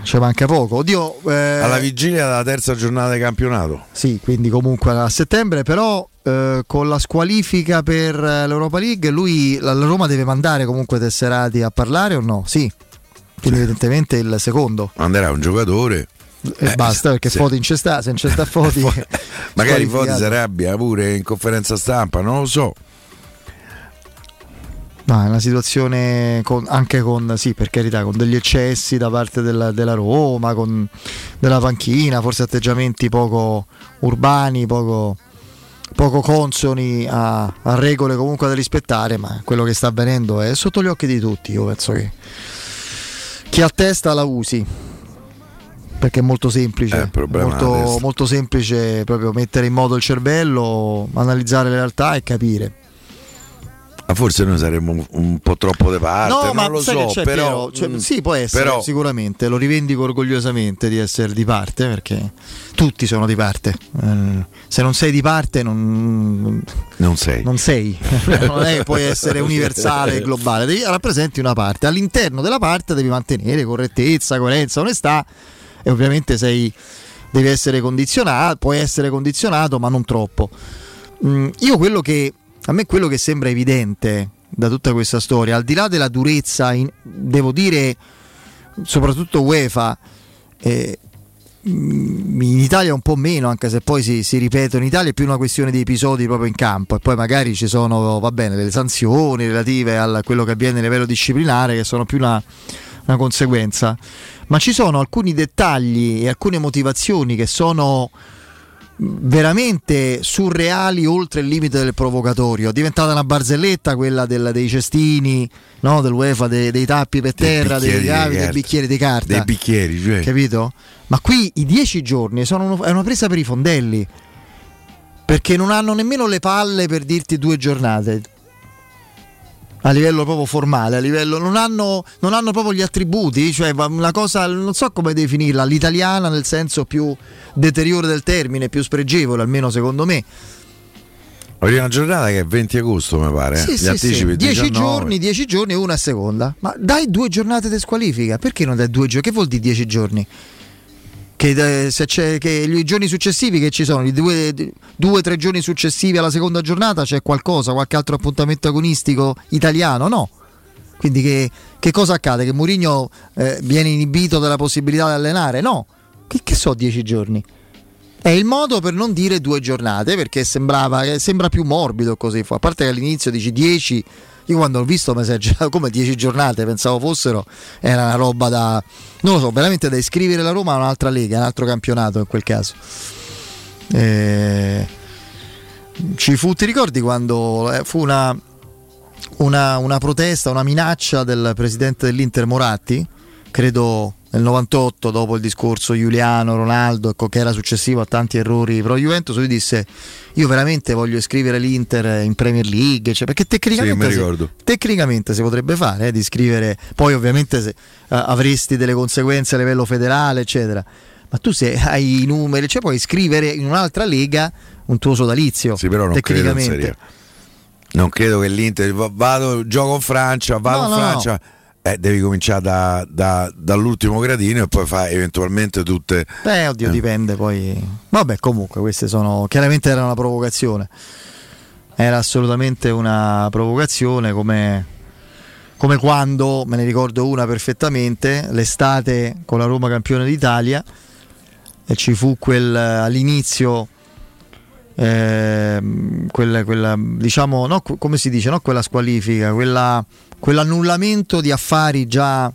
ci manca poco. Oddio, eh, Alla vigilia della terza giornata di campionato. Sì, quindi comunque a settembre, però eh, con la squalifica per l'Europa League, lui la Roma deve mandare comunque tesserati a parlare o no? Sì. Quindi evidentemente il secondo. Manderà un giocatore. E Eh, basta perché sì. Foti in cesta, se in cesta (laughs) Foti (laughs) Magari Foti si arrabbia pure in conferenza stampa, non lo so. No, è una situazione con- anche con, sì, per carità, con degli eccessi da parte della, della Roma, con della panchina, forse atteggiamenti poco urbani, poco, poco consoni a, a regole comunque da rispettare, ma quello che sta avvenendo è sotto gli occhi di tutti. Io penso che chi ha testa la usi. Perché è molto semplice, è la molto, molto semplice proprio mettere in moto il cervello, analizzare le realtà e capire. Ma forse noi saremmo un, un po' troppo di parte, No, ma lo sai so, che c'è, però? Cioè, mm, sì, può essere però- sicuramente, lo rivendico orgogliosamente di essere di parte perché tutti sono di parte. Eh, se non sei di parte non, non sei. non sei, (laughs) non è che puoi essere universale e globale, devi rappresenti una parte. All'interno della parte devi mantenere correttezza, coerenza, onestà e ovviamente sei devi essere condizionato, puoi essere condizionato, ma non troppo. Mm, io che a me quello che sembra evidente da tutta questa storia, al di là della durezza, in- devo dire, soprattutto UEFA, eh, mm, in Italia un po' meno, anche se poi si, si ripetono, in Italia è più una questione di episodi proprio in campo e poi magari ci sono, va bene, delle sanzioni relative a quello che avviene a livello disciplinare che sono più una, una conseguenza, ma ci sono alcuni dettagli e alcune motivazioni che sono veramente surreali oltre il limite del provocatorio. È diventata una barzelletta quella del- dei cestini, no? dell'UEFA, dei, dei tappi per terra, dei bicchieri di cavi, dei bicchieri di carta. Dei bicchieri, cioè. Capito? Ma qui i dieci giorni sono è una presa per i fondelli. Perché non hanno nemmeno le palle per dirti due giornate. A livello proprio formale, a livello, non, hanno, non hanno proprio gli attributi, cioè una cosa, non so come definirla, l'italiana nel senso più deteriore del termine, più spregevole, almeno secondo me. La prima giornata che è 20 agosto, mi pare. Sì, Gli sì, anticipi sì. Dieci 19. giorni, dieci giorni e una a seconda. Ma dai due giornate di squalifica, perché non dai due giorni? Che vuol dire dieci giorni? Che, eh, che i giorni successivi che ci sono, i due o tre giorni successivi alla seconda giornata c'è qualcosa, qualche altro appuntamento agonistico italiano? No. Quindi che, che cosa accade? Che Mourinho eh, viene inibito dalla possibilità di allenare? No. Che, che so dieci giorni? È il modo per non dire due giornate, perché sembrava, eh, sembra più morbido così. A parte che all'inizio dici 10, io quando l'ho visto mi esageravo (laughs) come 10 giornate, pensavo fossero, era una roba da, non lo so, veramente da iscrivere la Roma a un'altra lega, a un altro campionato in quel caso. Eh, ci fu, ti ricordi quando eh, fu una, una, una protesta, una minaccia del presidente dell'Inter Moratti, credo nel 98 dopo il discorso Giuliano, Ronaldo, ecco, che era successivo a tanti errori pro Juventus, lui disse io veramente voglio iscrivere l'Inter in Premier League, cioè, perché tecnicamente, Sì, si, tecnicamente si potrebbe fare, eh, di iscrivere, poi ovviamente se, eh, avresti delle conseguenze a livello federale, eccetera. Ma tu se hai i numeri, cioè puoi iscrivere in un'altra lega un tuo sodalizio. Sì, però non credo tecnicamente. A. Non credo che l'Inter va- vado, gioco in Francia, vado No, in no, Francia. Eh, devi cominciare da- da- dall'ultimo gradino e poi fai eventualmente tutte. Eh, oddio, Eh. dipende poi. Vabbè, comunque, queste sono. Chiaramente era una provocazione. Era assolutamente una provocazione, come, come quando, me ne ricordo una perfettamente, l'estate con la Roma campione d'Italia, e ci fu quel all'inizio. ehm, quella, quella, diciamo, no, co- come si dice, no, quella squalifica, quella, quell'annullamento di affari già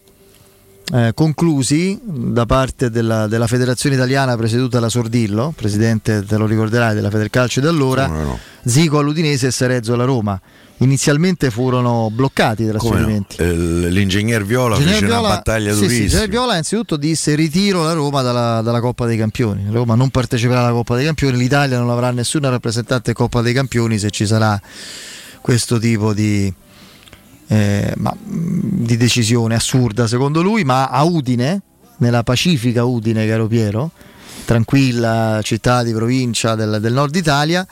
eh, conclusi da parte della, della federazione italiana presieduta da Sordillo, presidente, te lo ricorderai, della Federcalcio di allora, No. Zico all'Udinese e Serezzo alla Roma. Inizialmente furono bloccati i Come no? trasferimenti. Eh, L'ingegner Viola Ingegner fece Viola- una battaglia sì, sì, durissima. Ingegner Viola innanzitutto disse ritiro la Roma dalla, dalla Coppa dei Campioni. La Roma non parteciperà alla Coppa dei Campioni, l'Italia non avrà nessuna rappresentante Coppa dei Campioni se ci sarà questo tipo di, eh, ma, mh, di decisione assurda secondo lui, ma a Udine, nella pacifica Udine, caro Piero, tranquilla città di provincia del, del nord Italia,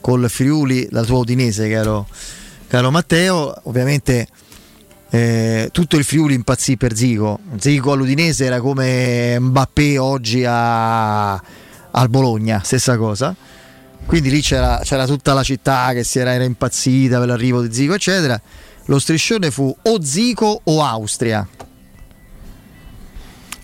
col Friuli, la tua Udinese, caro, caro Matteo, ovviamente eh, tutto il Friuli impazzì per Zico. Zico all'Udinese era come Mbappé oggi a- al Bologna, stessa cosa. Quindi lì c'era, c'era tutta la città che si era, era impazzita per l'arrivo di Zico, eccetera. Lo striscione fu o Zico o Austria.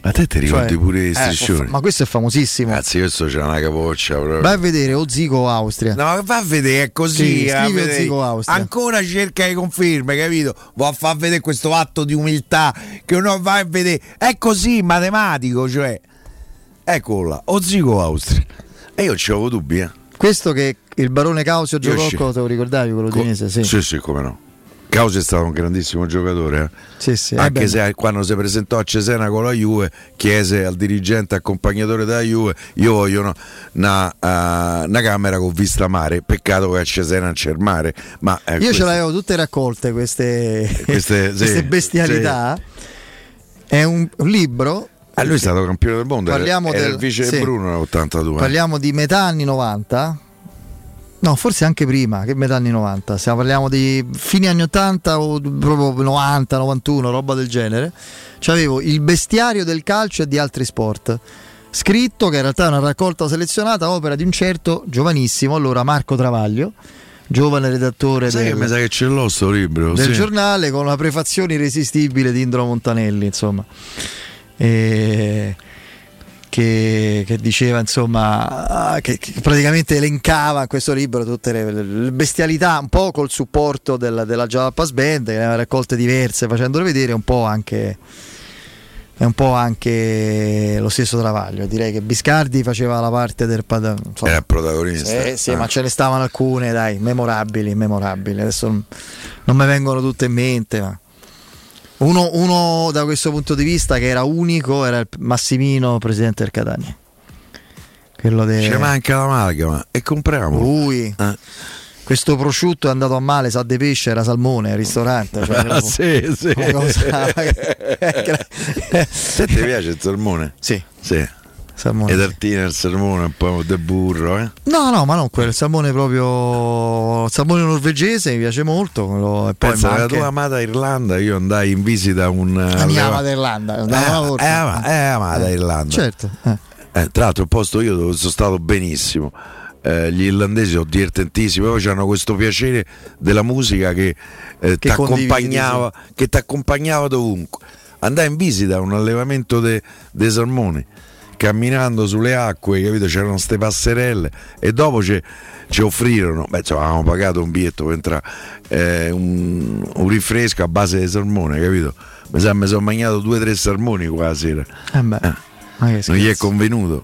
A te ti ricordi Cioè, pure i eh, striscioni? ma questo è famosissimo. Cazzo, questo c'è una capoccia proprio. Vai a vedere o Zico o Austria. No, va a vedere, è così. Sì, Austria. Ancora cerca le conferme, capito? Va a far vedere questo atto di umiltà che uno va a vedere. È così, matematico, cioè. Eccolo là, o Zico Austria. E io ci avevo dubbi, eh. Questo che il barone Causio Io giocò, te lo ricordavi quello udinese? Sì. Sì, sì, come no. Causi è stato un grandissimo giocatore, eh. Sì, sì, anche eh beh, se quando si presentò a Cesena con la Juve chiese al dirigente accompagnatore della Juve io voglio una, una, eh, una camera con vista mare peccato che a Cesena non c'è il mare ma eh, Io questo- ce l'avevo tutte raccolte queste, (laughs) (laughs) Queste, sì, queste bestialità. È un, un libro. Ah, lui è stato campione del mondo Parliamo era del- il vice sì. Bruno nell'82 Parliamo di metà anni 90. No, forse anche prima che metà anni 90. Stiamo parliamo di fine anni 80 o proprio 90, 91, roba del genere. C'avevo il bestiario del calcio e di altri sport. Scritto che in realtà è una raccolta selezionata, opera di un certo giovanissimo, allora Marco Travaglio, giovane redattore sai che del, mi sa che ce l'ho sto libro del sì. giornale con la prefazione irresistibile di Indro Montanelli, insomma. E- che, che diceva insomma che, che praticamente elencava in questo libro tutte le, le bestialità un po' col supporto del- della Jalapas Band che aveva raccolte diverse facendole vedere un po' anche è un po' anche lo stesso Travaglio direi che Biscardi faceva la parte del insomma, era protagonista sì, sì, Ah. ma ce ne stavano alcune, dai, memorabili, memorabili. Adesso non, non mi vengono tutte in mente, ma uno, uno da questo punto di vista che era unico era il Massimino, presidente del Catania. Quello de... ci manca l'amalgama e compriamo Lui. Eh. Questo prosciutto è andato a male, sa di pesce, era salmone al ristorante. Cioè, Ah, sì, sì. cosa- (laughs) se (laughs) ti piace il salmone? Sì. sì. Salmone, e sì. tartine al salmone un po' del burro eh? No, no, ma non quello, il salmone proprio. Il salmone norvegese mi piace molto. quello- e poi Pensa, ma nella anche- tua amata Irlanda io andai in visita a un La mia alleva- amata Irlanda, Eh, andava una volta. è, è amata Eh, Irlanda Certo. eh. Eh, tra l'altro il posto io dove sono stato benissimo Eh, gli irlandesi sono divertentissimi poi hanno questo piacere della musica che, eh, che t'accompagnava dovunque andai in visita a un allevamento dei salmoni camminando sulle acque capito c'erano queste passerelle e dopo ci, ci offrirono beh insomma avevamo pagato un biglietto per entrare eh, un, un rinfresco a base di salmone capito mi sa mi sono mangiato due o tre salmoni qua sera Eh beh, che non gli è convenuto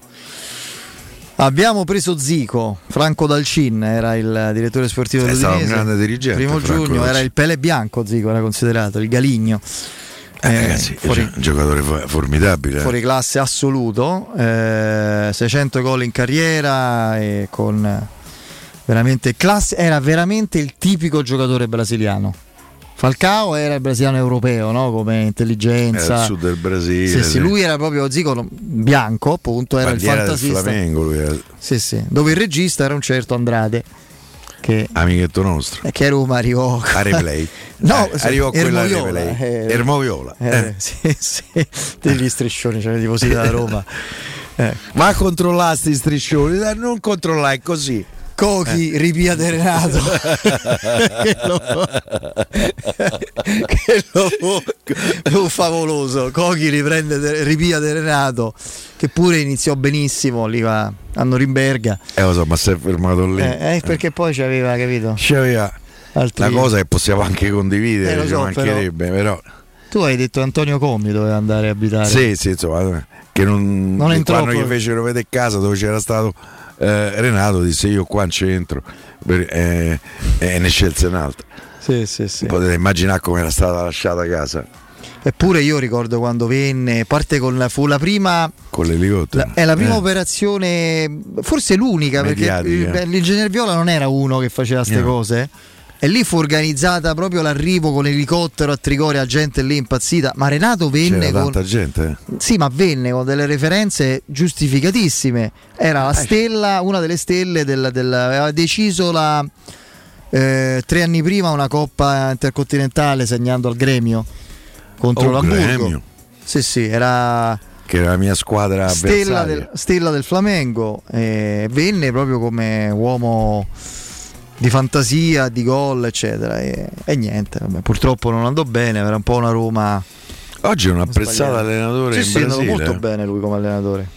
Abbiamo preso Zico, Franco Dalcin era il direttore sportivo È stato un dell'Udinese. grande dirigente, Primo Franco giugno Dalcin. era il Pele Bianco Zico, era considerato, il Galigno. Eh, Eh, ragazzi, fuori- un giocatore fo- formidabile. fuori classe assoluto, eh, 600 gol in carriera e con veramente classe, era veramente il tipico giocatore brasiliano. Falcao era il brasiliano europeo, no? come intelligenza. Era il sud del Brasile. Sì, sì, sì. lui era proprio Zico bianco, appunto, era Bandiera il del fantasista. Flamengo, lui era Sì, sì, dove il regista era un certo Andrade che, amichetto nostro. che a Roma arrivò A replay. (laughs) No, Eh, sì, arrivò quella replay. eh, Ermoviola. eh, eh. (laughs) sì, sì, degli striscioni, cioè le tifosi da Roma. (laughs) Eh. Ma controllasti i striscioni, non controllare così. Cochi, ripia di Renato. (laughs) che lo, che lo, lo favoloso. Cochi riprende de- ripia di Renato, che pure iniziò benissimo lì a, a Norimberga. Eh, lo so, ma si è fermato lì. Eh, eh, perché poi ci aveva, capito? C'aveva Altri- la cosa che possiamo anche condividere, Eh, lo ci so, mancherebbe, però. Tu hai detto Antonio Comi doveva andare a abitare. Sì, sì, insomma, che non, Non in quando gli fecero vedere casa dove c'era stato eh, Renato, disse io qua in centro per- eh, e ne scelse un'altra. Sì, sì, sì. Potete immaginare come era stata lasciata casa Eppure io ricordo quando venne, parte con la, fu la prima con l'elicottero. La- è la prima Eh. operazione, forse l'unica, Mediatica. perché l'ingegner Viola non era uno che faceva queste No. cose. E lì fu organizzata proprio l'arrivo con l'elicottero a Trigoria, gente lì impazzita. Ma Renato venne C'era con. tanta gente. eh. Sì, ma venne con delle referenze giustificatissime. Era Eh. la stella, una delle stelle del. del- aveva deciso la, eh, tre anni prima una coppa intercontinentale segnando al gremio contro Oh, l'Hamburgo. Gremio, Sì, sì, era che era la mia squadra stella avversaria. del, stella del Flamengo. eh, venne proprio come uomo di fantasia, di gol, eccetera. E, e niente, vabbè, purtroppo non andò bene. Era un po' una Roma. Oggi è un apprezzato allenatore Sì, in sì, è andato molto bene lui come allenatore.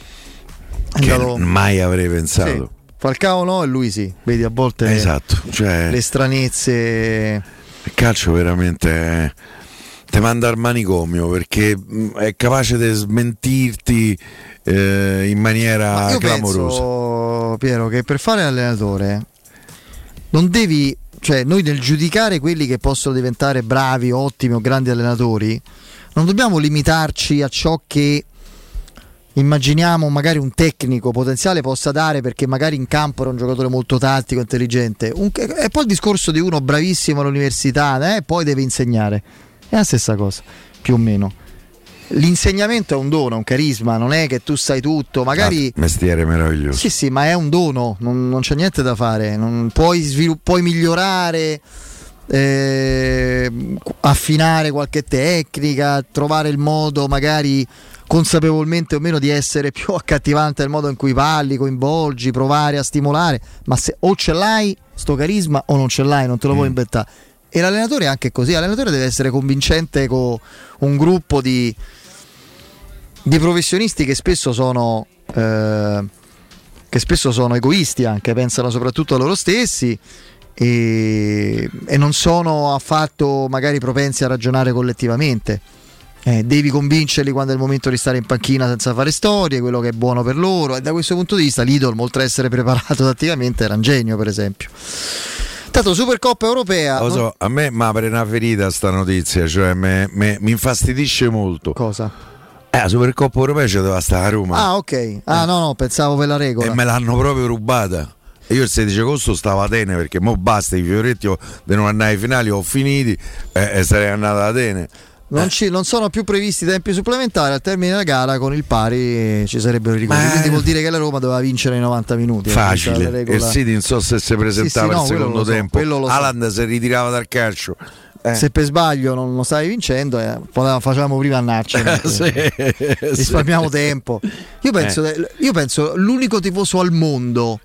È Che andato- mai avrei sì. pensato. Falcao no e lui sì. Vedi a volte le- Esatto, cioè le stranezze. il calcio veramente ti manda al manicomio perché mh, è capace di smentirti eh, in maniera Ma io clamorosa. penso, Piero, che per fare l'allenatore non devi, cioè noi nel giudicare quelli che possono diventare bravi, ottimi o grandi allenatori, non dobbiamo limitarci a ciò che immaginiamo magari un tecnico potenziale possa dare perché magari in campo era un giocatore molto tattico, intelligente. Un- e poi il discorso di uno bravissimo all'università, eh, poi deve insegnare. È la stessa cosa, più o meno. L'insegnamento è un dono, un carisma, non è che tu sai tutto, magari... Ah, mestiere meraviglioso. Sì, sì, ma è un dono, non, non c'è niente da fare. Non puoi, svilu- puoi migliorare, eh, affinare qualche tecnica, trovare il modo magari consapevolmente o meno di essere più (laughs) accattivante nel modo in cui parli, coinvolgi, provare a stimolare, ma se o ce l'hai sto carisma o non ce l'hai, non te lo puoi inventare. E l'allenatore è anche così, l'allenatore deve essere convincente con un gruppo di, di professionisti che spesso sono eh, che spesso sono egoisti anche, pensano soprattutto a loro stessi e, e non sono affatto magari propensi a ragionare collettivamente. Eh, devi convincerli quando è il momento di stare in panchina senza fare storie, quello che è buono per loro. E da questo punto di vista l'Idol, oltre a essere (laughs) preparato tattivamente, era un genio, per esempio. Tanto Supercoppa europea. Lo non- so, a me mi apre una ferita sta notizia, cioè me- me- mi infastidisce molto. Cosa? Eh, la Supercoppa europea ci doveva stare a Roma Ah, ok. Ah, no, no, pensavo per la regola. e me l'hanno proprio rubata. E io il 16 agosto stavo a Atene perché mo basta i fioretti di non andare ai finali, ho finiti e, e sarei andato ad Atene. Non, ci- non sono più previsti tempi supplementari al termine della gara con il pari eh, ci sarebbero i rigori Ma- quindi vuol dire che la Roma doveva vincere i 90 minuti eh, Facile. E il City non so se si presentava Sì, sì, no, il secondo so, tempo. so. Haaland si ritirava dal calcio. Eh. se per sbaglio non lo stavi vincendo eh, facevamo prima annarcene (laughs) Sì, risparmiamo sì. tempo io penso, Eh. io penso l'unico tifoso al mondo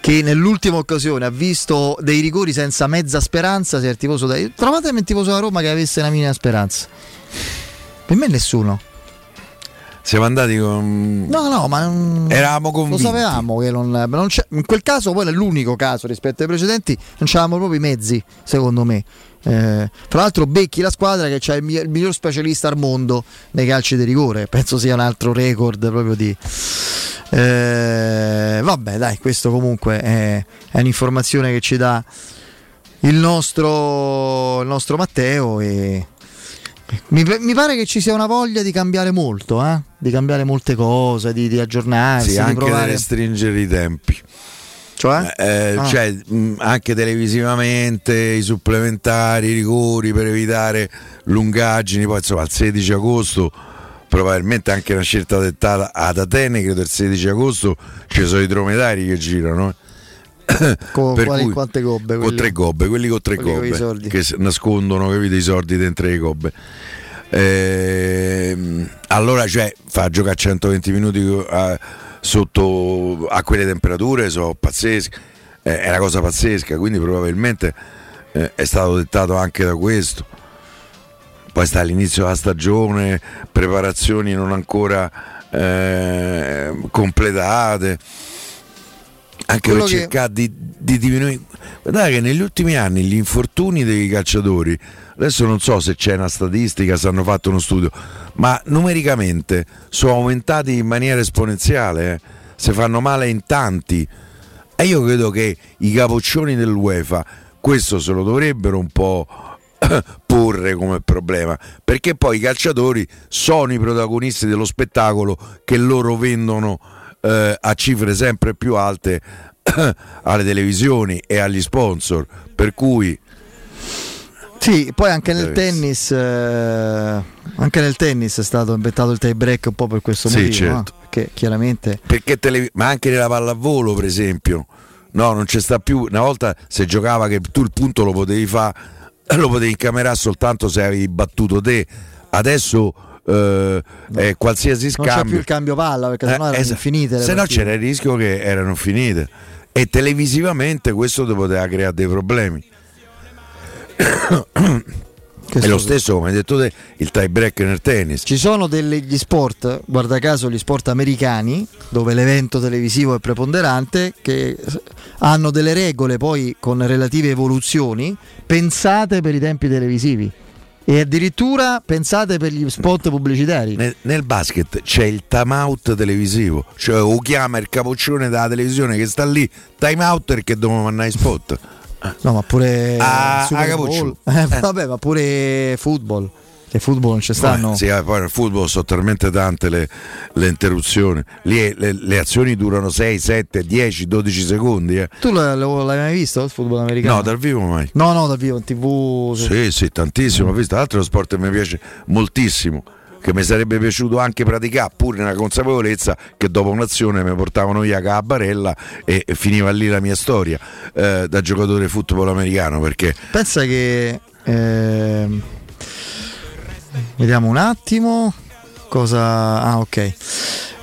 che nell'ultima occasione ha visto dei rigori senza mezza speranza sia il tifoso da... trovatemi un tifoso da Roma che avesse una minima speranza per me nessuno Siamo andati con. No, no, ma non- Eravamo convinti. Lo sapevamo che non, non c'è- in quel caso, poi nell'unico caso rispetto ai precedenti, non c'avevamo proprio i mezzi, secondo me. Eh, tra l'altro, becchi la squadra che ha il, mi- il miglior specialista al mondo nei calci di rigore. Penso sia un altro record proprio di. Eh, vabbè, dai, questo comunque è, è un'informazione che ci dà il nostro, il nostro Matteo. E mi, mi pare che ci sia una voglia di cambiare molto, eh? Di cambiare molte cose, di, di aggiornarsi, Sì, di anche provare. restringere i tempi. Cioè? Eh, Ah. cioè, mh, anche televisivamente i supplementari, i rigori per evitare lungaggini. Poi insomma, il 16 agosto, probabilmente anche una scelta dettata ad Atene. Credo il 16 agosto ci sono i dromedari che girano. eh. Con Per quali- cui- quante gobbe? Con quelli? tre gobbe, quelli con tre Quelli con gobbe soldi. che nascondono capito, i soldi dentro le gobbe. Ehm, allora, cioè, fa giocare 120 minuti eh, sotto a quelle temperature sono pazzesche, Eh, è una cosa pazzesca, quindi probabilmente eh, è stato dettato anche da questo. Poi sta all'inizio della stagione, preparazioni non ancora eh, completate. Anche Quello per che- cercare di, di diminuire. Guardate che negli ultimi anni gli infortuni dei calciatori, adesso non so se c'è una statistica, se hanno fatto uno studio, ma numericamente sono aumentati in maniera esponenziale, eh. si fanno male in tanti. E io credo che i capoccioni dell'UEFA questo se lo dovrebbero un po' (coughs) porre come problema, perché poi i calciatori sono i protagonisti dello spettacolo che loro vendono eh, a cifre sempre più alte (coughs) alle televisioni e agli sponsor, per cui Sì, poi anche nel tennis, eh, anche nel tennis è stato inventato il tie break un po' per questo Sì, motivo, certo. no? Perché chiaramente perché tele- ma anche nella pallavolo per esempio. No non c'è sta più. Una volta se giocava che tu il punto lo potevi fare lo potevi incamerare soltanto se avevi battuto te. Adesso eh, eh, qualsiasi non c'è scambio. più il cambio palla perché sennò erano esa- infinite se no c'era il rischio che erano finite. E televisivamente questo ti poteva creare dei problemi e lo stesso come hai detto te il tie break nel tennis Ci sono degli sport, guarda caso gli sport americani, dove l'evento televisivo è preponderante, che hanno delle regole poi con relative evoluzioni pensate per i tempi televisivi e addirittura pensate per gli spot pubblicitari. Nel, nel basket c'è il time out televisivo, cioè o chiama il capoccione della televisione che sta lì, time out perché dobbiamo mandare i spot. (laughs) No, ma pure Ah, Super ah, Bowl. capoccio. (laughs) Eh, vabbè, ma pure football. Che football non ci stanno. Sì, eh, poi nel football sono talmente tante le, le interruzioni. Lì le, le azioni durano 6, 7, 10, 12 secondi. eh. Tu l'hai mai visto il football americano? No, dal vivo mai. No, no, dal vivo in tv. Sì, sì, tantissimo. Ho visto, uno sport che mi piace moltissimo. Che mi sarebbe piaciuto anche praticare, pur nella consapevolezza che dopo un'azione mi portavano via la barella e, finiva lì la mia storia eh, da giocatore football americano. Perché Pensa che. ehm, vediamo un attimo. Cosa. Ah, ok.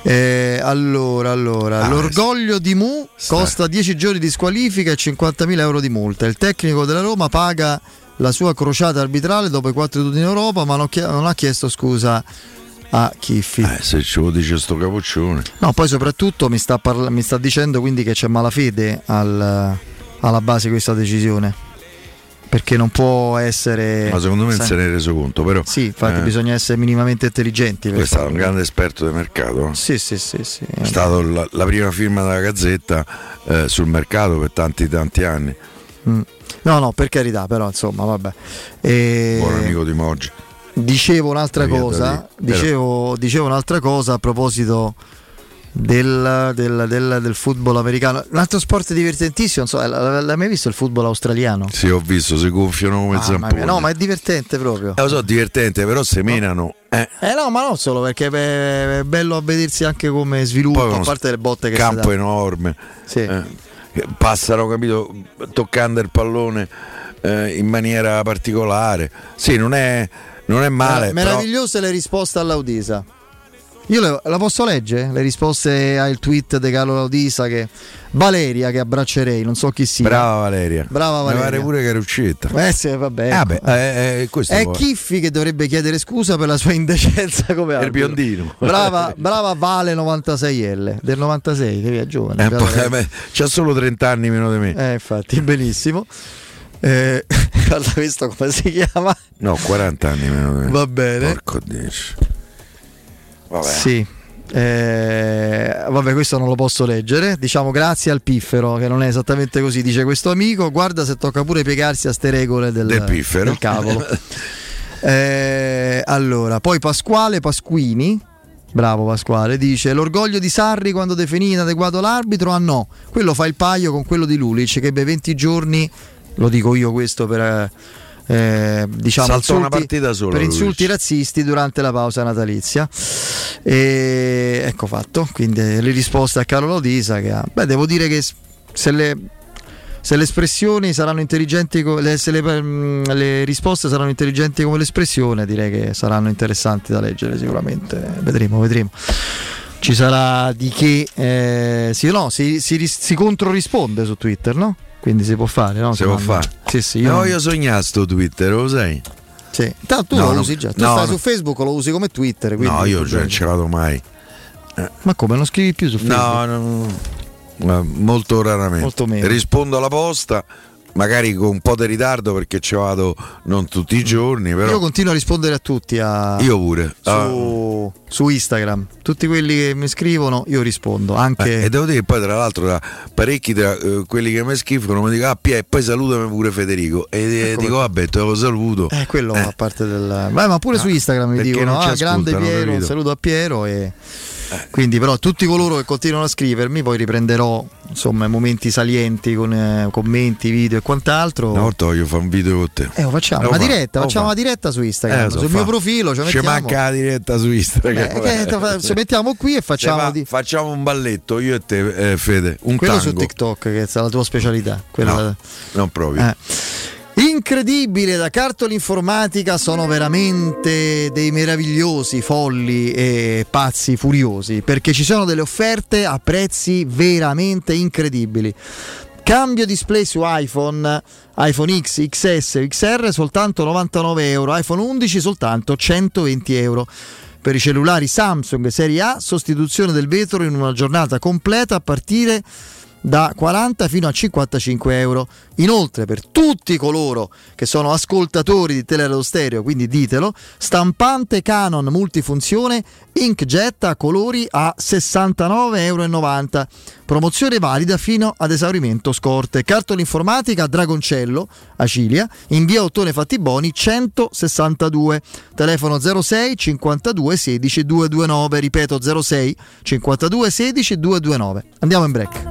Eh, allora, allora, Ah, l'orgoglio di Mu costa 10 giorni di squalifica e 50.000 euro di multa. Il tecnico della Roma paga la sua crociata arbitrale dopo i quattro titoli in Europa, ma non, ha chiesto scusa a Chiffi. eh, se ce lo dice sto capoccione. No, poi soprattutto mi sta, parla- mi sta dicendo quindi che c'è malafede al- alla base di questa decisione. Perché non può essere. Ma secondo me non sai- se ne è reso conto, però. Sì, infatti eh, bisogna essere minimamente intelligenti. Lui è stato un grande esperto del mercato. eh. Sì, sì, sì, sì. È stata la, la prima firma della Gazzetta eh, sul mercato per tanti tanti anni. Mm. No, no, per carità, però insomma, vabbè. E- Buon amico di Moggi. Dicevo un'altra cosa, dicevo, dicevo un'altra cosa a proposito del, del- del- del football americano. Un altro sport divertentissimo, so, l'hai mai visto il football australiano? Sì, ho visto, si gonfiano come Mamma zamponi. no, ma è divertente proprio. Eh, lo so, divertente, però se menano. Eh, Eh no, ma non solo perché è bello a vedersi anche come sviluppo, a parte le botte che campo enorme. Sì. Eh, passano, capito, toccando il pallone eh, in maniera particolare. Sì, non è, non è male. Eh, però- Meravigliose le risposte all'Audisa. Io le- la posso leggere? Le risposte al tweet di Carlo Laudisa che Valeria che abbraccerei, non so chi sia. Brava Valeria. Brava Mi Valeria. pare pure che era uscita. Eh sì, vabbè. Eh, ecco. vabbè, eh, eh, questo È poi- Chiffi che dovrebbe chiedere scusa per la sua indecenza (laughs) come È il biondino. Brava, brava Vale 96L del 96, che via giovane. Eh, poi, eh, beh, c'ha solo 30 anni meno di me. Eh, infatti, benissimo. Eh, (laughs) guarda questo come si chiama? No, 40 anni meno di me. Va bene. Porco dici. Vabbè. Sì. Eh, vabbè, questo non lo posso leggere. Diciamo grazie al piffero, che non è esattamente così, dice questo amico. Guarda se tocca pure piegarsi a ste regole del, Del piffero. del cavolo. (laughs) Eh, allora, poi Pasquale Pasquini. Bravo Pasquale, dice l'orgoglio di Sarri quando definì inadeguato l'arbitro, ah no, quello fa il paio con quello di Lulic che ebbe 20 giorni, lo dico io questo per eh, diciamo insulti- per insulti razzisti durante la pausa natalizia. E ecco fatto, quindi le risposte a Carlo Laudisa che ha. Beh, devo dire che se le, se le espressioni saranno intelligenti, le- se le, mm, le risposte saranno intelligenti come l'espressione, direi che saranno interessanti da leggere sicuramente. Vedremo, vedremo. Ci sarà di che eh, sì, no, si, si, si controrisponde su Twitter, no? Quindi si può fare, no? Si può fare. Sì, sì, Io no, non- io sognato sto Twitter, lo sai? sì. Tanto tu No, lo no, usi già. Tu no, stai no. su Facebook, lo usi come Twitter. quindi No, io non ce l'ho mai. Ma come non scrivi più su Facebook? No, no, Eh, molto raramente. Molto meno. Rispondo alla posta, magari con un po' di ritardo perché ci vado non tutti i giorni, però Io continuo a rispondere a tutti a- Io pure. Ah. su, su Instagram. Tutti quelli che mi scrivono, io rispondo. Anche Eh, e devo dire che poi tra l'altro da parecchi tra eh, quelli che mi scrivono mi dicono ah Pia, e poi salutami pure Federico e eh, dico vabbè te lo saluto Eh, quello a parte del. Beh, ma pure su Instagram mi dicono: Ah, grande Piero, un saluto a Piero. E... Quindi, però, tutti coloro che continuano a scrivermi, poi riprenderò insomma i momenti salienti con eh, commenti, video e quant'altro. una volta voglio fare un video con te Eh, facciamo Lo una fa, diretta, lo facciamo fa. una diretta su Instagram. Eh, so, sul fa. mio profilo ci manca la diretta su Instagram Eh, te fa- ci mettiamo qui e facciamo di- facciamo un balletto io e te eh, Fede un Quello tango su TikTok, che è la tua specialità. Quella- no, non proprio Eh. Incredibile, da Cartoli Informatica sono veramente dei meravigliosi, folli e pazzi furiosi perché ci sono delle offerte a prezzi veramente incredibili. Cambio display su iPhone, iPhone X, XS, XR soltanto 99 euro, iPhone 11 soltanto 120 euro. Per i cellulari Samsung serie A, sostituzione del vetro in una giornata completa a partire da 40 fino a 55 euro. Inoltre, per tutti coloro che sono ascoltatori di Teleradio Stereo, quindi ditelo, stampante Canon multifunzione inkjet a colori a 69,90 euro. Promozione valida fino ad esaurimento scorte. Cartola informatica Dragoncello, Acilia, in via Ottone Fattiboni 162. Telefono 06 52 16 229. Ripeto 06 52 16 229. Andiamo in break.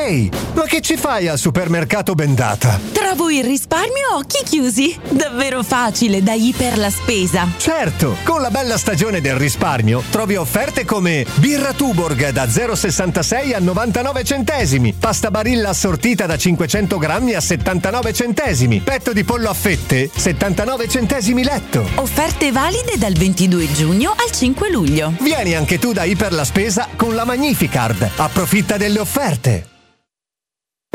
Ehi, ma che ci fai al supermercato Bendata? Trovo il risparmio a occhi chiusi. Davvero facile da Iper la spesa. Certo, con la bella stagione del risparmio trovi offerte come birra Tuborg da 0,66 a 99 centesimi, pasta barilla assortita da 500 grammi a 79 centesimi, petto di pollo a fette 79 centesimi letto. Offerte valide dal 22 giugno al 5 luglio. Vieni anche tu da Iper la Spesa con la Magnificard. Approfitta delle offerte.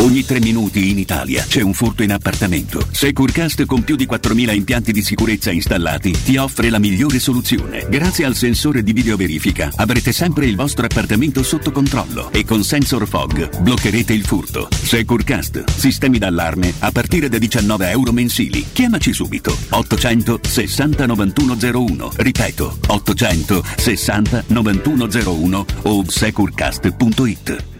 Ogni tre minuti in Italia c'è un furto in appartamento. Securecast con più di 4.000 impianti di sicurezza installati ti offre la migliore soluzione. Grazie al sensore di videoverifica avrete sempre il vostro appartamento sotto controllo e con Sensor Fog bloccherete il furto. Securecast, sistemi d'allarme a partire da 19 euro mensili. Chiamaci subito. 860 9101. Ripeto, 860 9101 o securecast.it.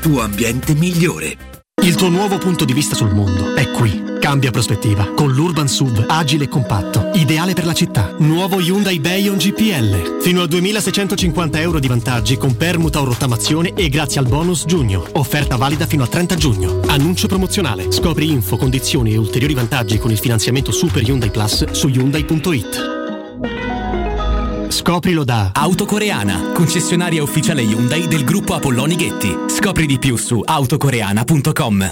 tuo ambiente migliore. Il tuo nuovo punto di vista sul mondo è qui. Cambia prospettiva con l'Urban SUV agile e compatto, ideale per la città. Nuovo Hyundai Bayon GPL. Fino a 2650 euro di vantaggi con permuta o rottamazione e grazie al bonus giugno. Offerta valida fino al 30 giugno. Annuncio promozionale. Scopri info, condizioni e ulteriori vantaggi con il finanziamento Super Hyundai Plus su Hyundai.it. Scoprilo da Autocoreana, concessionaria ufficiale Hyundai del gruppo Apolloni Ghetti. Scopri di più su autocoreana.com.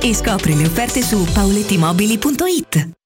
e scopri le offerte su paulettimobili.it.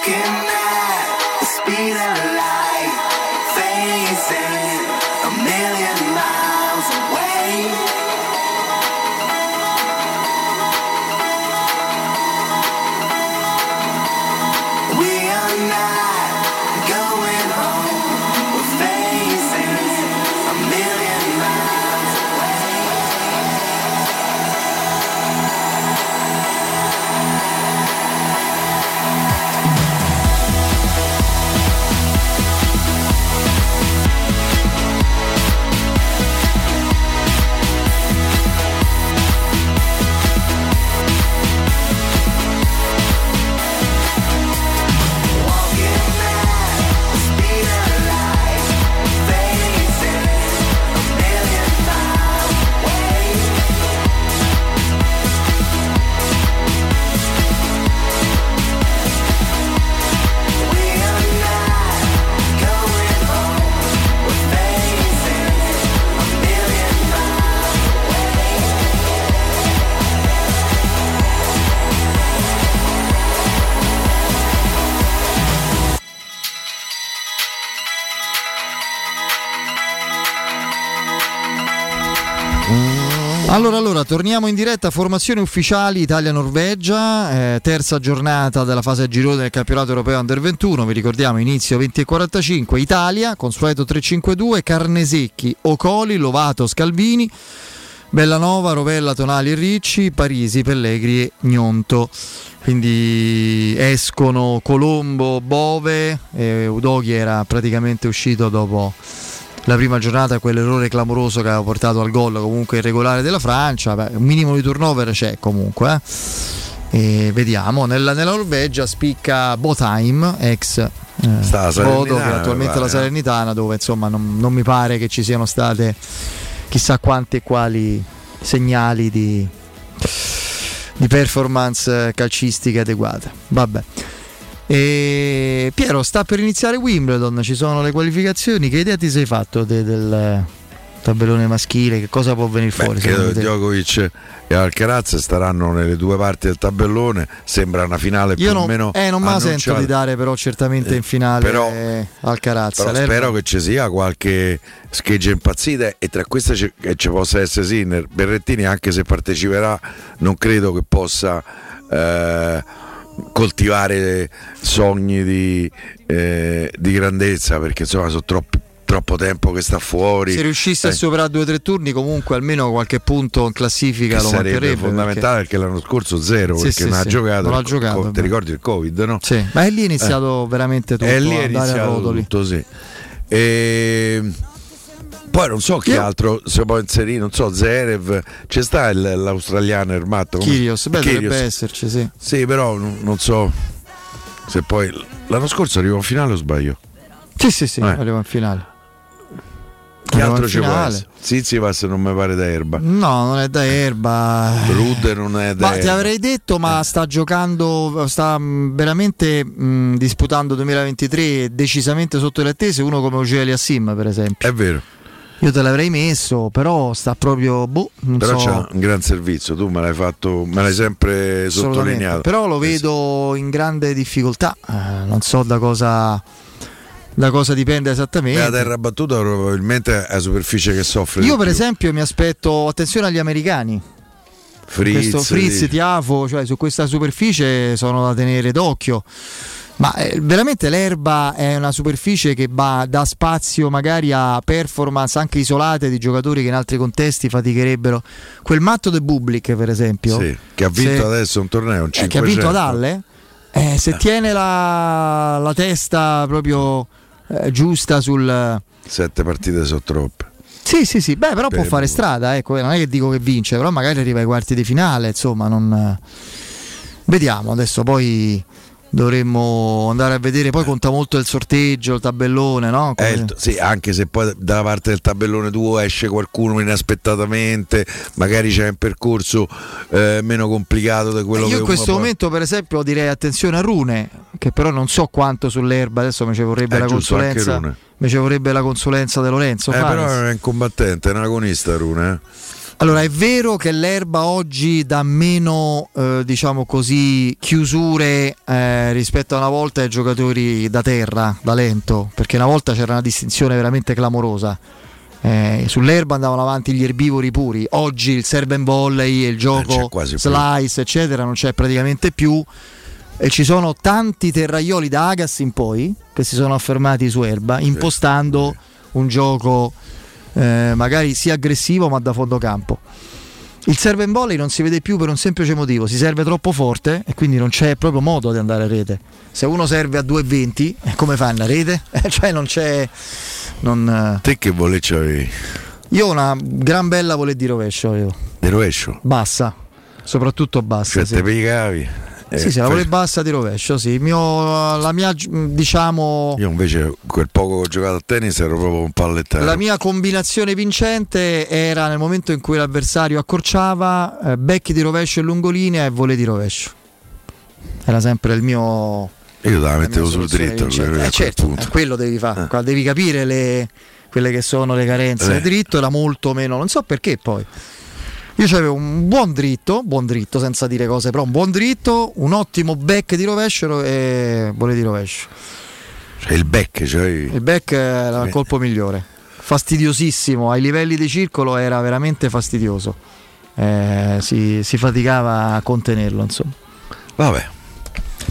Walking at the speed of light, Allora, allora, torniamo in diretta, formazioni ufficiali Italia-Norvegia, eh, terza giornata della fase a girone del campionato europeo Under 21, vi ricordiamo inizio 20.45, Italia, consueto 3-5-2, Carnesecchi, Ocoli, Lovato, Scalvini, Bellanova, Rovella, Tonali e Ricci, Parisi, Pellegri e Gnonto. Quindi escono Colombo, Bove, e Udoghi era praticamente uscito dopo la prima giornata quell'errore clamoroso che aveva portato al gol comunque irregolare della Francia Beh, un minimo di turnover c'è comunque eh. E vediamo nella, nella Norvegia spicca Botheim ex eh, Bodo, che attualmente la pare, Salernitana dove insomma non, non mi pare che ci siano state chissà quante e quali segnali di, di performance calcistica adeguate. Vabbè e Piero, sta per iniziare Wimbledon, ci sono le qualificazioni. Che idea ti sei fatto de- del tabellone maschile? Che cosa può venire Beh, fuori? credo che te? Djokovic e Alcaraz staranno nelle due parti del tabellone. Sembra una finale più Io o non, meno. eh, non me la sento di dare, però, certamente in finale però- eh, Alcaraz. Però L'Erba- spero che ci sia qualche scheggia impazzita e tra queste ci, che ci possa essere Sinner. Berrettini, anche se parteciperà, non credo che possa eh, coltivare sogni di, eh, di grandezza perché insomma sono troppi troppo tempo che sta fuori. Se riuscisse Eh, a superare due o tre turni, comunque almeno qualche punto in classifica che lo sarebbe fondamentale perché... l'anno scorso zero Sì, perché sì, non ha sì, giocato, non ha giocato, ti ricordi il covid no? Sì, ma è lì è iniziato veramente tutto e lì è iniziato tutto sì. E poi non so chi Io- altro si può inserire non so Zerev c'è sta il- l'australiano Ermatto Kyrgios, beh, Kyrgios. dovrebbe esserci, sì. sì però non, non so se poi l'anno scorso arrivò in finale o sbaglio Sì, sì, sì, Eh. arriva in finale. chi altro ci può essere Zizipas non mi pare da erba No, non è da erba. Rude non è da Ma ti erba avrei detto, ma sta giocando, sta mh, veramente mh, disputando 2023 decisamente sotto le attese. Uno come Ogeli Assim, per esempio. è vero Io te l'avrei messo, però sta proprio. Boh, non però so. c'ha un gran servizio tu me l'hai fatto me l'hai sempre sottolineato Però lo vedo in grande difficoltà. Eh, non so da cosa, da cosa dipende esattamente. la terra battuta probabilmente è la superficie che soffre Io per più. esempio mi aspetto attenzione agli americani. Fritz, questo Fritz. Tiafo, cioè su questa superficie sono da tenere d'occhio. Ma eh, veramente l'erba è una superficie che va, dà spazio magari a performance anche isolate di giocatori che in altri contesti faticherebbero. Quel matto de Bublik, per esempio, Sì, che ha vinto se- adesso un torneo un eh, che ha vinto 500. ad Halle, eh, se tiene la, la testa proprio eh, giusta sul. sette partite sono troppe Sì, sì, sì, beh, però può Per fare lui. strada, ecco, non è che dico che vince, però magari arriva ai quarti di finale, insomma, non... Vediamo, adesso poi dovremmo andare a vedere, poi conta molto il sorteggio, il tabellone, no? È Come- il- sì, anche se poi dalla parte del tabellone tuo esce qualcuno inaspettatamente, magari c'è un percorso eh, meno complicato di quello Io che in questo può- momento, per esempio, direi attenzione a Rune, che però non so quanto sull'erba, adesso mi ci vorrebbe Eh, la giusto, consulenza. Mi ci vorrebbe la consulenza di Lorenzo. Eh, Fares. però è un combattente, è un agonista Rune. eh. Allora, è vero che l'erba oggi dà meno, eh, diciamo così, chiusure eh, rispetto a una volta ai giocatori da terra, da lento, perché una volta c'era una distinzione veramente clamorosa. Eh, sull'erba andavano avanti gli erbivori puri, oggi il serve and volley, il gioco quasi più. slice, eccetera, non c'è praticamente più. E ci sono tanti terraioli da Agassi in poi che si sono affermati su erba, impostando un gioco eh, magari sia aggressivo ma da fondo campo. Il serve in volley non si vede più per un semplice motivo, si serve troppo forte e quindi non c'è proprio modo di andare a rete. Se uno serve a 2,20, eh, come fa a rete? (laughs) Eh, cioè non c'è... non. Te che volevi c'avevi? Io ho una gran bella voler di rovescio, io. Di rovescio? bassa, soprattutto bassa. Cioè sì. te piegavi? Eh, Sì, sì, la volevo bassa di rovescio, sì. Il mio- la mia, diciamo, Io invece quel poco che ho giocato a tennis ero proprio un pallettaro. la mia combinazione vincente era nel momento in cui l'avversario accorciava, eh, becchi di rovescio e lungolinea e vole di rovescio. Era sempre il mio... Io te la mettevo sul dritto. Eh, quel certo, punto. eh, quello devi fare, qua devi capire le- quelle che sono le carenze. Eh. Il dritto era molto meno, non so perché poi. Io avevo un buon dritto, buon dritto senza dire cose, però un buon dritto, un ottimo back di rovescio e vole di rovescio. Cioè il back, cioè Il back era il colpo migliore, fastidiosissimo, ai livelli di circolo era veramente fastidioso, Eh, si, si faticava a contenerlo insomma. Vabbè.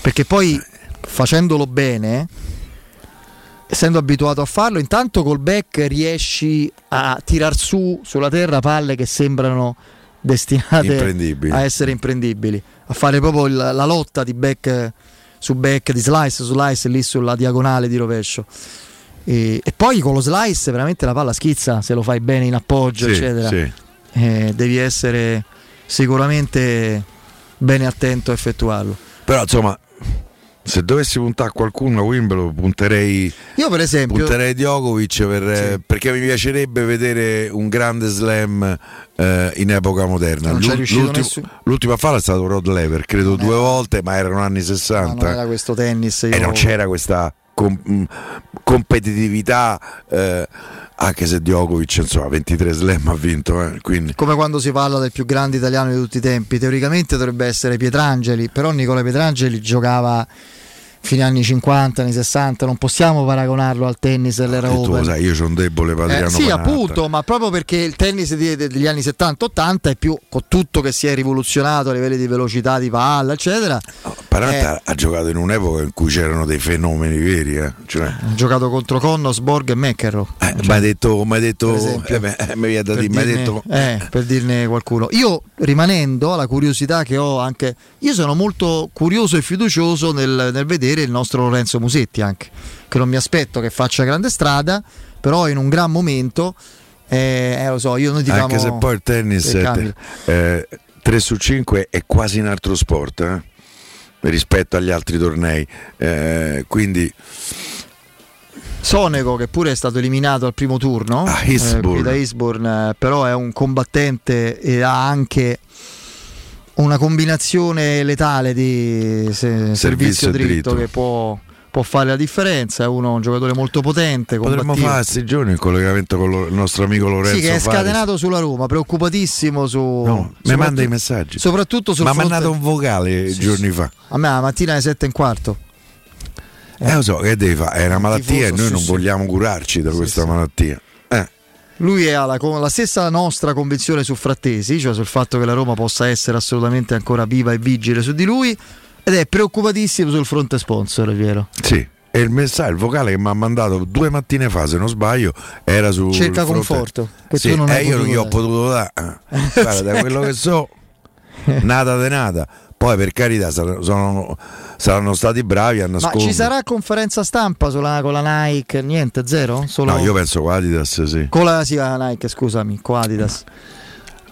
Perché poi facendolo bene, essendo abituato a farlo, intanto col back riesci a tirar su sulla terra palle che sembrano destinate a essere imprendibili, a fare proprio il- la lotta di back su back, di slice su slice lì sulla diagonale di rovescio. E, e poi con lo slice veramente la palla schizza se lo fai bene in appoggio, Sì, eccetera. sì. Eh, devi essere sicuramente bene attento a effettuarlo. Però insomma, se dovessi puntare a qualcuno a Wimbledon punterei, Io per esempio punterei Djokovic per, eh, perché mi piacerebbe vedere un grande slam eh, in epoca moderna. Non riuscito l'ultimo- l'ultima falla è stato Rod Lever, credo due volte, ma erano anni no, 60 non era questo tennis. e io- non c'era questa com- competitività. eh, anche se Djokovic insomma 23 slam ha vinto eh, Come quando si parla del più grande italiano di tutti i tempi, teoricamente dovrebbe essere Pietrangeli, però Nicola Pietrangeli giocava fine anni 50, anni 60, non possiamo paragonarlo al tennis dell'era e tu lo Open. sai io un debole per Adriano Eh, sì, Panatta. appunto, ma proprio perché il tennis degli anni 70-80 è più con tutto che si è rivoluzionato a livelli di velocità di palla, eccetera. Parata Eh. ha giocato in un'epoca in cui c'erano dei fenomeni veri, eh. Cioè, Ha giocato contro Connos, Borg e Meckerro. eh, mi hai detto, detto, Per esempio. eh, eh, mi per dire, mi hai dirne- detto, eh, per dirne qualcuno. Io rimanendo alla curiosità che ho anche, io sono molto curioso e fiducioso nel, nel vedere il nostro Lorenzo Musetti anche, che non mi aspetto che faccia grande strada, però in un gran momento, eh, eh, lo so, io noi diciamo... anche se poi il tennis eh, 3 su 5 è quasi un altro sport eh, rispetto agli altri tornei. Eh, quindi Sonego che pure è stato eliminato al primo turno Ah, eh, Eastbourne. da Eastbourne, eh, però è un combattente e ha anche una combinazione letale di se- servizio, dritto. dritto, che può, può fare la differenza, è uno, un giocatore molto potente, potremmo fare questi giorni il collegamento con lo- il nostro amico Lorenzo Sì, che è scatenato sulla Roma, preoccupatissimo su... No, mi manda i messaggi. Soprattutto sul Ma mi ha fronte- mandato un vocale Sì, giorni sì. fa. A me la mattina alle 7 e un quarto. Eh, lo so, che devi fare? È una malattia e tifoso, noi sì, non vogliamo curarci da questa malattia. Lui ha la, la stessa nostra convinzione su Frattesi, cioè sul fatto che la Roma possa essere assolutamente ancora viva e vigile su di lui, ed è preoccupatissimo sul fronte sponsor, è vero. Sì. E il messaggio, il vocale che mi ha mandato due mattine fa, se non sbaglio, era su. Cerca conforto, che Sì, tu non eh, hai io non gli ho potuto dare. Guarda, da quello che so, (laughs) nada de nada. Poi per carità sar- sono- saranno stati bravi a Ma nascondere. ci sarà conferenza stampa sulla- con la Nike? Niente, zero? Solo No, io penso con Adidas sì. con la, sì, la Nike, scusami, con Adidas.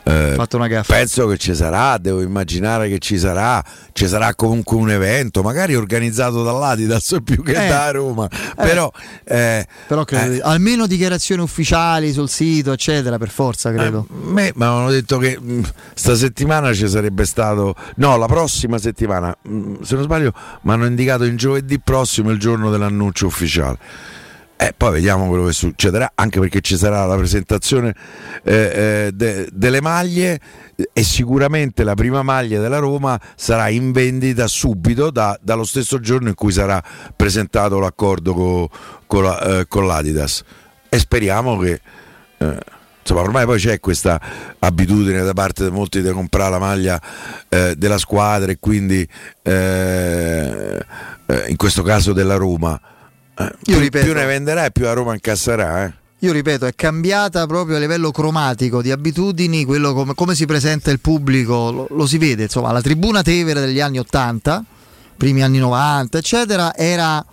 Eh, fatto una gaffa. Penso che ci sarà, devo immaginare che ci sarà, ci sarà comunque un evento, magari organizzato dall'Adidas più che Eh. da Roma. Però, eh, Però credo di- almeno dichiarazioni ufficiali sul sito, eccetera, per forza, credo. me mi avevano detto che mh, sta settimana ci sarebbe stato, no, la prossima settimana, mh, se non sbaglio, mi hanno indicato il giovedì prossimo il giorno dell'annuncio ufficiale. Eh, poi vediamo quello che succederà, anche perché ci sarà la presentazione eh, eh, de- delle maglie e sicuramente la prima maglia della Roma sarà in vendita subito da- dallo stesso giorno in cui sarà presentato l'accordo co- con, la- eh, con l'Adidas. E speriamo che... eh, Insomma, ormai poi c'è questa abitudine da parte di molti di comprare la maglia eh, della squadra e quindi in questo caso della Roma. Eh, più, ripeto- più ne venderà e più la Roma incasserà. eh. Io ripeto, è cambiata proprio a livello cromatico di abitudini, quello come, come si presenta il pubblico, lo, lo si vede, insomma, la tribuna Tevere degli anni 80, primi anni 90, eccetera, era,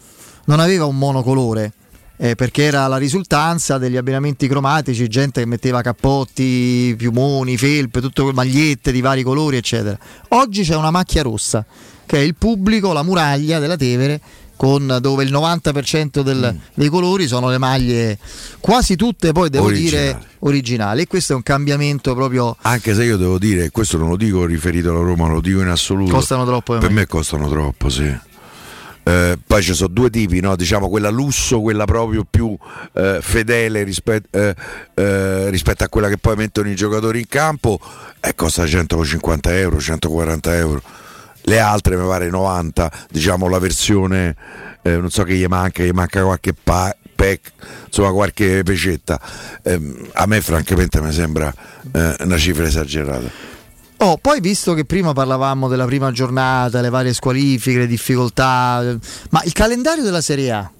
non aveva un monocolore. eh, perché era la risultanza degli abbinamenti cromatici, gente che metteva cappotti, piumoni, felpe, tutto, magliette di vari colori, eccetera. Oggi c'è una macchia rossa, che è il pubblico, la muraglia della Tevere, con, dove il 90% del- dei colori sono le maglie, quasi tutte poi devo Originali. dire originali. E questo è un cambiamento proprio. Anche se io devo dire, questo non lo dico riferito alla Roma, lo dico in assoluto. Costano troppo le Per me costano troppo, sì. Eh, poi ci sono due tipi, no? diciamo quella lusso, quella proprio più eh, fedele rispet- eh, eh, rispetto a quella che poi mettono i giocatori in campo, e costa 150 euro, 140 euro. Le altre mi pare 90, diciamo la versione, eh, non so che gli manca, gli manca qualche pa- pack, insomma qualche pecetta. Ehm, a me francamente mi sembra eh, una cifra esagerata. Oh, poi visto che prima parlavamo della prima giornata, le varie squalifiche, le difficoltà, eh, ma il calendario della Serie A.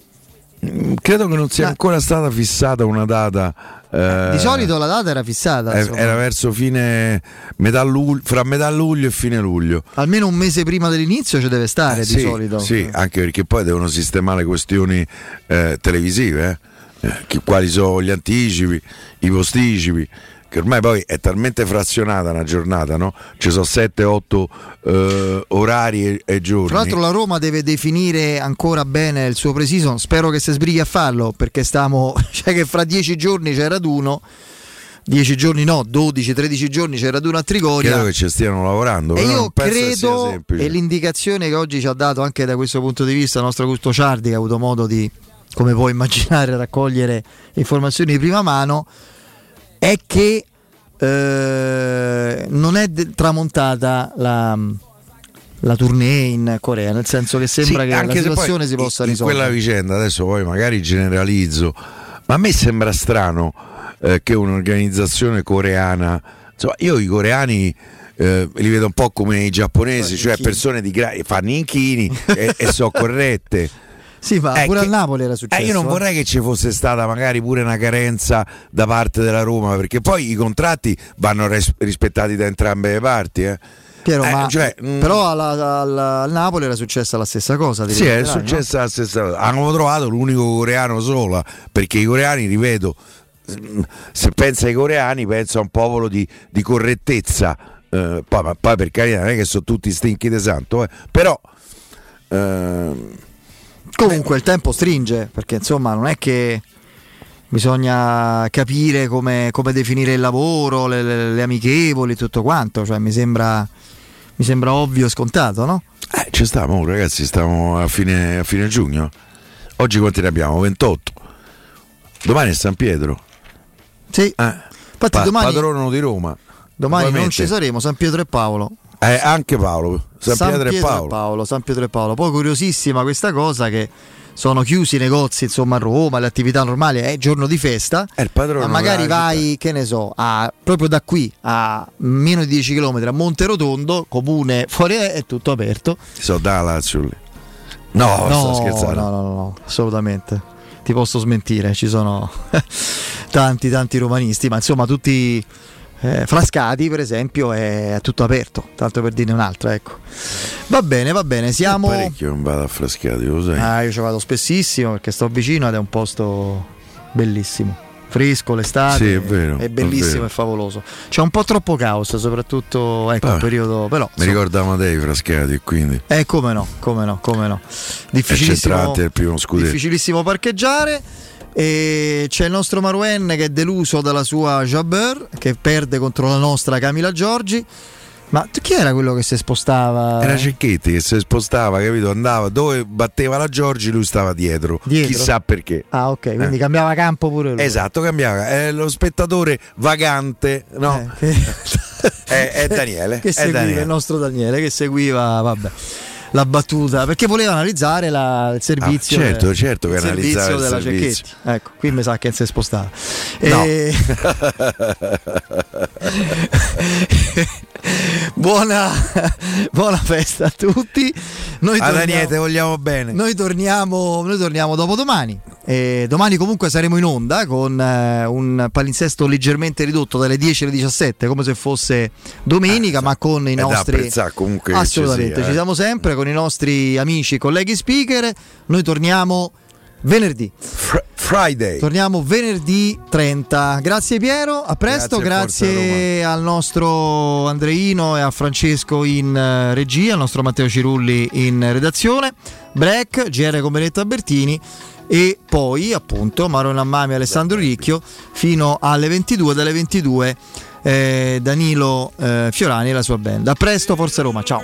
Mm, Credo che non sia Ma- ancora stata fissata una data. Eh, Di solito la data era fissata. insomma. era verso fine metà luglio, fra metà luglio e fine luglio. Almeno un mese prima dell'inizio ci deve stare Eh, di sì, solito. Sì, anche perché poi devono sistemare le questioni eh, televisive, eh. Eh, che- quali sono gli anticipi, i posticipi, che ormai poi è talmente frazionata una giornata, no? Ci sono 7-8 eh, orari e, e giorni. Tra l'altro la Roma deve definire ancora bene il suo pre-season, spero che si sbrighi a farlo perché stiamo, (laughs) cioè che fra dieci giorni c'è raduno, dieci giorni no, 12-13 giorni c'è raduno a Trigoria. Credo che ci stiano lavorando. E io credo, e l'indicazione che oggi ci ha dato anche da questo punto di vista il nostro Augusto Ciardi, che ha avuto modo di, come puoi immaginare, raccogliere informazioni di prima mano, è che eh, non è de- tramontata la, la tournée in Corea, nel senso che sembra Sì, che la situazione si possa in- in risolvere. quella vicenda adesso poi magari generalizzo ma a me sembra strano eh, che un'organizzazione coreana insomma io i coreani eh, li vedo un po' come i giapponesi, cioè persone di gra- fanno inchini e, e sono corrette. (laughs) Sì, ma Eh, pure che- al Napoli era successo. Eh, io non eh. vorrei che ci fosse stata magari pure una carenza da parte della Roma, perché poi i contratti vanno res- rispettati da entrambe le parti. Eh. Piero, Eh, ma cioè, mm, però alla- alla- al Napoli era successa la stessa cosa. Sì, è ricorderai, no? successa la stessa cosa. Hanno trovato l'unico coreano sola, perché i coreani, ripeto, se pensa ai coreani, pensa a un popolo di, di correttezza. Eh, poi, ma poi per carità non è che sono tutti stinchi di santo, eh. però ehm, Comunque il tempo stringe, perché insomma non è che bisogna capire come, come definire il lavoro, le, le- le amichevoli, tutto quanto. Cioè, mi sembra, mi sembra ovvio e scontato, no? eh, ci stiamo, ragazzi, stiamo a fine, a fine giugno. Oggi quanti ne abbiamo? 28. Domani è San Pietro. Sì. Infatti domani- patrono di Roma. Domani non ci saremo, San Pietro e Paolo. Eh, anche Paolo, San, Pietro, e Paolo. San Pietro e Paolo. Poi curiosissima questa cosa che sono chiusi i negozi insomma a Roma, le attività normali, è giorno di festa. Padrone ma magari vai, che ne so, a- proprio da qui a meno di 10 km a Monterotondo, comune fuori è, tutto aperto. So da Lazio lì. No, sto scherzando. No, no, no, no, assolutamente. Ti posso smentire, ci sono (laughs) tanti, tanti romanisti, ma insomma tutti eh, Frascati, per esempio, è tutto aperto, tanto per dirne un'altra, ecco. Va bene, va bene, siamo... Parecchio non vado a Frascati, lo sai. Ah, io ci vado spessissimo perché sto vicino ed è un posto bellissimo. Fresco l'estate, Sì, è vero, è bellissimo e favoloso. C'è un po' troppo caos, soprattutto ecco, Vabbè. periodo, però Mi ricorda Amadei Frascati, quindi eh, come no, come no, come no. è Difficilissimo, centrante il primo scudetto. difficilissimo parcheggiare. E c'è il nostro Maruen che è deluso dalla sua Jabber che perde contro la nostra Camila Giorgi. Ma chi era quello che si spostava? Era Cecchetti che si spostava, capito? Andava dove batteva la Giorgi, lui stava dietro. Dietro? Chissà perché. Ah, ok, quindi Eh. cambiava campo pure lui. Esatto, cambiava. È lo spettatore vagante, no? (laughs) è, è Daniele. (laughs) che è seguiva Daniele. il nostro Daniele che seguiva vabbè, la battuta perché voleva analizzare la- il servizio Ah, certo, del- certo analizzava servizio il della servizio. Cecchetti ecco qui mi sa che si è spostata No. E- (laughs) buona, buona festa a tutti noi A torniamo- Daniele, vogliamo bene. noi torniamo, noi torniamo dopo domani. E domani comunque saremo in onda con eh, un palinsesto leggermente ridotto dalle 10 alle 17, come se fosse domenica, ma con i da nostri. comunque che ci Assolutamente, sia, ci eh. siamo sempre con i nostri amici, colleghi speaker. Noi torniamo venerdì. Friday. Torniamo venerdì 30. Grazie Piero, a presto, Grazie, grazie al nostro Andreino e a Francesco in eh, regia, al nostro Matteo Cirulli in redazione, Break, GR con Benetta Bertini e poi appunto Marona Mami e Alessandro Ricchio fino alle 22, dalle 22 eh, Danilo eh, Fiorani e la sua band. A presto, Forza Roma, ciao.